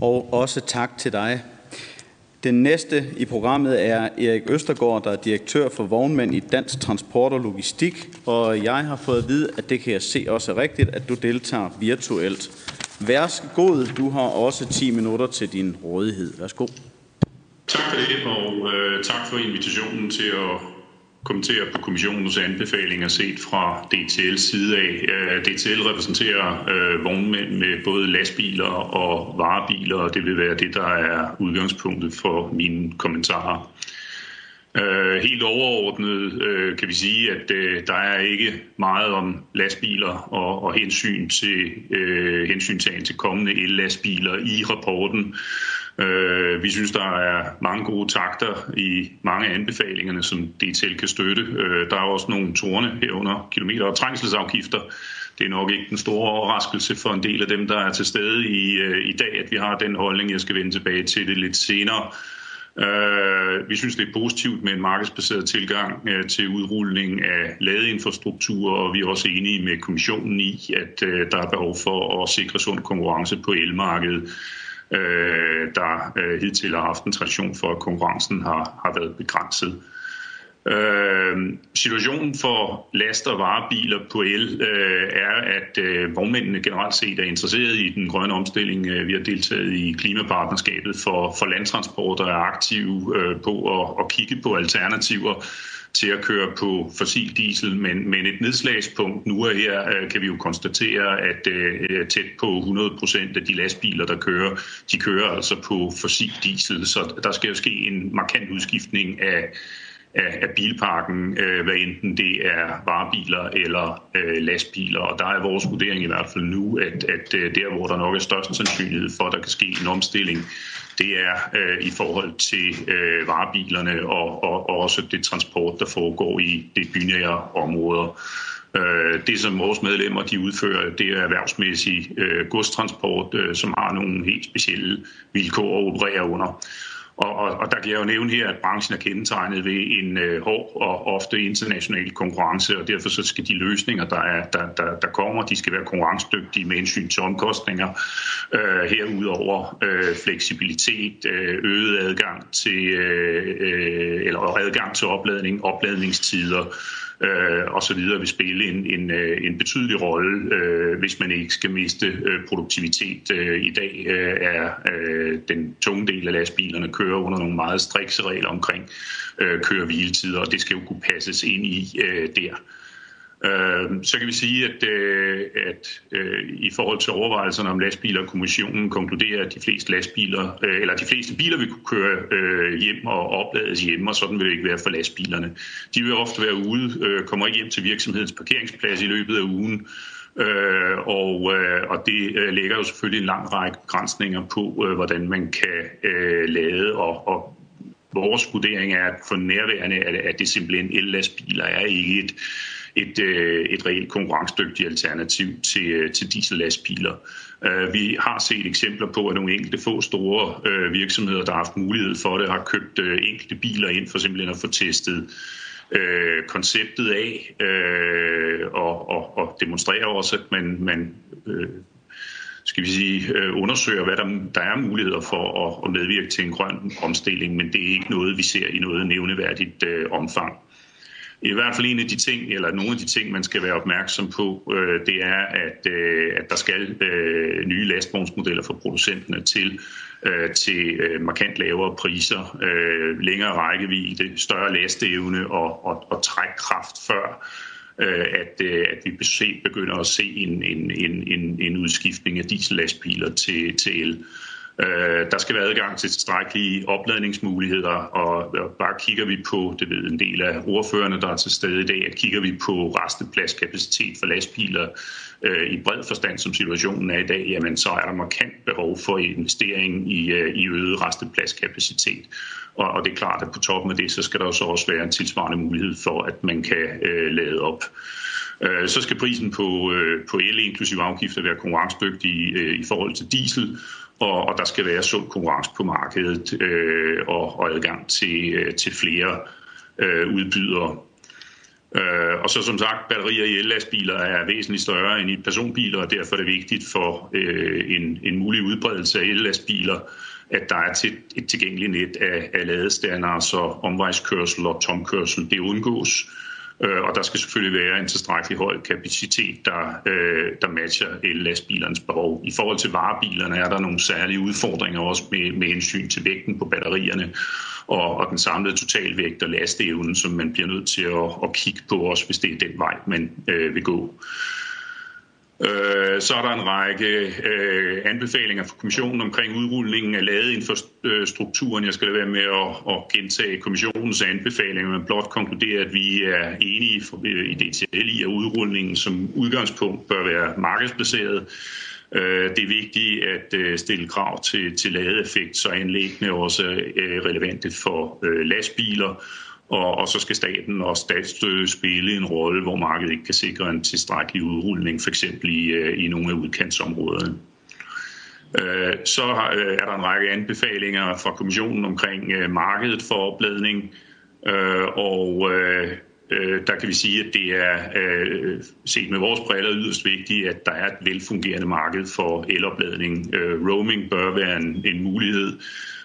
Og også tak til dig. Den næste i programmet er Erik Østergaard, der er direktør for vognmænd i Dansk Transport og Logistik, og jeg har fået at vide, at det kan jeg se også er rigtigt, at du deltager virtuelt. Værsgo, du har også 10 minutter til din rådighed. Værsgo. Tak for det, og øh, tak for invitationen til at kommentere på kommissionens anbefalinger set fra DTL's side af. Øh, DTL repræsenterer øh, vognmænd med både lastbiler og varebiler, og det vil være det, der er udgangspunktet for mine kommentarer. Øh, helt overordnet øh, kan vi sige, at øh, der er ikke meget om lastbiler og, og hensyn til øh, hensyntagen til kommende el-lastbiler i rapporten. Øh, vi synes, der er mange gode takter i mange af anbefalingerne, som DTL kan støtte. Øh, der er også nogle torne herunder kilometer- og trængselsafgifter. Det er nok ikke den store overraskelse for en del af dem, der er til stede i, øh, i dag, at vi har den holdning. Jeg skal vende tilbage til det lidt senere. Øh, vi synes, det er positivt med en markedsbaseret tilgang øh, til udrulling af ladeinfrastruktur, og vi er også enige med kommissionen i, at øh, der er behov for at sikre sund konkurrence på elmarkedet øh, der øh, hidtil har haft en tradition for, at konkurrencen har, har været begrænset. Øh, situationen for last- og varebiler på el øh, er, at øh, vognmændene generelt set er interesseret i den grønne omstilling. Øh, vi har deltaget i klimapartnerskabet for, for landtransport og er aktive øh, på at, at kigge på alternativer til at køre på fossil diesel, men, men et nedslagspunkt nu er her, øh, kan vi jo konstatere, at øh, tæt på 100 procent af de lastbiler, der kører, de kører altså på fossil diesel, så der skal jo ske en markant udskiftning af af, af bilparken, øh, hvad enten det er varebiler eller øh, lastbiler. Og der er vores vurdering i hvert fald nu, at, at øh, der, hvor der nok er størst sandsynlighed for, at der kan ske en omstilling, det er øh, i forhold til øh, varebilerne og, og, og også det transport, der foregår i det bynære områder. Øh, det, som vores medlemmer de udfører, det er erhvervsmæssig øh, godstransport, øh, som har nogle helt specielle vilkår at operere under. Og, og, og der kan jeg jo nævne her, at branchen er kendetegnet ved en øh, hård og ofte international konkurrence, og derfor så skal de løsninger, der, er, der, der, der kommer, de skal være konkurrencedygtige med hensyn til omkostninger. Øh, herudover øh, fleksibilitet, øh, øget adgang til, øh, øh eller adgang til opladning, opladningstider, øh, og så videre vil spille en, en, øh, en betydelig rolle, øh, hvis man ikke skal miste øh, produktivitet. Øh, I dag øh, er øh, den tunge del af lastbilerne kører under nogle meget strikse regler omkring øh, køre- hviletider, og det skal jo kunne passes ind i øh, der. Øh, så kan vi sige, at, øh, at øh, i forhold til overvejelserne om lastbiler, kommissionen konkluderer, at de fleste lastbiler, øh, eller de fleste biler vil kunne køre hjem og oplades hjemme, og sådan vil det ikke være for lastbilerne. De vil ofte være ude, kommer ikke hjem til virksomhedens parkeringsplads i løbet af ugen, Øh, og, øh, og det øh, lægger jo selvfølgelig en lang række begrænsninger på, øh, hvordan man kan øh, lade, og, og vores vurdering er, at for nærværende, at, at det simpelthen el-lastbiler er ikke et, et, øh, et reelt konkurrencedygtigt alternativ til, øh, til diesellastbiler. Øh, vi har set eksempler på, at nogle enkelte få store øh, virksomheder, der har haft mulighed for det, har købt øh, enkelte biler ind for simpelthen at få testet øh, konceptet af øh, og, og, og demonstrere også, at man, man øh, skal vi sige, øh, undersøger, hvad der, der er muligheder for at, at medvirke til en grøn omstilling, men det er ikke noget, vi ser i noget nævneværdigt øh, omfang i hvert fald en af de ting, eller nogle af de ting, man skal være opmærksom på, øh, det er, at, øh, at der skal øh, nye lastvognsmodeller fra producenterne til, øh, til øh, markant lavere priser, øh, længere rækkevidde, større lasteevne og, og, og trækkraft før øh, at, øh, at vi begynder at se en, en, en, en udskiftning af diesellastbiler til, til el. Øh, der skal være adgang til tilstrækkelige opladningsmuligheder, og bare kigger vi på, det ved en del af ordførerne, der er til stede i dag, at kigger vi på restepladskapacitet for lastbiler øh, i bred forstand, som situationen er i dag, jamen så er der markant behov for investering i, øh, i øget restepladskapacitet. Og, og det er klart, at på toppen af det, så skal der så også være en tilsvarende mulighed for, at man kan øh, lade op. Så skal prisen på, på el inklusive afgifter være konkurrencedygtig i, i forhold til diesel, og, og der skal være sund konkurrence på markedet øh, og, og adgang til, øh, til flere øh, udbydere. Øh, og så som sagt, batterier i ellastbiler er væsentligt større end i personbiler, og derfor er det vigtigt for øh, en, en mulig udbredelse af ellastbiler, at der er til, et tilgængeligt net af, af ladestander, så omvejskørsel og tomkørsel det undgås. Øh, Og der skal selvfølgelig være en tilstrækkelig høj kapacitet, der, øh, der matcher el-lastbilernes behov. I forhold til varebilerne er der nogle særlige udfordringer også med, med hensyn til vægten på batterierne og, og den samlede totalvægt og lasteevnen, som man bliver nødt til at, at kigge på, også hvis det er den vej, man øh, vil gå. Øh, Så er der en række øh, anbefalinger fra kommissionen omkring udrulningen af ladeinfrastrukturen. Jeg skal lade være med at, at gentage kommissionens anbefalinger, men blot konkludere, at vi er enige for, i DTL i, at udrulningen som udgangspunkt bør være markedsbaseret. Øh, Det er vigtigt at øh, stille krav til, til ladeeffekt, så anlæggene også er øh, relevante for øh, lastbiler og, og så skal staten og statsstøtte spille en rolle, hvor markedet ikke kan sikre en tilstrækkelig udrulning, f.eks. I, øh, i nogle af udkantsområderne. Øh, så øh, er der en række anbefalinger fra kommissionen omkring markedet for opladning, og der kan vi sige, at det er set med vores briller yderst vigtigt, at der er et velfungerende marked for elopladning. Roaming bør være en, en mulighed.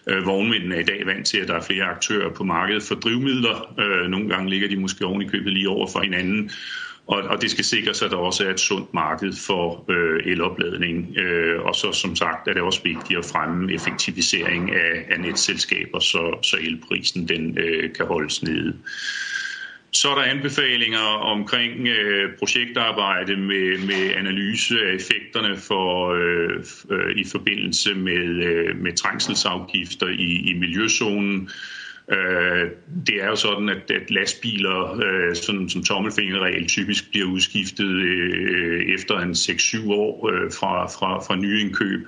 Øh, vognmændene er i dag vant til, at der er flere aktører på markedet for drivmidler. Øh, nogle gange ligger de måske oven i købet lige over for hinanden. Og, og det skal sikres, at der også er et sundt marked for øh, elopladning. Øh, og så som sagt er det også vigtigt at fremme effektivisering af, af netselskaber, så, så elprisen den øh, kan holdes nede. Så er der anbefalinger omkring øh, projektarbejde med, med analyse af effekterne for, øh, øh i forbindelse med, øh, med trængselsafgifter i, i miljøzonen. Øh, det er jo sådan, at, at lastbiler øh, sådan, som tommelfingerregel typisk bliver udskiftet efter en 6-7 år fra, fra, fra nyindkøb.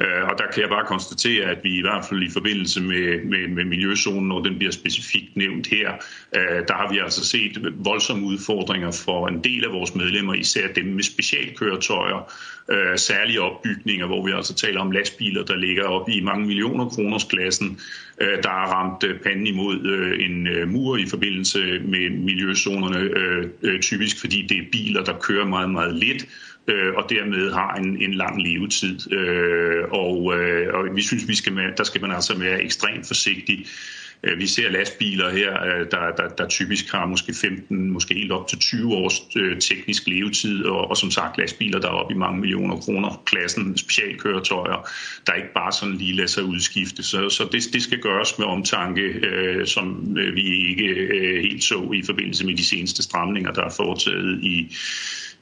Øh, og der kan jeg bare konstatere, at vi i hvert fald i forbindelse med, med, med miljøzonen, når den bliver specifikt nævnt her, øh, der har vi altså set voldsomme udfordringer for en del af vores medlemmer, især dem med specialkøretøjer, øh, særlige opbygninger, hvor vi altså taler om lastbiler, der ligger op i mange millioner kroners klassen, der har ramt panden imod en mur i forbindelse med miljøzonerne, typisk fordi det er biler, der kører meget, meget lidt, øh, og dermed har en, en lang levetid. Øh, og, øh, og vi synes, vi skal med, der skal man altså være ekstremt forsigtig. Øh, vi ser lastbiler her, der, der, der typisk har måske 15, måske helt op til 20 års teknisk levetid, og, og som sagt lastbiler, der er oppe i mange millioner kroner, klassen specialkøretøjer, der ikke bare sådan lige lader sig udskifte. Så, så det, det skal gøres med omtanke, øh, som vi ikke øh, helt så i forbindelse med de seneste stramninger, der er foretaget i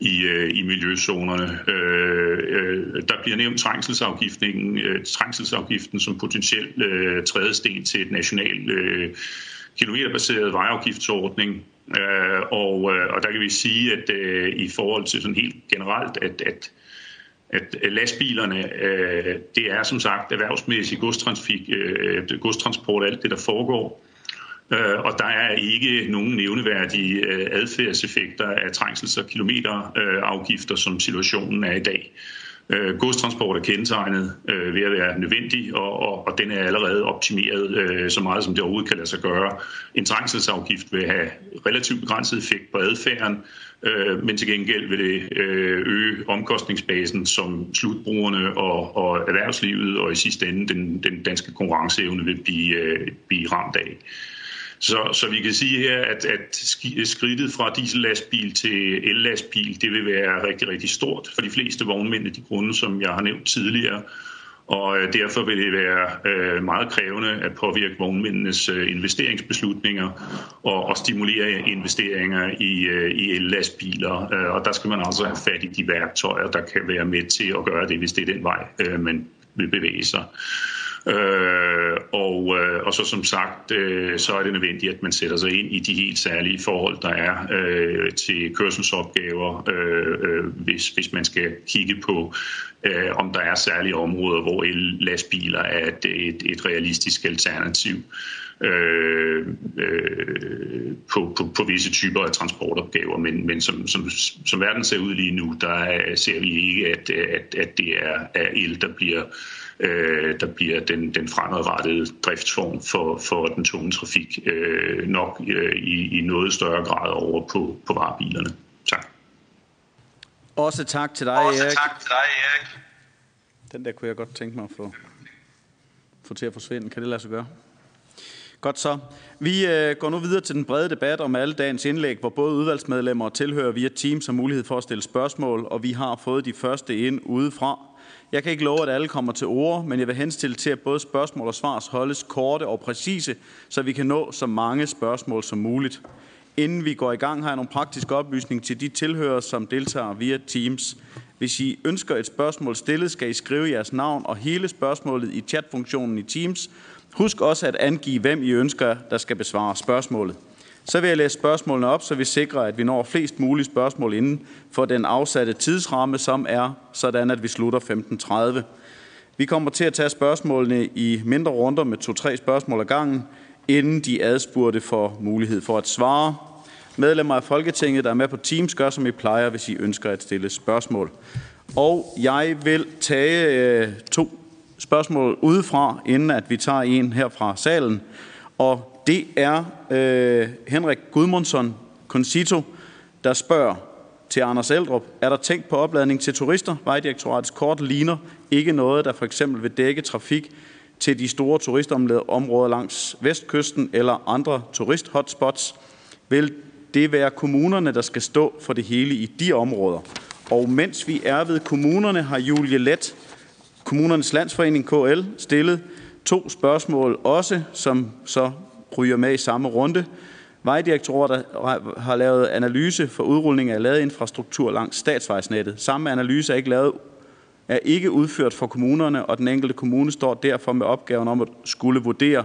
i, øh, i miljøzonerne. Øh, øh, der bliver nævnt trængselsafgiften, trængselsafgiften som potentielt tredje sten til et nationalt kilometerbaseret vejafgiftsordning. Og, og der kan vi sige, at i forhold til sådan helt generelt, at, at at lastbilerne, det er som sagt erhvervsmæssig godstransport, alt det der foregår. Øh, og der er ikke nogen nævneværdige øh, adfærdseffekter af trængsels- og kilometerafgifter, øh, som situationen er i dag. Godstransport er kendetegnet ved at være nødvendig, og, og, og den er allerede optimeret så meget, som det overhovedet kan lade sig gøre. En trængselsafgift vil have relativt begrænset effekt på adfærden, men til gengæld vil det øge omkostningsbasen, som slutbrugerne og, og erhvervslivet og i sidste ende den, den danske konkurrenceevne vil blive, blive ramt af. Så, så vi kan sige her, at, at skridtet fra diesellastbil til el-lastbil, det vil være rigtig, rigtig stort for de fleste vognmænd de grunde, som jeg har nævnt tidligere. og øh, derfor vil det være øh, meget krævende at påvirke vognmændenes øh, investeringsbeslutninger og, og stimulere investeringer i, i el-lastbiler. Og der skal man altså have fat i de værktøjer, der kan være med til at gøre det, hvis det er den vej, man vil bevæge sig. Øh, og, øh, og så som sagt, øh, så er det nødvendigt, at man sætter sig ind i de helt særlige forhold, der er øh, til kørselsopgaver, øh, øh, hvis, hvis man skal kigge på, øh, om der er særlige områder, hvor el-lastbiler er et, et, et realistisk alternativ. Øh, øh, på, på, på visse typer af transportopgaver, men, men som, som, som verden ser ud lige nu, der øh, ser vi ikke, at, at, at det er, er el, der bliver øh, der bliver den, den fremadrettede driftsform for, for den tunge trafik øh, nok øh, i, i noget større grad over på, på varebilerne. Tak. Også tak til dig, Også Erik. tak til dig, Erik. Den der kunne jeg godt tænke mig at få, få til at forsvinde. Kan det lade sig gøre? Godt så. Vi øh, går nu videre til den brede debat om alle dagens indlæg, hvor både udvalgsmedlemmer og tilhører via Teams har mulighed for at stille spørgsmål, og vi har fået de første ind udefra. Jeg kan ikke love, at alle kommer til ord, men jeg vil henstille til, at både spørgsmål og svar holdes korte og præcise, så vi kan nå så mange spørgsmål som muligt. Inden vi går i gang, har jeg nogle praktiske oplysninger til de tilhører, som deltager via Teams. Hvis I ønsker et spørgsmål stillet, skal I skrive jeres navn og hele spørgsmålet i chatfunktionen i Teams. Husk også at angive, hvem I ønsker, der skal besvare spørgsmålet. Så vil jeg læse spørgsmålene op, så vi sikrer, at vi når flest mulige spørgsmål inden for den afsatte tidsramme, som er sådan, at vi slutter 15.30. Vi kommer til at tage spørgsmålene i mindre runder med to-tre spørgsmål ad gangen, inden de adspurgte får mulighed for at svare. Medlemmer af Folketinget, der er med på Teams, gør som I plejer, hvis I ønsker at stille spørgsmål. Og jeg vil tage øh, to spørgsmål udefra, inden at vi tager en her fra salen. Og det er øh, Henrik Gudmundsson, Concito, der spørger til Anders Eldrup. Er der tænkt på opladning til turister? Vejdirektoratets kort ligner ikke noget, der for eksempel vil dække trafik til de store turistområder langs vestkysten eller andre turisthotspots. Vil det være kommunerne, der skal stå for det hele i de områder? Og mens vi er ved kommunerne, har Julie Let, Kommunernes Landsforening KL, stillet to spørgsmål også, som så ryger med i samme runde. Vejdirektoratet har lavet analyse for udrulning af ladeinfrastruktur langs statsvejsnettet. Samme analyse er ikke, lavet, er ikke udført for kommunerne, og den enkelte kommune står derfor med opgaven om at skulle vurdere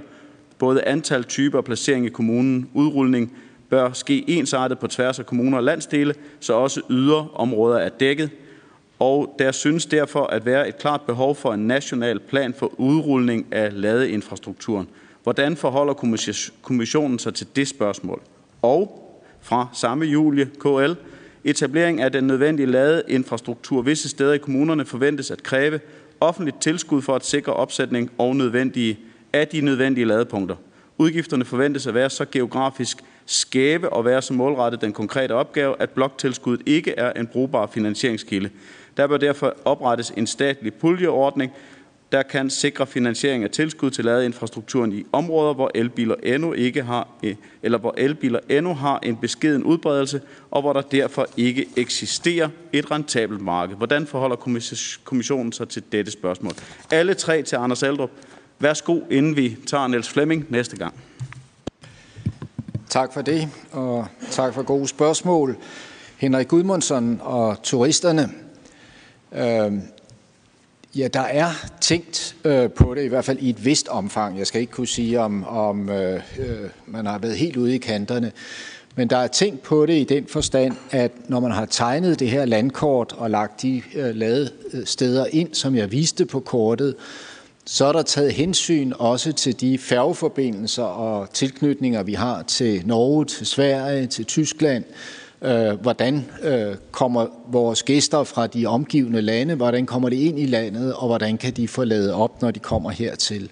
både antal, typer og placering i kommunen. Udrulning bør ske ensartet på tværs af kommuner og landsdele, så også ydre områder er dækket. Og der synes derfor at være et klart behov for en national plan for udrulning af ladeinfrastrukturen. Hvordan forholder kommissionen sig til det spørgsmål? Og fra samme Julie KL, etablering af den nødvendige ladeinfrastruktur visse steder i kommunerne forventes at kræve offentligt tilskud for at sikre opsætning og nødvendige, af de nødvendige ladepunkter. Udgifterne forventes at være så geografisk skæve og være så målrettet den konkrete opgave, at bloktilskuddet ikke er en brugbar finansieringskilde. Der bør derfor oprettes en statlig puljeordning, der kan sikre finansiering af tilskud til ladeinfrastrukturen i områder, hvor elbiler endnu ikke har, eh, eller hvor elbiler endnu har en beskeden udbredelse, og hvor der derfor ikke eksisterer et rentabelt marked. Hvordan forholder kommissionen sig til dette spørgsmål? Alle tre til Anders Eldrup. Værsgo, inden vi tager Niels Flemming næste gang. Tak for det, og tak for gode spørgsmål. Henrik Gudmundsson og turisterne. Øhm, Ja, der er tænkt øh, på det, i hvert fald i et vist omfang. Jeg skal ikke kunne sige, om, om øh, øh, man har været helt ude i kanterne. Men der er tænkt på det i den forstand, at når man har tegnet det her landkort og lagt de øh, ladesteder øh, ind, som jeg viste på kortet, så er der taget hensyn også til de færgeforbindelser og tilknytninger, vi har til Norge, til Sverige, til Tyskland, øh, Øh, hvordan øh, kommer vores gæster fra de omgivende lande, hvordan kommer de ind i landet, og hvordan kan de få lavet op, når de kommer hertil.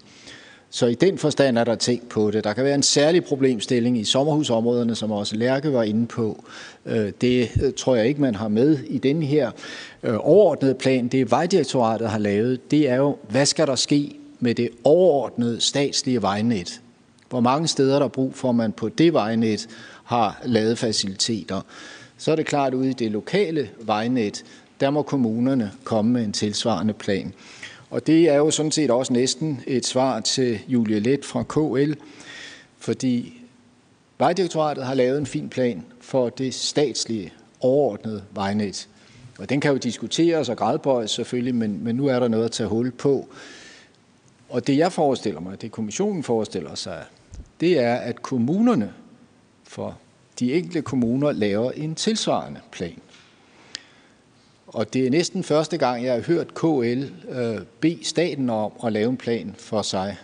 Så i den forstand er der tænkt på det. Der kan være en særlig problemstilling i sommerhusområderne, som også Lærke var inde på. Øh, det tror jeg ikke, man har med i den her overordnede plan. Det Vejdirektoratet har lavet, det er jo, hvad skal der ske med det overordnede statslige vejnet? Hvor mange steder der brug for, man på det vejnet har ladefaciliteter. Så er det klart, at ude i det lokale vejnet, der må kommunerne komme med en tilsvarende plan. Og det er jo sådan set også næsten et svar til Julie Let fra KL, fordi Vejdirektoratet har lavet en fin plan for det statslige overordnede vejnet. Og den kan jo diskuteres og gradbøjes selvfølgelig, men, men nu er der noget at tage hul på. Og det jeg forestiller mig, det kommissionen forestiller sig, det er, at kommunerne for de enkelte kommuner laver en tilsvarende plan. Og det er næsten første gang, jeg har hørt KL øh, bede staten om at lave en plan for sig.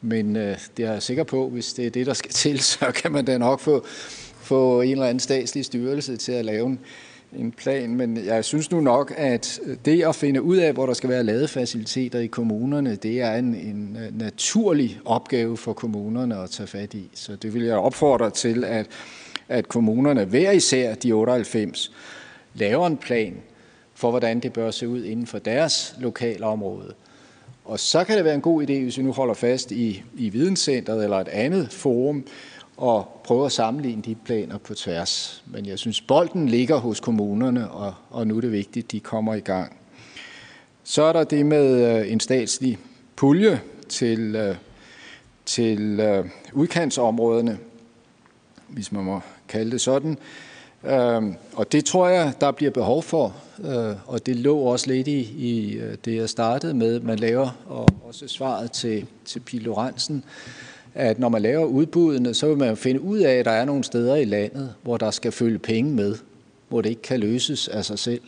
Men øh, det er jeg sikker på, hvis det er det, der skal til, så kan man da nok få, få en eller anden statslig styrelse til at lave en, en plan. Men jeg synes nu nok, at det at finde ud af, hvor der skal være ladefaciliteter i kommunerne, det er en, en øh, naturlig opgave for kommunerne at tage fat i. Så det vil jeg opfordre til, at, at kommunerne hver især de 98 laver en plan for, hvordan det bør se ud inden for deres lokale område. Og så kan det være en god idé, hvis vi nu holder fast i, i videnscenteret eller et andet forum, og prøve at sammenligne de planer på tværs. Men jeg synes, bolden ligger hos kommunerne, og, og nu er det vigtigt, at de kommer i gang. Så er der det med øh, en statslig pulje til, øh, til øh, udkantsområderne, hvis man må kalde det sådan. Øhm, og det tror jeg, der bliver behov for, og det lå også lidt i, i det, jeg startede med. Man laver og også svaret til, til Pil Lorentzen, at når man laver udbuddene, så vil man finde ud af, at der er nogle steder i landet, hvor der skal følge penge med, hvor det ikke kan løses af sig selv.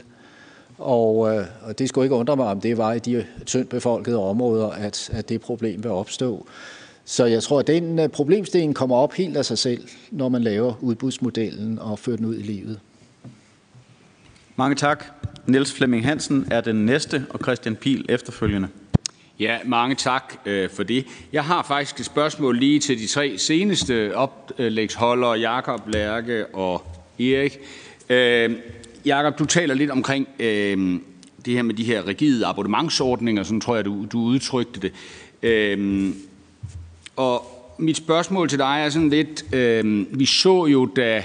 Og, øh, og det skulle ikke undre mig, om det var i de tyndt befolkede områder, at, at det problem vil opstå. Så jeg tror, at den øh, problemstilling kommer op helt af sig selv, når man laver udbudsmodellen og fører den ud i livet. Mange tak. Niels Flemming Hansen er den næste, og Christian Pil efterfølgende. Ja, mange tak øh, for det. Jeg har faktisk et spørgsmål lige til de tre seneste oplægsholdere, Jakob, Lærke og Erik. Øh, Jakob, du taler lidt omkring øh, det her med de her rigide abonnementsordninger, sådan tror jeg, du, du udtrykte det. Øh, og mit spørgsmål til dig er sådan lidt, øh, vi så jo, da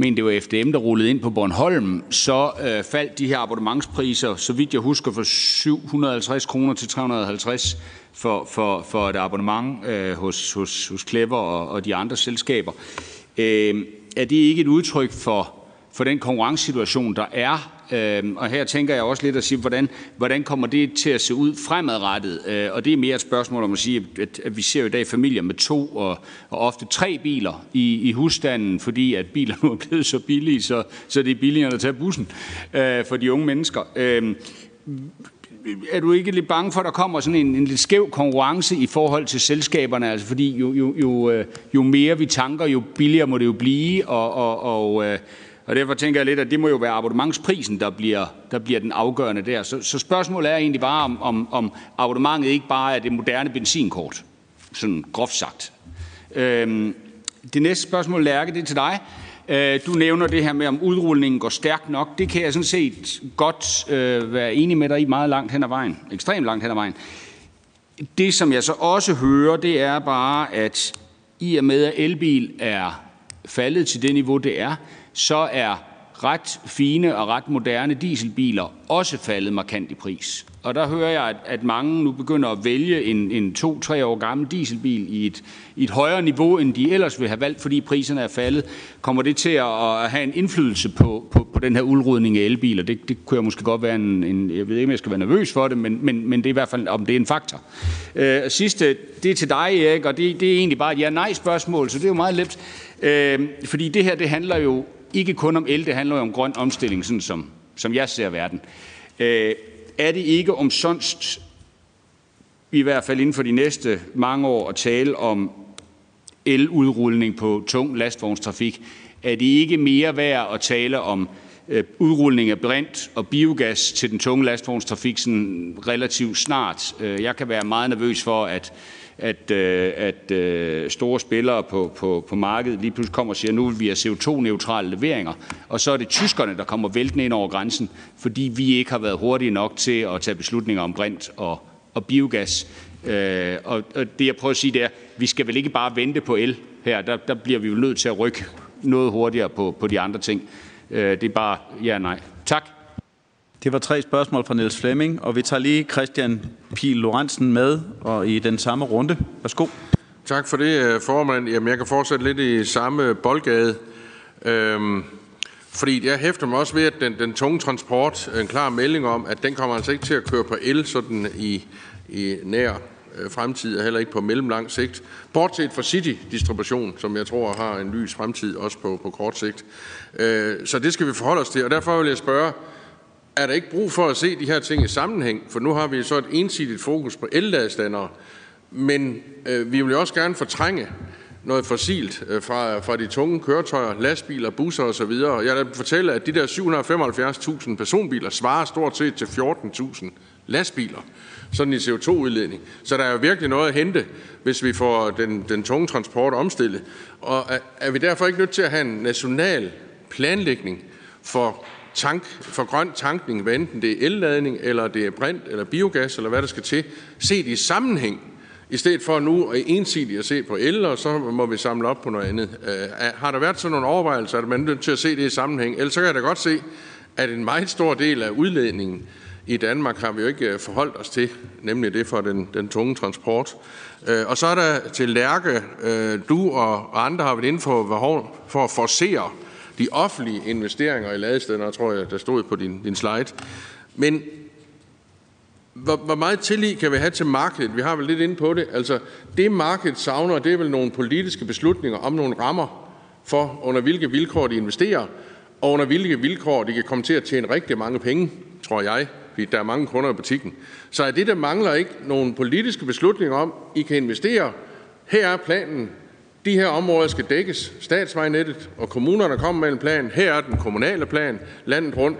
men det var FDM, der rullede ind på Bornholm, så øh, faldt de her abonnementspriser, så vidt jeg husker, fra 750 kroner til 350 for, for, for et abonnement øh, hos, hos, hos Clever og, og de andre selskaber. Øh, er det ikke et udtryk for, for den konkurrencesituation, der er Øhm, og her tænker jeg også lidt at sige, hvordan, hvordan kommer det til at se ud fremadrettet? Øh, og det er mere et spørgsmål om at sige, at, at vi ser jo i dag familier med to og, og ofte tre biler i, i husstanden, fordi at biler nu er blevet så billige, så, så det er billigere at tage bussen øh, for de unge mennesker. Øh, er du ikke lidt bange for, at der kommer sådan en, en lidt skæv konkurrence i forhold til selskaberne? Altså fordi jo, jo, jo, øh, jo mere vi tanker, jo billigere må det jo blive, og, og, og øh, og derfor tænker jeg lidt, at det må jo være abonnementsprisen, der bliver, der bliver den afgørende der. Så, så spørgsmålet er egentlig bare, om, om, om abonnementet ikke bare er det moderne benzinkort, sådan groft sagt. Øhm, det næste spørgsmål, Lærke, det er til dig. Øh, du nævner det her med, om udrulningen går stærkt nok. Det kan jeg sådan set godt øh, være enig med dig i meget langt hen ad vejen. Ekstremt langt hen ad vejen. Det, som jeg så også hører, det er bare, at i og med, at elbil er faldet til det niveau, det er, så er ret fine og ret moderne dieselbiler også faldet markant i pris. Og der hører jeg, at, at mange nu begynder at vælge en, en to-tre år gammel dieselbil i et, i et højere niveau, end de ellers ville have valgt, fordi priserne er faldet. Kommer det til at, have en indflydelse på, på, på den her udrydning af elbiler? Det, det kunne jeg måske godt være en, en... Jeg ved ikke, om jeg skal være nervøs for det, men, men, men det er i hvert fald, om det er en faktor. Øh, sidste, det er til dig, Erik, og det, det er egentlig bare et ja-nej-spørgsmål, så det er jo meget let. Øh, fordi det her, det handler jo ikke kun om el, det handler jo om grøn omstilling, sådan som, som jeg ser verden. Øh, er det ikke omsonst, i hvert fald inden for de næste mange år, at tale om eludrulning på tung lastvognstrafik? Er det ikke mere værd at tale om øh, udrulning af brint og biogas til den tunge lastvognstrafik sådan relativt snart? Øh, jeg kan være meget nervøs for, at at, øh, at øh, store spillere på, på, på markedet lige pludselig kommer og siger, at nu vil vi have CO2-neutrale leveringer, og så er det tyskerne, der kommer væltende ind over grænsen, fordi vi ikke har været hurtige nok til at tage beslutninger om brint og, og biogas. Øh, og, og det jeg prøver at sige, det er, at vi skal vel ikke bare vente på el her, der, der bliver vi jo nødt til at rykke noget hurtigere på, på de andre ting. Øh, det er bare ja og nej. Tak. Det var tre spørgsmål fra Niels Flemming, og vi tager lige Christian Pil Lorentzen med og i den samme runde. Værsgo. Tak for det, øh, formand. Jamen, jeg kan fortsætte lidt i samme boldgade. Øhm, fordi jeg hæfter mig også ved, at den, den tunge transport, en klar melding om, at den kommer altså ikke til at køre på el sådan i, i nær øh, fremtid, og heller ikke på mellemlang sigt. Bortset fra City-distribution, som jeg tror har en lys fremtid også på, på kort sigt. Øh, så det skal vi forholde os til, og derfor vil jeg spørge, er der ikke brug for at se de her ting i sammenhæng? For nu har vi så et ensidigt fokus på elladestandere, men øh, vi vil jo også gerne fortrænge noget fossilt øh, fra, fra de tunge køretøjer, lastbiler, busser osv. Jeg vil fortælle, at de der 775.000 personbiler svarer stort set til 14.000 lastbiler sådan i CO2-udledning. Så der er jo virkelig noget at hente, hvis vi får den, den tunge transport omstillet. Og er, er vi derfor ikke nødt til at have en national planlægning for tank, for grøn tankning, hvad enten det er elladning, eller det er brint, eller biogas, eller hvad der skal til, set i sammenhæng, i stedet for nu at ensidigt at se på el, og så må vi samle op på noget andet. Øh, har der været sådan nogle overvejelser, at man er nødt til at se det i sammenhæng? Ellers så kan jeg da godt se, at en meget stor del af udledningen i Danmark har vi jo ikke øh, forholdt os til, nemlig det for den, den tunge transport. Øh, og så er der til Lærke, du og andre har været inde for, for at forsere de offentlige investeringer i ladestænder, tror jeg, der stod på din, din slide. Men hvor, hvor meget tillid kan vi have til markedet? Vi har vel lidt inde på det. Altså, det markedet savner, det er vel nogle politiske beslutninger om nogle rammer for, under hvilke vilkår de investerer, og under hvilke vilkår de kan komme til at tjene rigtig mange penge, tror jeg, fordi der er mange kunder i butikken. Så er det, der mangler ikke nogle politiske beslutninger om, I kan investere. Her er planen. De her områder skal dækkes. Statsvejnettet og kommunerne kommer med en plan. Her er den kommunale plan landet rundt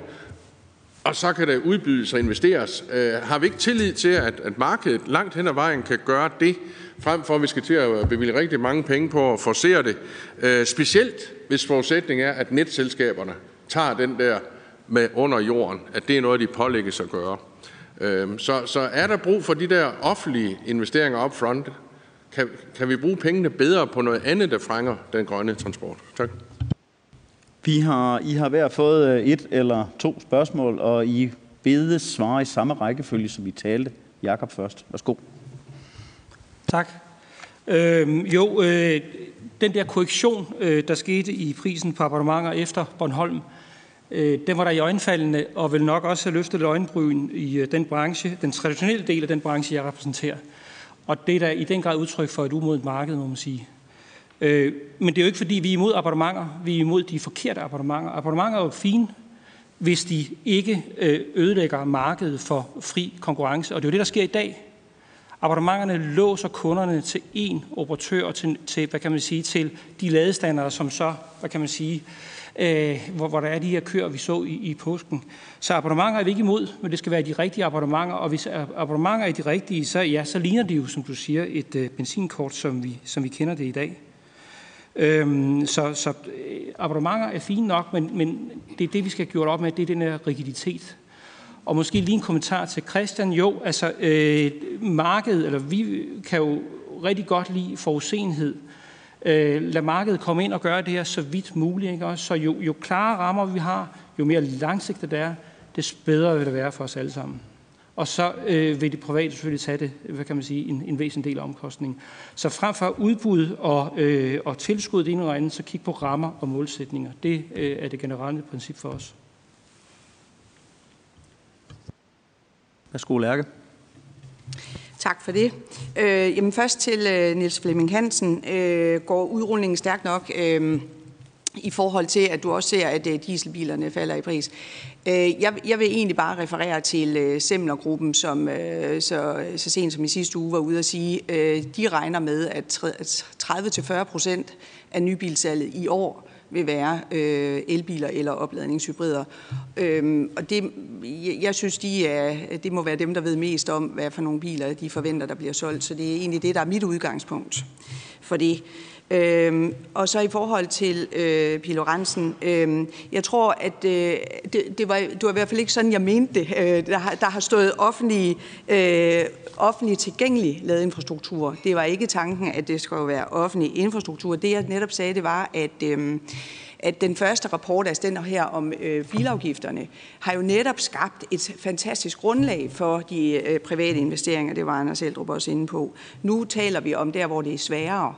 og så kan der udbydes og investeres. Øh, har vi ikke tillid til, at, at markedet langt hen ad vejen kan gøre det, frem for at vi skal til at bevilge rigtig mange penge på at forsere det? Øh, specielt hvis forudsætningen er, at netselskaberne tager den der med under jorden, at det er noget, de pålægges at gøre. Øh, så, så er der brug for de der offentlige investeringer upfront? Kan, kan vi bruge pengene bedre på noget andet, der frænger den grønne transport? Tak. Vi har, I har hver fået øh, et eller to spørgsmål, og I bedes svare i samme rækkefølge, som vi talte. Jakob først. Værsgo. Tak. Øhm, jo, øh, den der korrektion, øh, der skete i prisen på abonnementer efter Bornholm, øh, den var der i øjenfaldende, og vil nok også have løftet øjenbryn i øh, den branche, den traditionelle del af den branche, jeg repræsenterer. Og det er da i den grad udtryk for et umodent marked, må man sige. Øh, men det er jo ikke, fordi vi er imod abonnementer. Vi er imod de forkerte abonnementer. Abonnementer er jo fine, hvis de ikke øh, ødelægger markedet for fri konkurrence. Og det er jo det, der sker i dag. Abonnementerne låser kunderne til én operatør og til, til, hvad kan man sige, til de ladestandere, som så, hvad kan man sige, øh, Øh, hvor, hvor der er de her køer, vi så i, i påsken. Så abonnementer er vi ikke imod, men det skal være de rigtige abonnementer, og hvis abonnementer er de rigtige, så, ja, så ligner det jo, som du siger, et øh, benzinkort, som vi, som vi kender det i dag. Øhm, så, så øh, abonnementer er fine nok, men, men det er det, vi skal have gjort op med, det er den her rigiditet. Og måske lige en kommentar til Christian. Jo, altså øh, markedet, eller vi kan jo rigtig godt lide forudsenhed. Øh, lad markedet komme ind og gøre det her så vidt muligt. Ikke? Også, så jo, jo klare rammer vi har, jo mere langsigtet det er, des bedre vil det være for os alle sammen. Og så øh, vil de private selvfølgelig tage det, hvad kan man sige, en, en væsentlig del af omkostningen. Så frem for udbud og, øh, og tilskud det ene og andet, så kig på rammer og målsætninger. Det øh, er det generelle princip for os. Værsgo, Lærke. Tak for det. Øh, jamen først til øh, Niels Flemming Hansen. Øh, går udrulningen stærkt nok? Øh, i forhold til, at du også ser, at øh, dieselbilerne falder i pris. Øh, jeg, jeg vil egentlig bare referere til øh, Semlergruppen, som som så, så sent som i sidste uge var ude at sige, øh, de regner med, at 30-40 procent af nybilsalget i år vil være øh, elbiler eller opladningshybrider. Øhm, og det, jeg synes, de er, det må være dem, der ved mest om, hvad for nogle biler de forventer, der bliver solgt. Så det er egentlig det, der er mit udgangspunkt for det. Øhm, og så i forhold til øh, Pilo Ransen, øh, jeg tror, at øh, det, det, var, det var i hvert fald ikke sådan, jeg mente det. Øh, der, har, der har stået offentlig, øh, offentlig tilgængelig ladeinfrastruktur. Det var ikke tanken, at det skulle være offentlig infrastruktur. Det jeg netop sagde, det var, at... Øh, at den første rapport, altså den her om øh, bilafgifterne, har jo netop skabt et fantastisk grundlag for de øh, private investeringer. Det var Anders Eldrup også inde på. Nu taler vi om der, hvor det er sværere.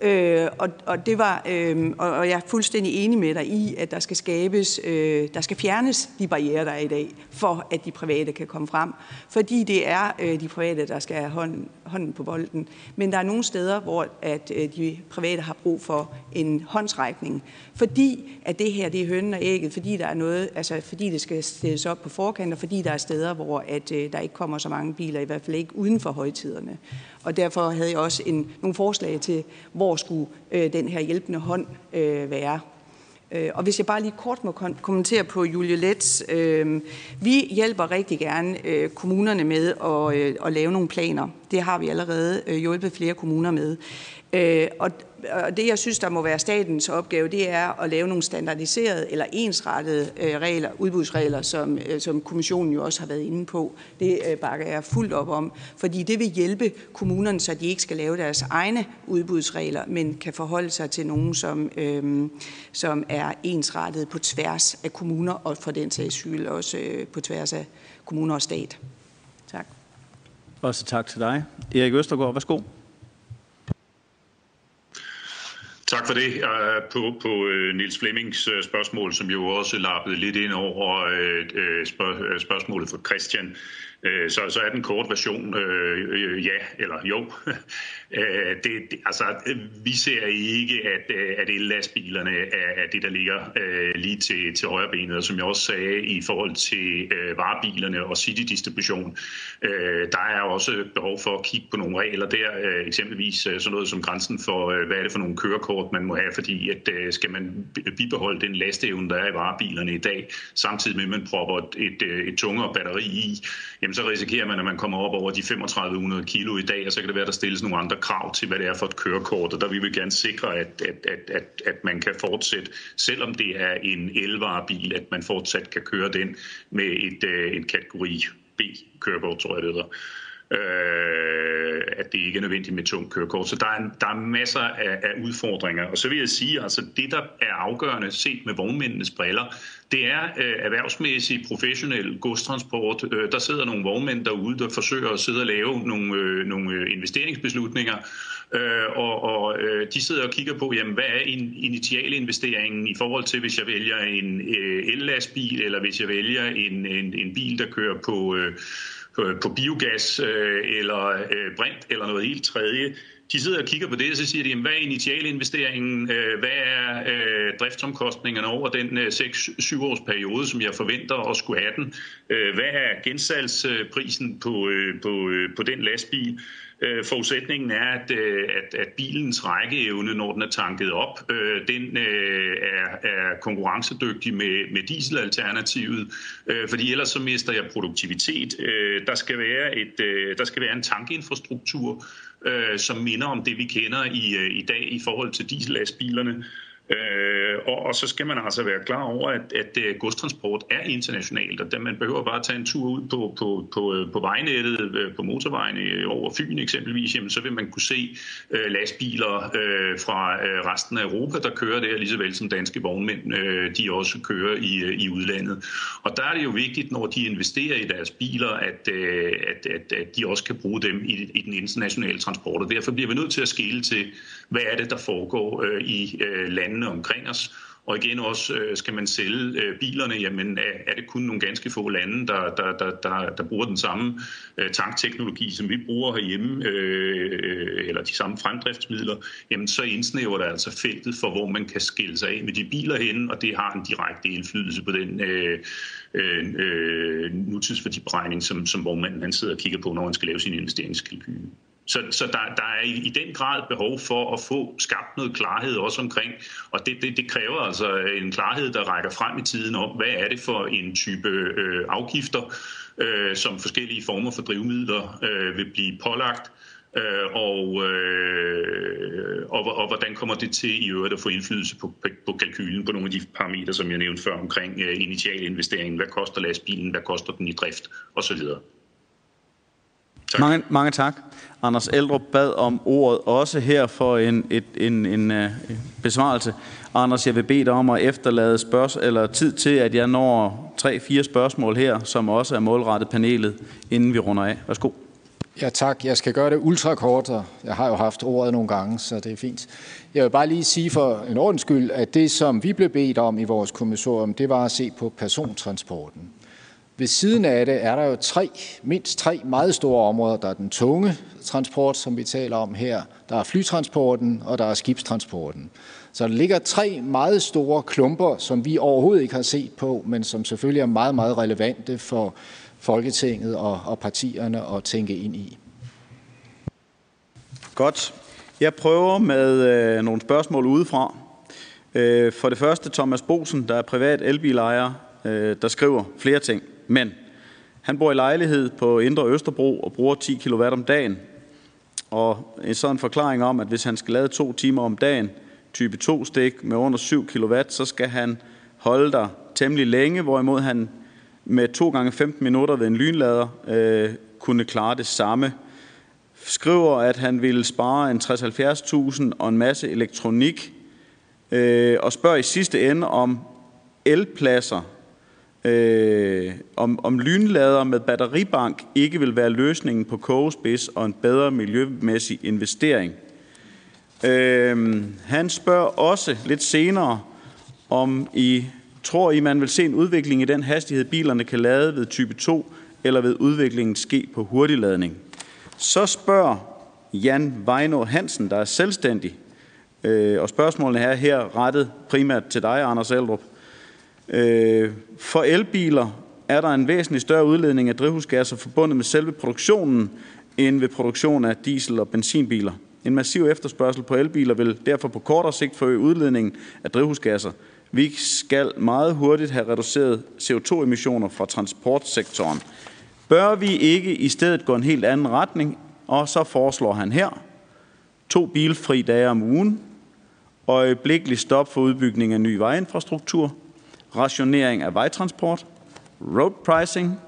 Øh, og, og, det var, øh, og, og jeg er fuldstændig enig med dig i, at der skal skabes, øh, der skal fjernes de barriere, der er i dag, for at de private kan komme frem. Fordi det er øh, de private, der skal have hånden, hånden på bolden. Men der er nogle steder, hvor at øh, de private har brug for en håndsrækning. Fordi at det her, det er hønnen og ægget, fordi der er noget, altså fordi det skal stilles op på forkant, og fordi der er steder, hvor at, øh, der ikke kommer så mange biler, i hvert fald ikke uden for højtiderne. Og derfor havde jeg også en, nogle forslag til, hvor skulle øh, den her hjælpende hånd øh, være. Øh, og hvis jeg bare lige kort må kommentere på Julie Letts. Øh, vi hjælper rigtig gerne øh, kommunerne med at, øh, at lave nogle planer. Det har vi allerede øh, hjulpet flere kommuner med. Øh, og og det, jeg synes, der må være statens opgave, det er at lave nogle standardiserede eller ensrettede øh, regler, udbudsregler, som, øh, som kommissionen jo også har været inde på. Det øh, bakker jeg fuldt op om, fordi det vil hjælpe kommunerne, så de ikke skal lave deres egne udbudsregler, men kan forholde sig til nogen, som, øhm, som er ensrettet på tværs af kommuner, og for den sags skyld også øh, på tværs af kommuner og stat. Tak. Også tak til dig. Erik Østergaard, værsgo. Tak for det. Øh, på, på øh, Nils Flemmings øh, spørgsmål, som jo også lappede lidt ind over spørgsmålet fra Christian, så, så er den kort version ja eller jo. Øh, det, det, altså, vi ser ikke, at, øh, at el-lastbilerne er, er det, der ligger øh, lige til, til højre benet. Og som jeg også sagde i forhold til øh, varebilerne og citydistribution, øh, der er også behov for at kigge på nogle regler der. Øh, eksempelvis øh, sådan noget som grænsen for, øh, hvad er det for nogle kørekort, man må have, fordi at øh, skal man bibeholde den lasteevne, der er i varebilerne i dag, samtidig med, at man propper et, et, øh, et tungere batteri i, jamen så risikerer man, at man kommer op over de 3500 kilo i dag, og så kan det være, at der stilles nogle andre krav til, hvad det er for et kørekort, og der vil vi gerne sikre, at, at, at, at, at man kan fortsætte, selvom det er en elvarebil, at man fortsat kan køre den med et, øh, en kategori B-kørekort, tror jeg det hedder. Øh, at det ikke er nødvendigt med tung kørekort. Så der er, der er masser af, af udfordringer. Og så vil jeg sige, altså det, der er afgørende set med vognmændenes briller, det er øh, erhvervsmæssig, professionel godstransport. Øh, der sidder nogle vognmænd derude, der forsøger at sidde og lave nogle, øh, nogle øh, investeringsbeslutninger, Øh, og, og øh, de sidder og kigger på, jamen, hvad er in, initialinvesteringen i forhold til, hvis jeg vælger en øh, el-lastbil, eller hvis jeg vælger en, en, en bil, der kører på, øh, på, biogas, øh, eller øh, brint, eller noget helt tredje. De sidder og kigger på det, og så siger de, hvad er initialinvesteringen, øh, hvad er øh, driftsomkostningerne over den øh, 6-7 års periode, som jeg forventer at skulle have den, øh, hvad er gensalgsprisen på, øh, på, øh, på den lastbil, Øh, forudsætningen er, at, øh, at, at bilens rækkeevne, når den er tanket op, øh, den er, er konkurrencedygtig med, med dieselalternativet, fordi ellers så mister jeg produktivitet. Der skal være, et, der skal være en tankinfrastruktur, øh, som minder om det, vi kender i, øh, i dag i forhold til diesellastbilerne. Øh, og, og så skal man altså være klar over, at, at uh, godstransport er internationalt, og man behøver bare tage en tur ud på, på, på, øh, på vejnettet, øh, på motorvejene over Fyn eksempelvis, jamen, så vil man kunne se øh, lastbiler øh, fra resten af Europa, der kører der, lige så vel som danske vognmænd, øh, de også kører i, i udlandet. Og der er det jo vigtigt, når de investerer i deres biler, at, øh, at, at, at de også kan bruge dem i, i den internationale transport, og derfor bliver vi nødt til at skille til, hvad er det, der foregår øh, i øh, landet landene omkring os. Og igen også, øh, skal man sælge øh, bilerne, jamen er det kun nogle ganske få lande, der, der, der, der, der bruger den samme øh, tankteknologi, som vi bruger herhjemme, eller de samme fremdriftsmidler, jamen så indsnæver det altså feltet for, hvor man kan skille sig af med de biler hen, og det har en direkte indflydelse på den øh, øh, nutidsværdiberegning, som, som vognmanden han sidder og kigger på, når han skal lave sin investeringskalkyl. Så, så der, der er i, i den grad behov for at få skabt noget klarhed også omkring, og det, det, det kræver altså en klarhed, der rækker frem i tiden om, hvad er det for en type øh, afgifter, øh, som forskellige former for drivmidler øh, vil blive pålagt, øh, og, øh, og, og hvordan kommer det til i øvrigt at få indflydelse på, på kalkylen på nogle af de parametre, som jeg nævnte før omkring øh, initial investering, hvad koster lastbilen, hvad koster den i drift? Osv. Tak. Mange, mange tak. Anders Eldrup bad om ordet også her for en, et, en, en, en besvarelse. Anders, jeg vil bede dig om at efterlade spørgsmål, eller tid til, at jeg når tre-fire spørgsmål her, som også er målrettet panelet, inden vi runder af. Værsgo. Ja, tak. Jeg skal gøre det ultrakort, og jeg har jo haft ordet nogle gange, så det er fint. Jeg vil bare lige sige for en ordens skyld, at det, som vi blev bedt om i vores kommissorium, det var at se på persontransporten. Ved siden af det er der jo tre, mindst tre meget store områder. Der er den tunge transport, som vi taler om her, der er flytransporten, og der er skibstransporten. Så der ligger tre meget store klumper, som vi overhovedet ikke har set på, men som selvfølgelig er meget, meget relevante for Folketinget og, og partierne at tænke ind i. Godt. Jeg prøver med øh, nogle spørgsmål udefra. Øh, for det første Thomas Bosen, der er privat elbilejer, øh, der skriver flere ting. Men han bor i lejlighed på Indre Østerbro og bruger 10 kW om dagen. Og en sådan forklaring om, at hvis han skal lade to timer om dagen, type 2-stik med under 7 kW, så skal han holde der temmelig længe, hvorimod han med 2 gange 15 minutter ved en lynlader øh, kunne klare det samme. Skriver, at han ville spare en 60-70.000 og en masse elektronik, øh, og spørger i sidste ende om elpladser, øh, om, om lynlader med batteribank ikke vil være løsningen på kogespids og en bedre miljømæssig investering. Øh, han spørger også lidt senere, om I tror I, man vil se en udvikling i den hastighed, bilerne kan lade ved type 2, eller ved udviklingen ske på hurtigladning? Så spørger Jan Vejno Hansen, der er selvstændig, øh, og spørgsmålene er her rettet primært til dig, Anders Eldrup. Øh, Øh, for elbiler er der en væsentlig større udledning af drivhusgasser forbundet med selve produktionen, end ved produktion af diesel- og benzinbiler. En massiv efterspørgsel på elbiler vil derfor på kortere sigt forøge udledningen af drivhusgasser. Vi skal meget hurtigt have reduceret CO2-emissioner fra transportsektoren. Bør vi ikke i stedet gå en helt anden retning? Og så foreslår han her to bilfri dage om ugen, øjeblikkeligt stop for udbygning af ny vejinfrastruktur, rationering af vejtransport, road pricing,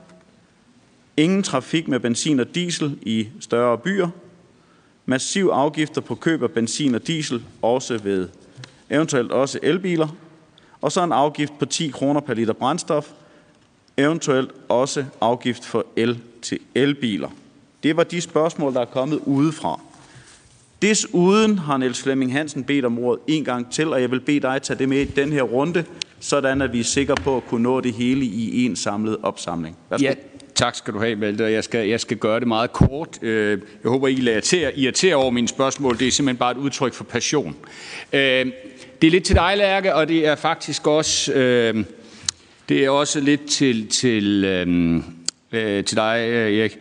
ingen trafik med benzin og diesel i større byer, massiv afgifter på køb af benzin og diesel, også ved eventuelt også elbiler, og så en afgift på 10 kroner per liter brændstof, eventuelt også afgift for el til elbiler. Det var de spørgsmål, der er kommet udefra. Desuden har Niels Flemming Hansen bedt om ordet en gang til, og jeg vil bede dig at tage det med i den her runde, sådan at vi er sikre på at kunne nå det hele i en samlet opsamling. Værsgo. Ja, tak skal du have, Malte. Jeg skal, jeg skal gøre det meget kort. Øh, jeg håber, I lader til irritere over mine spørgsmål. Det er simpelthen bare et udtryk for passion. Øh, det er lidt til dig, Lærke, og det er faktisk også, øh, det er også lidt til, til, til dig, Erik.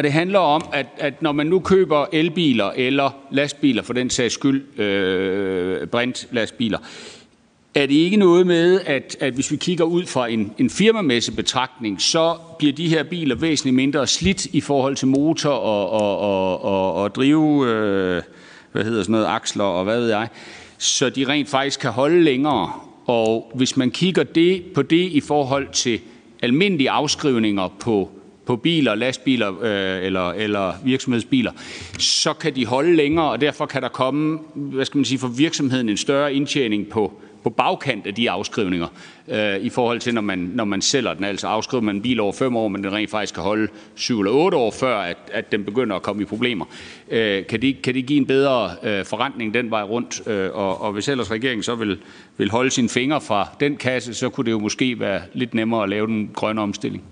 Og det handler om, at, at når man nu køber elbiler eller lastbiler, for den sags skyld, øh, brintlastbiler, er det ikke noget med, at, at hvis vi kigger ud fra en, en firmamæssig betragtning, så bliver de her biler væsentligt mindre slidt i forhold til motor og, og, og, og, og drive, øh, hvad hedder sådan noget, aksler og hvad ved jeg, så de rent faktisk kan holde længere. Og hvis man kigger det, på det i forhold til almindelige afskrivninger på på biler, lastbiler øh, eller, eller virksomhedsbiler, så kan de holde længere, og derfor kan der komme, hvad skal man sige, for virksomheden en større indtjening på, på bagkant af de afskrivninger, øh, i forhold til, når man, når man sælger den. Altså afskriver man en bil over 5 år, men den rent faktisk kan holde 7 eller 8 år, før at, at den begynder at komme i problemer. Øh, kan, det, kan det give en bedre øh, forretning den vej rundt? Øh, og, og hvis ellers regeringen så vil, vil holde sine fingre fra den kasse, så kunne det jo måske være lidt nemmere at lave den grønne omstilling.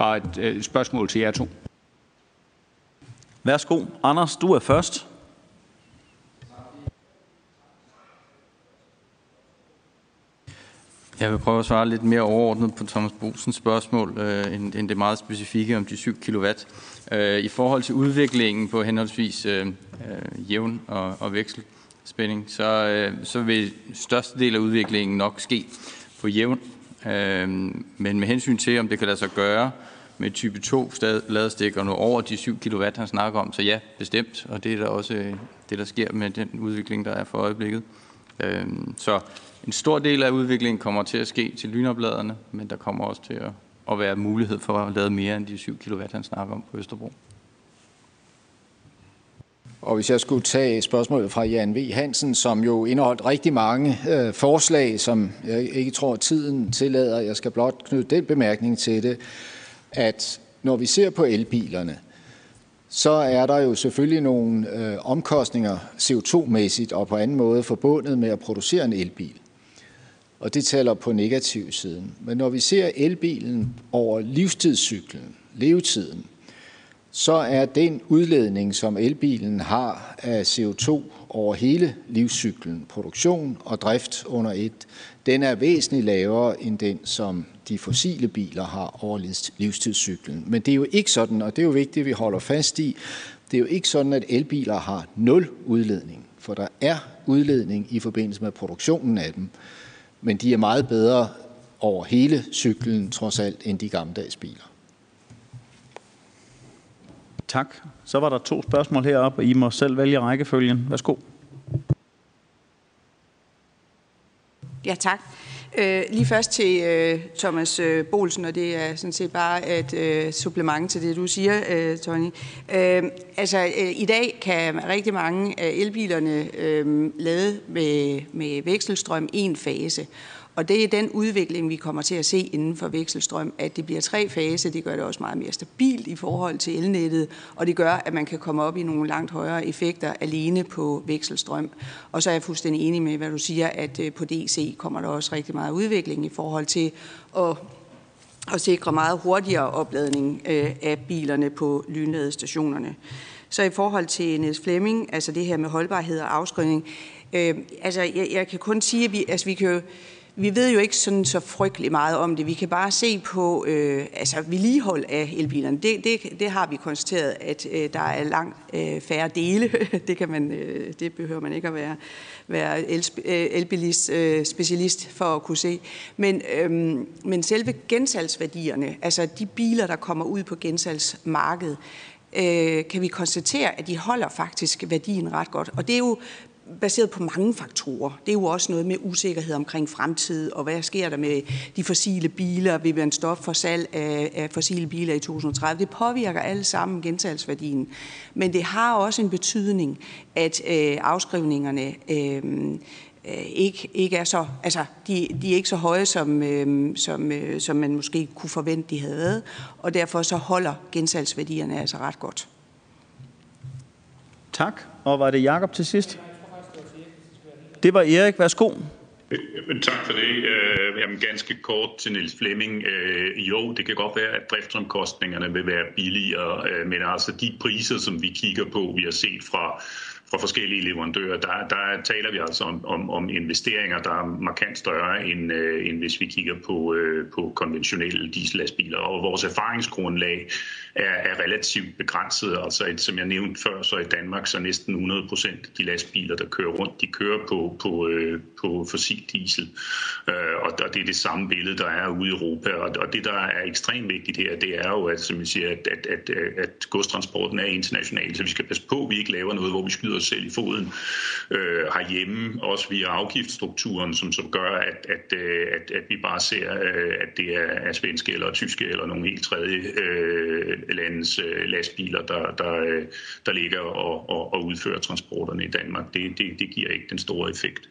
Bare et, et spørgsmål til jer to. Værsgo. Anders, du er først. Jeg vil prøve at svare lidt mere overordnet på Thomas Bosens spørgsmål, øh, end, end det meget specifikke om de 7 kW. Øh, I forhold til udviklingen på henholdsvis øh, øh, jævn og, og vekselspænding, så, øh, så vil største del af udviklingen nok ske på jævn. Øh, men med hensyn til, om det kan lade sig gøre med type 2 ladestikker nu over de 7 kW, han snakker om, så ja, bestemt. Og det er der også øh, det, der sker med den udvikling, der er for øjeblikket. Øhm, så en stor del af udviklingen kommer til at ske til lynopladerne, men der kommer også til at, at være mulighed for at lade mere end de 7 kW, han snakker om på Østerbro. Og hvis jeg skulle tage spørgsmålet fra Jan V. Hansen, som jo indeholdt rigtig mange øh, forslag, som jeg ikke tror, tiden tillader, jeg skal blot knytte den bemærkning til det, at når vi ser på elbilerne, så er der jo selvfølgelig nogle øh, omkostninger CO2-mæssigt og på anden måde forbundet med at producere en elbil. Og det taler på negativ siden. Men når vi ser elbilen over livstidscyklen, levetiden, så er den udledning, som elbilen har af CO2 over hele livscyklen, produktion og drift under et, den er væsentligt lavere end den, som de fossile biler har over livstidscyklen. Men det er jo ikke sådan, og det er jo vigtigt, at vi holder fast i, det er jo ikke sådan, at elbiler har nul udledning, for der er udledning i forbindelse med produktionen af dem, men de er meget bedre over hele cyklen, trods alt, end de gammeldags biler. Tak. Så var der to spørgsmål heroppe, og I må selv vælge rækkefølgen. Værsgo. Ja, tak. Øh, lige først til øh, Thomas øh, Bolsen, og det er sådan set bare et øh, supplement til det, du siger, øh, Tony. Øh, altså, øh, i dag kan rigtig mange af elbilerne øh, lade med, med vekselstrøm en fase. Og det er den udvikling, vi kommer til at se inden for vekselstrøm, at det bliver tre fase. Det gør det også meget mere stabilt i forhold til elnettet, og det gør, at man kan komme op i nogle langt højere effekter alene på vekselstrøm. Og så er jeg fuldstændig enig med, hvad du siger, at øh, på DC kommer der også rigtig meget udvikling i forhold til at at sikre meget hurtigere opladning øh, af bilerne på lynladestationerne. Så i forhold til Niels Flemming, altså det her med holdbarhed og afskrivning, øh, altså jeg, jeg kan kun sige, at vi, altså vi kan jo, vi ved jo ikke sådan så frygtelig meget om det. Vi kan bare se på øh, altså vedligehold af elbilerne. Det, det, det har vi konstateret, at øh, der er langt øh, færre dele. det, kan man, øh, det behøver man ikke at være, være el, øh, elbilist øh, specialist for at kunne se. Men, øh, men selve gensalgsværdierne, altså de biler, der kommer ud på gensalgsmarkedet, øh, kan vi konstatere, at de holder faktisk værdien ret godt. Og det er jo baseret på mange faktorer. Det er jo også noget med usikkerhed omkring fremtid, og hvad sker der med de fossile biler? Vil man stoppe for salg af, af fossile biler i 2030? Det påvirker alle sammen gensalgsværdien. Men det har også en betydning, at øh, afskrivningerne øh, øh, ikke, ikke er så, altså, de, de er ikke så høje, som, øh, som, øh, som man måske kunne forvente, de havde været, og derfor så holder gensalgsværdierne altså ret godt. Tak. Og var det Jakob til sidst? Det var Erik. Værsgo. Øh, tak for det. Øh, jamen, ganske kort til Niels Flemming. Øh, jo, det kan godt være, at driftsomkostningerne vil være billigere, men altså de priser, som vi kigger på, vi har set fra fra forskellige leverandører, der, der taler vi altså om, om, om investeringer, der er markant større, end, øh, end hvis vi kigger på, øh, på konventionelle diesellastbiler. Og vores erfaringsgrundlag er, er relativt begrænset. Altså, et, som jeg nævnte før, så i Danmark, så næsten 100 procent af de lastbiler, der kører rundt, de kører på, på, øh, på fossil diesel. Øh, og, og det er det samme billede, der er ude i Europa. Og, og det, der er ekstremt vigtigt her, det er jo, at, som jeg siger, at, at, at, at godstransporten er international, så vi skal passe på, at vi ikke laver noget, hvor vi skyder os selv i foden øh, herhjemme, også via afgiftsstrukturen, som, som gør, at, at, øh, at, at vi bare ser, øh, at det er, er svenske eller tyske eller nogle helt tredje øh, landes øh, lastbiler, der, der, øh, der ligger og, og, og udfører transporterne i Danmark. Det, det, det giver ikke den store effekt.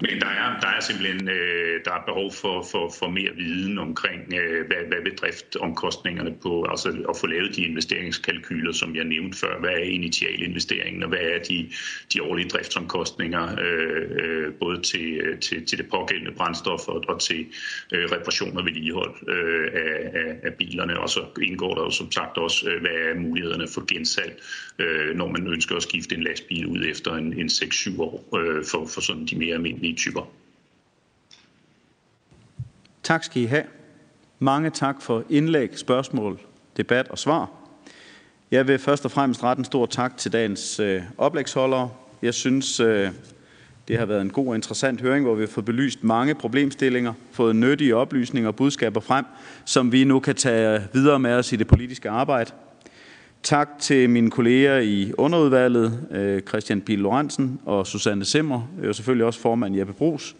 Men der er, der er simpelthen øh, der er behov for, for, for mere viden omkring, øh, hvad, hvad vil driftomkostningerne på, altså at få lavet de investeringskalkyler, som jeg nævnte før. Hvad er initialinvesteringen, og hvad er de, de årlige driftsomkostninger, øh, øh, både til, øh, til, til det pågældende brændstof og, og til øh, reparation og vedligehold øh, af, af, af bilerne. Og så indgår der jo som sagt også, øh, hvad er mulighederne for gensalg, øh, når man ønsker at skifte en lastbil ud efter en, en 6-7 år øh, for, for sådan de mere almindelige typer. Tak skal I have. Mange tak for indlæg, spørgsmål, debat og svar. Jeg vil først og fremmest rette en stor tak til dagens øh, oplægsholdere. Jeg synes, øh, det har været en god og interessant høring, hvor vi har fået belyst mange problemstillinger, fået nyttige oplysninger og budskaber frem, som vi nu kan tage videre med os i det politiske arbejde. Tak til mine kolleger i underudvalget, øh, Christian Pil Lorentzen og Susanne Simmer, og selvfølgelig også formand Jeppe Brugs.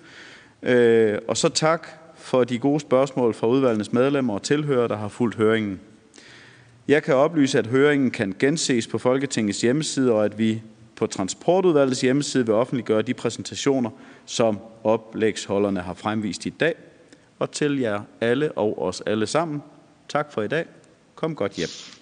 Øh, og så tak for de gode spørgsmål fra udvalgets medlemmer og tilhører, der har fulgt høringen. Jeg kan oplyse, at høringen kan genses på Folketingets hjemmeside, og at vi på Transportudvalgets hjemmeside vil offentliggøre de præsentationer, som oplægsholderne har fremvist i dag. Og til jer alle og os alle sammen, tak for i dag. Kom godt hjem.